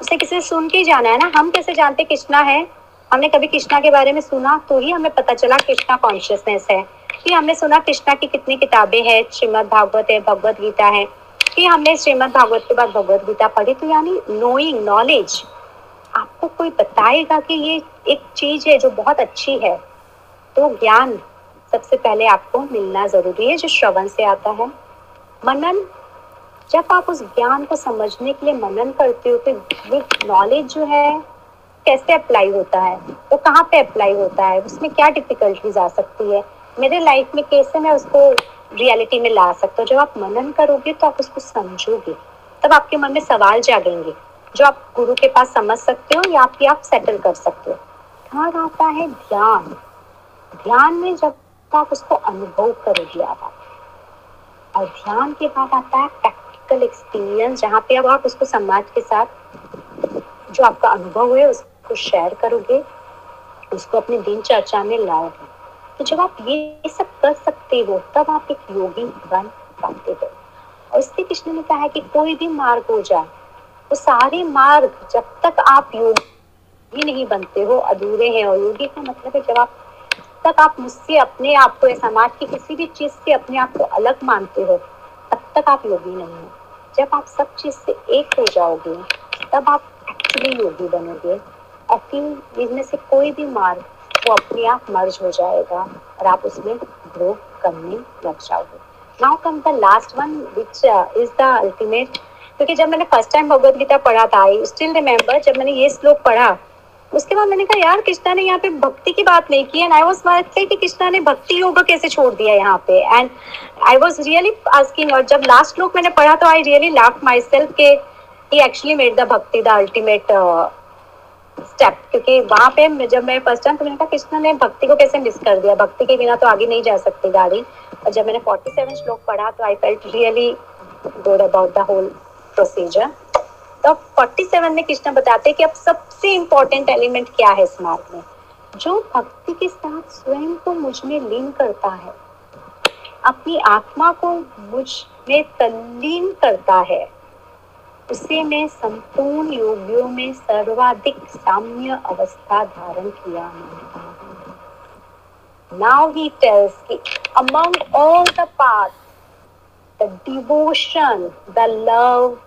उसे किसी सुन के जाना है ना? हम कैसे जानते कृष्णा है? हमने कभी कृष्णा के बारे में सुना तो ही हमें पता चला कृष्णा कॉन्शियसनेस है। कि हमने सुना कृष्णा की कितनी किताबें हैं, श्रीमद भागवत है, भगवत गीता है। कि हमने श्रीमद भागवत के बाद भगवत गीता पढ़ी तो यानी नोइंग नॉलेज आपको कोई बताएगा कि ये एक चीज़ है जो बहुत अच्छी है? तो ज्ञान सबसे पहले आपको मिलना ज़रूरी है, जो श्रवण से आता है। मनन, जब आप उस ज्ञान को समझने के लिए मनन करते हो तो वो नॉलेज जो है, कैसे अप्लाई होता है? वो कहाँ पे अप्लाई होता है? उसमें क्या डिफिकल्टीज आ सकती है? मेरे लाइफ में कैसे मैं उसको रियलिटी में ला सकता हूँ? जब आप मनन करोगे तो आप उसको समझोगे। तब आपके मन में सवाल जागेंगे। जो आप गुरु के पास समझ सकते हो या आप सेटल कर सकते हो। थर्ड आता है ध्यान। ध्यान में जब आप उसको अनुभव करोगे आप, और ध्यान के बाद आता है प्रैक्टिकल एक्सपीरियंस जहाँ पे अब आप उसको समाज के साथ जो आपका अनुभव है उसको शेयर करोगे, उसको अपने दिनचर्चा में लाओगे। तो जब आप ये सब कर सकते हो, तब आप एक योगी बन पाते हो। और इसलिए कृष्ण ने कहा है कि कोई भी मार्ग हो जाए वो सारे मार्ग जब तक आप योगी नहीं बनते हो अधूरे हैं और योगी का मतलब है जब आप तक आप मुझसे अपने आप को या समाज की किसी भी चीज़ से अपने आप को अलग मानते हो, तब तक आप योगी नहीं हो। जब आप सब चीज़ से एक हो जाओगे, तब आप एक्चुअली योगी बनोगे। और फिर इनमें से कोई भी मार्ग, वो अपने आप मर्ज हो जाएगा और आप उसमें ग्रो करने लग जाओगे। Now come the last one which is the ultimate क्योंकि जब मैंने फ़र्स्ट टाइम भगवत गीता पढ़ा था आई स्टिल रिमेम्बर जब मैंने ये श्लोक पढ़ा, उसके बाद मैंने कहा, यार, कृष्णा ने यहाँ पे भक्ति की बात नहीं की एंड आई वाज कि कृष्णा ने भक्ति योग कैसे छोड़ दिया यहाँ पे and I was really asking और जब लास्ट श्लोक मैंने पढ़ा तो I really laugh myself के he actually made the bhakti the ultimate step क्योंकि वहाँ पे जब मैं फ़र्स्ट टाइम तो मैंने कहा, कृष्ण ने भक्ति को कैसे मिस कर दिया? भक्ति के बिना तो आगे नहीं जा सकती गाड़ी. और जब मैंने 47 श्लोक पढ़ा तो I felt really good about the whole procedure तो 47 में कृष्ण बताते हैं कि अब सबसे इम्पोर्टेंट एलिमेंट क्या है इस मार्ग में? जो भक्ति के साथ स्वयं को मुझमें लीन करता है अपनी आत्मा को मुझमें तल्लीन करता है उसे मैं संपूर्ण योगियों में सर्वाधिक साम्य अवस्था धारण किया मानता हूँ। Now he tells कि among all the paths, the devotion, the love,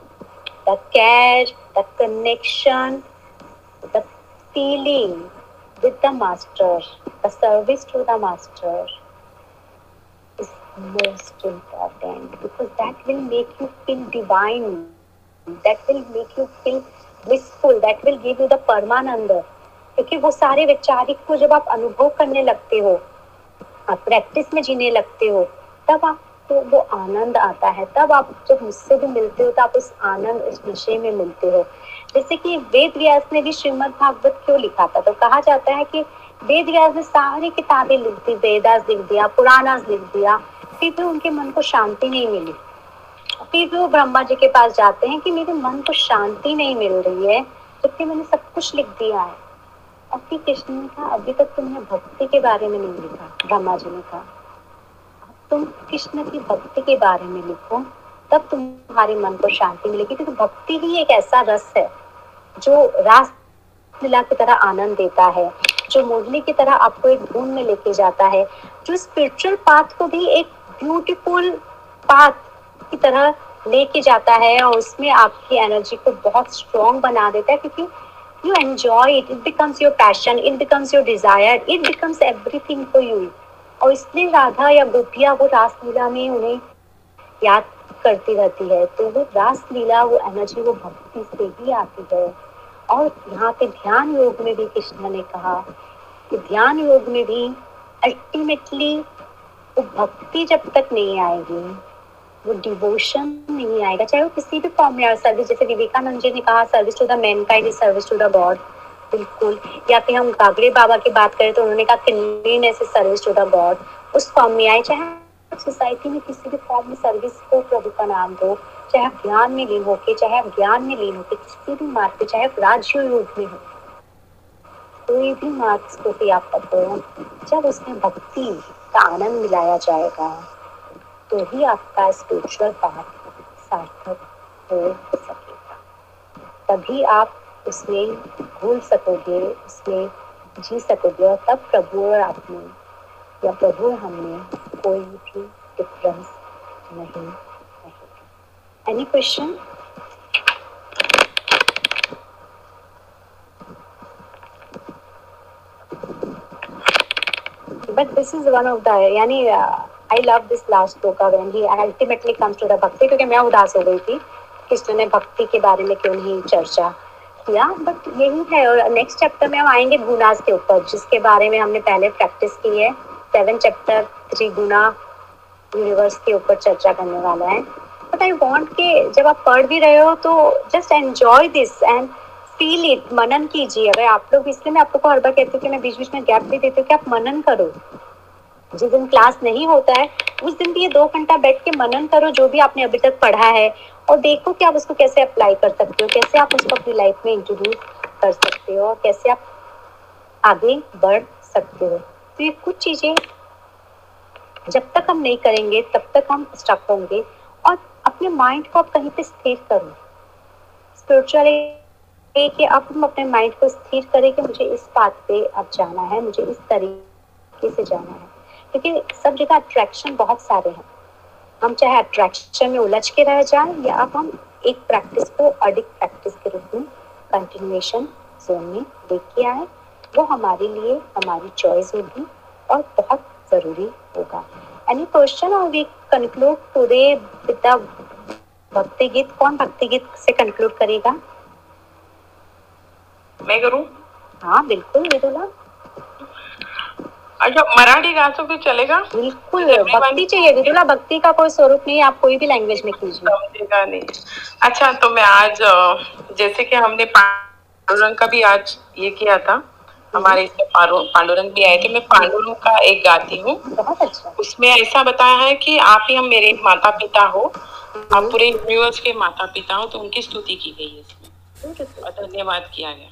the care, the connection, the feeling with the master, the service to the master is most important because that will make you feel divine that will make you feel blissful that will give you the परमानंद क्योंकि वो सारे वैचारिक को जब आप अनुभव करने लगते हो आप प्रैक्टिस में जीने लगते हो तब आपको तो वो आनंद आता है। तब आप जब मुझसे भी मिलते हो तो आप उस आनंद, उस नशे में मिलते हो। जैसे कि वेद व्यास ने भी श्रीमद भागवत क्यों लिखा था? तो कहा जाता है कि वेद व्यास ने सारी किताबें लिख दी, वेदास लिख दिया, पुराणास लिख दिया, फिर भी उनके मन को शांति नहीं मिली। फिर भी वो ब्रह्मा जी के पास जाते हैं कि मेरे मन को शांति नहीं मिल रही है, जबकि मैंने सब कुछ लिख दिया है। और फिर कृष्ण ने कहा, अभी तक तुमने भक्ति के बारे में नहीं लिखा, ब्रह्मा जी ने कहा। तुम कृष्ण की भक्ति के बारे में लिखो, तब तुम्हारे मन को शांति मिलेगी। क्योंकि भक्ति ही एक ऐसा रस है, जो रास लीला की तरह आनंद देता है, जो मुरली की तरह आपको एक धूम में लेके जाता है, जो स्पिरिचुअल पाथ को भी एक ब्यूटीफुल पाथ की तरह लेके जाता है और उसमें आपकी एनर्जी को बहुत स्ट्रॉन्ग बना देता है, क्योंकि you enjoy it it becomes your passion it becomes your desire it becomes everything for you और इसलिए राधा या गोपिया वो रासलीला में उन्हें याद करती रहती है। तो वो रासलीला, वो एनर्जी, वो भक्ति से ही आती है। और यहाँ पे ध्यान योग में भी कृष्णा ने कहा कि ध्यान योग में भी अल्टीमेटली वो भक्ति जब तक नहीं आएगी, वो डिवोशन नहीं आएगा। चाहे वो किसी भी फॉर्म में सर्विस जैसे विवेकानंद जी ने कहा service to the mankind service to the god बिल्कुल। या फिर हम गागड़े बाबा की बात करें तो उन्होंने कहा is service to the god उस फॉर्म में आए, चाहे सोसाइटी में किसी भी फॉर्म में सर्विस को प्रभु का नाम दो, चाहे आप ज्ञान में लीन होके, चाहे आप ज्ञान में लीन होके, किसी भी मार्ग पे, चाहे राज्य योग में हो, कोई भी मार्ग को भी आप पकड़ो जब उसमें भक्ति का आनंद मिलाया जाएगा तो ही आपका स्पिरिचुअल पाथ सार्थक हो सकेगा। तभी आप उसमें भूल सकोगे उसमें जी सकोगे और तब प्रभु और आप में या प्रभु और हमें कोई भी डिफरेंस नहीं any question but this is one of the uh, I love this last shloka when he ultimately comes to the bhakti क्योंकि मैं उदास हो गई थी कृष्ण ने भक्ति के बारे में क्यों नहीं चर्चा किया बट यही है और नेक्स्ट चैप्टर में हम आएँगे गुनास के ऊपर, जिसके बारे में हमने पहले प्रैक्टिस की है। सेवन चैप्टर थ्री गुना यूनिवर्स के ऊपर चर्चा करने वाला है। बट आई वॉन्ट के जब आप पढ़ भी रहे हो तो just enjoy this and feel it मनन कीजिए। अगर आप लोग, इसलिए मैं आप लोग को हर बार कहती हूँ कि मैं बीच बीच में गैप भी देती हूँ कि आप मनन करो। जिस दिन क्लास नहीं होता है, उस दिन भी ये दो घंटा बैठ के मनन करो, जो भी आपने अभी तक पढ़ा है। और देखो कि आप उसको कैसे अप्लाई कर सकते हो, कैसे आप उसको अपनी लाइफ में इंट्रोड्यूस कर सकते हो और कैसे आप आगे बढ़ सकते हो। तो ये कुछ चीज़ें जब तक हम नहीं करेंगे, तब तक हम स्टक होंगे और अपने माइंड को आप कहीं पे स्थिर करो। स्पिरिचुअल कि अब हम अपने माइंड को स्थिर करें कि मुझे इस बात पे अब जाना है, मुझे इस तरीके से जाना है। क्योंकि सब जगह अट्रैक्शन बहुत सारे हैं। हम चाहे अट्रैक्शन में उलझ के रह जाए या अब हम एक प्रैक्टिस को अडिक प्रैक्टिस के रूप में कंटिन्यूएशन जोन में देख के आए वो हमारे लिए हमारी चॉइस होगी और बहुत ज़रूरी होगा। एनी क्वेश्चन और we conclude today with the bhakti geet? कौन भक्ति गीत से कंक्लूड करेगा? मैं करूँ? हाँ बिल्कुल विदुला अच्छा मराठी गा तो भी चलेगा? बिल्कुल भक्ति चाहिए विदुला भक्ति का कोई स्वरूप नहीं आप कोई भी लैंग्वेज में कीजिए नहीं। अच्छा तो मैं आज जैसे कि हमने पांडुरंग का भी आज ये किया था हमारे इसमें पांडुरंग भी आए थे। मैं पांडुरंग का एक गाती हूँ। अच्छा। उसमें ऐसा बताया है कि आप ही हम मेरे माता पिता हो आप पूरे यूनिवर्स के माता पिता हो तो उनकी स्तुति की गई है इसमें। और धन्यवाद किया गया।